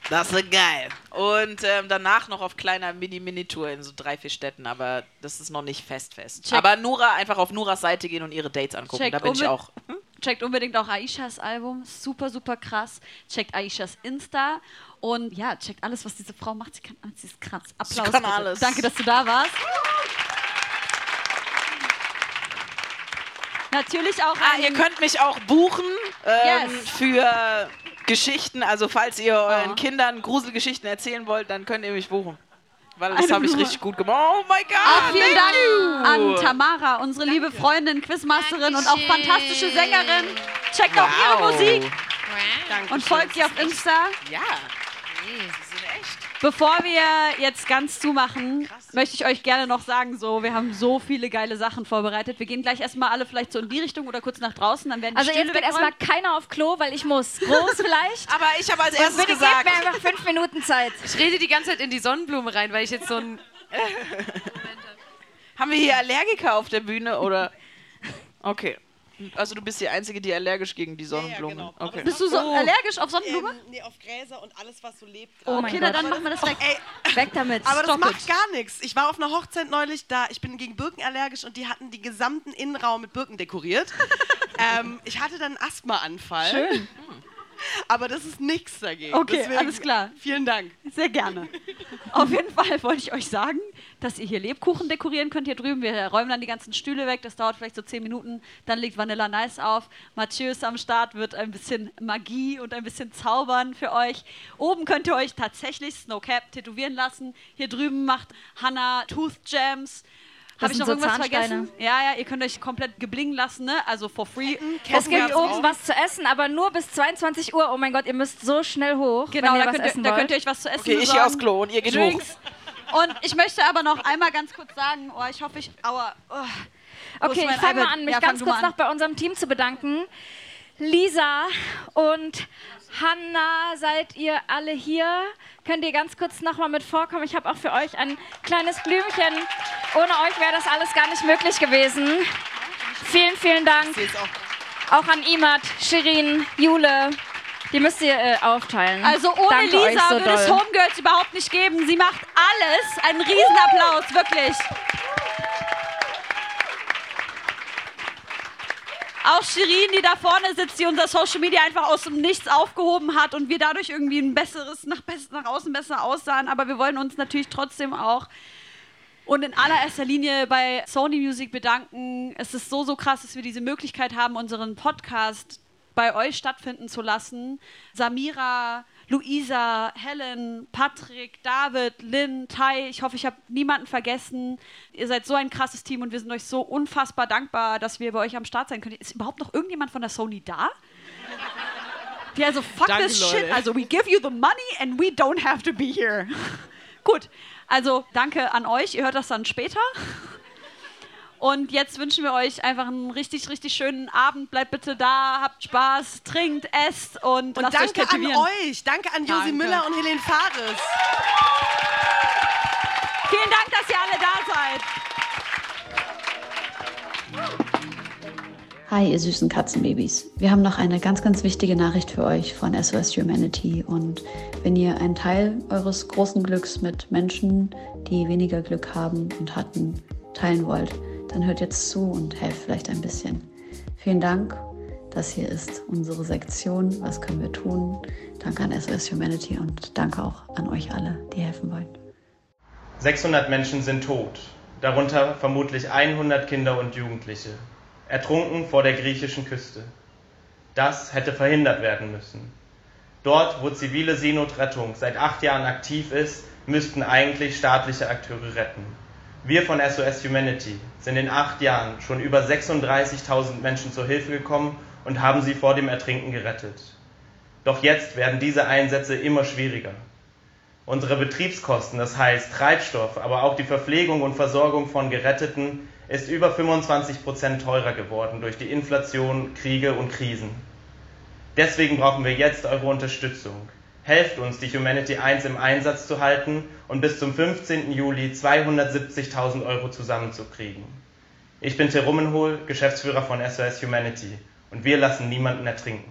das ist geil. Und ähm, danach noch auf kleiner Mini-Mini-Tour in so drei, vier Städten, aber das ist noch nicht fest fest. Check. Aber Nura, einfach auf Nuras Seite gehen und ihre Dates angucken. Checkt da bin ich auch. Checkt unbedingt auch Aishas Album. Super, super krass. Checkt Aishas Insta. Und ja, checkt alles, was diese Frau macht. Sie kann alles. Sie ist krass. Applaus. kann bitte. alles. Danke, dass du da warst. Natürlich auch. Ah, ihr könnt mich auch buchen ähm, Yes. für Geschichten. Also falls ihr euren Oh. Kindern Gruselgeschichten erzählen wollt, dann könnt ihr mich buchen. Weil das habe ich richtig gut gemacht. Oh my God! Auch vielen Dank you. an Tamara, unsere liebe Freundin, Quizmasterin und auch fantastische Sängerin. Checkt auch ihre Wow. Musik Dankeschön. und folgt ihr auf Insta. Ja. Sie sind echt. Bevor wir jetzt ganz zumachen, möchte ich euch gerne noch sagen, so, wir haben so viele geile Sachen vorbereitet. Wir gehen gleich erstmal alle vielleicht so in die Richtung oder kurz nach draußen, dann werden die Also Stühle jetzt geht erstmal keiner auf Klo, weil ich muss. Groß vielleicht. Aber ich habe als erstes bitte gesagt. gebt mir einfach fünf Minuten Zeit. Ich rede die ganze Zeit in die Sonnenblume rein, weil ich jetzt so ein. Haben wir hier Allergiker auf der Bühne oder? Okay. Also du bist die Einzige, die allergisch gegen die Sonnenblume. genau. Okay. Bist du so allergisch auf Sonnenblume? Ähm, nee, auf Gräser und alles, was so lebt. Oh Okay, Gott. dann machen wir das weg. Ey, Weg damit. aber das Stop macht it. gar nichts. Ich war auf einer Hochzeit neulich da. Ich bin gegen Birken allergisch und die hatten den gesamten Innenraum mit Birken dekoriert. ähm, ich hatte dann einen Asthmaanfall. Schön. Aber das ist nichts dagegen. Okay, Deswegen, alles klar. Vielen Dank. Sehr gerne. Auf jeden Fall wollte ich euch sagen, dass ihr hier Lebkuchen dekorieren könnt hier drüben. Wir räumen dann die ganzen Stühle weg. Das dauert vielleicht so zehn Minuten. Dann legt Vanilla Nice auf. Mathieu ist am Start, wird ein bisschen Magie und ein bisschen zaubern für euch. Oben könnt ihr euch tatsächlich Snowcap tätowieren lassen. Hier drüben macht Hannah Tooth Jams. Habe ich noch so irgendwas Zahnsteine. vergessen? Ja, ja, ihr könnt euch komplett geblingen lassen, ne? Also for free. Es gibt oben was zu essen, aber nur bis 22 Uhr. Oh mein Gott, ihr müsst so schnell hoch, Genau, wenn ihr da was könnt ihr, essen da könnt ihr euch was zu essen Okay, ich gehe aufs Klo und ihr geht Drinks. Und ich möchte aber noch einmal ganz kurz sagen, oh, ich hoffe, ich. Aua. Oh. Okay, ich fange mal an, mich Ja, ganz kurz noch bei unserem Team zu bedanken. Lisa und Hanna, seid ihr alle hier? Könnt ihr ganz kurz nochmal mit vorkommen? Ich habe auch für euch ein kleines Blümchen. Ohne euch wäre das alles gar nicht möglich gewesen. Vielen, vielen Dank. Auch an Imad, Shirin, Jule. Die müsst ihr äh, aufteilen. Also ohne Danke Lisa so würde es. Homegirls überhaupt nicht geben. Sie macht alles. Einen Riesenapplaus, wirklich. Auch Shirin, die da vorne sitzt, die unser Social Media einfach aus dem Nichts aufgehoben hat und wir dadurch irgendwie ein besseres, nach, nach außen besser aussahen. Aber wir wollen uns natürlich trotzdem auch und in allererster Linie bei Sony Music bedanken. Es ist so, so krass, dass wir diese Möglichkeit haben, unseren Podcast bei euch stattfinden zu lassen. Samira, Luisa, Helen, Patrick, David, Lynn, Tai, ich hoffe, ich habe niemanden vergessen. Ihr seid so ein krasses Team und wir sind euch so unfassbar dankbar, dass wir bei euch am Start sein können. Ist überhaupt noch irgendjemand von der Sony da? Die also, fuck Danke, this Leute. shit. Also, we give you the money and we don't have to be here. Gut, also danke an euch. Ihr hört das dann später. Und jetzt wünschen wir euch einfach einen richtig, richtig schönen Abend. Bleibt bitte da, habt Spaß, trinkt, esst und, Und lasst euch danke an euch. Danke an Josi Danke. Müller und Helene Fares. Vielen Dank, dass ihr alle da seid. Hi, ihr süßen Katzenbabys. Wir haben noch eine ganz, ganz wichtige Nachricht für euch von SOS Humanity. Und wenn ihr einen Teil eures großen Glücks mit Menschen, die weniger Glück haben und hatten, teilen wollt, dann hört jetzt zu und helft vielleicht ein bisschen. Vielen Dank. Das hier ist unsere Sektion. Was können wir tun? Danke an SOS Humanity und danke auch an euch alle, die helfen wollen. 600 Menschen sind tot, darunter vermutlich 100 Kinder und Jugendliche ertrunken vor der griechischen Küste. Das hätte verhindert werden müssen. Dort, wo zivile Seenotrettung seit acht Jahren aktiv ist, müssten eigentlich staatliche Akteure retten. Wir von SOS Humanity sind in acht Jahren schon über 36.000 Menschen zur Hilfe gekommen und haben sie vor dem Ertrinken gerettet. Doch jetzt werden diese Einsätze immer schwieriger. Unsere Betriebskosten, das heißt Treibstoff, aber auch die Verpflegung und Versorgung von Geretteten, ist über 25 Prozent teurer geworden durch die Inflation, Kriege und Krisen. Deswegen brauchen wir jetzt eure Unterstützung. Helft uns, die Humanity 1 im Einsatz zu halten und bis zum 15. Juli 270.000 Euro zusammenzukriegen. Ich bin Ter Rummenhol, Geschäftsführer von SOS Humanity und wir lassen niemanden ertrinken.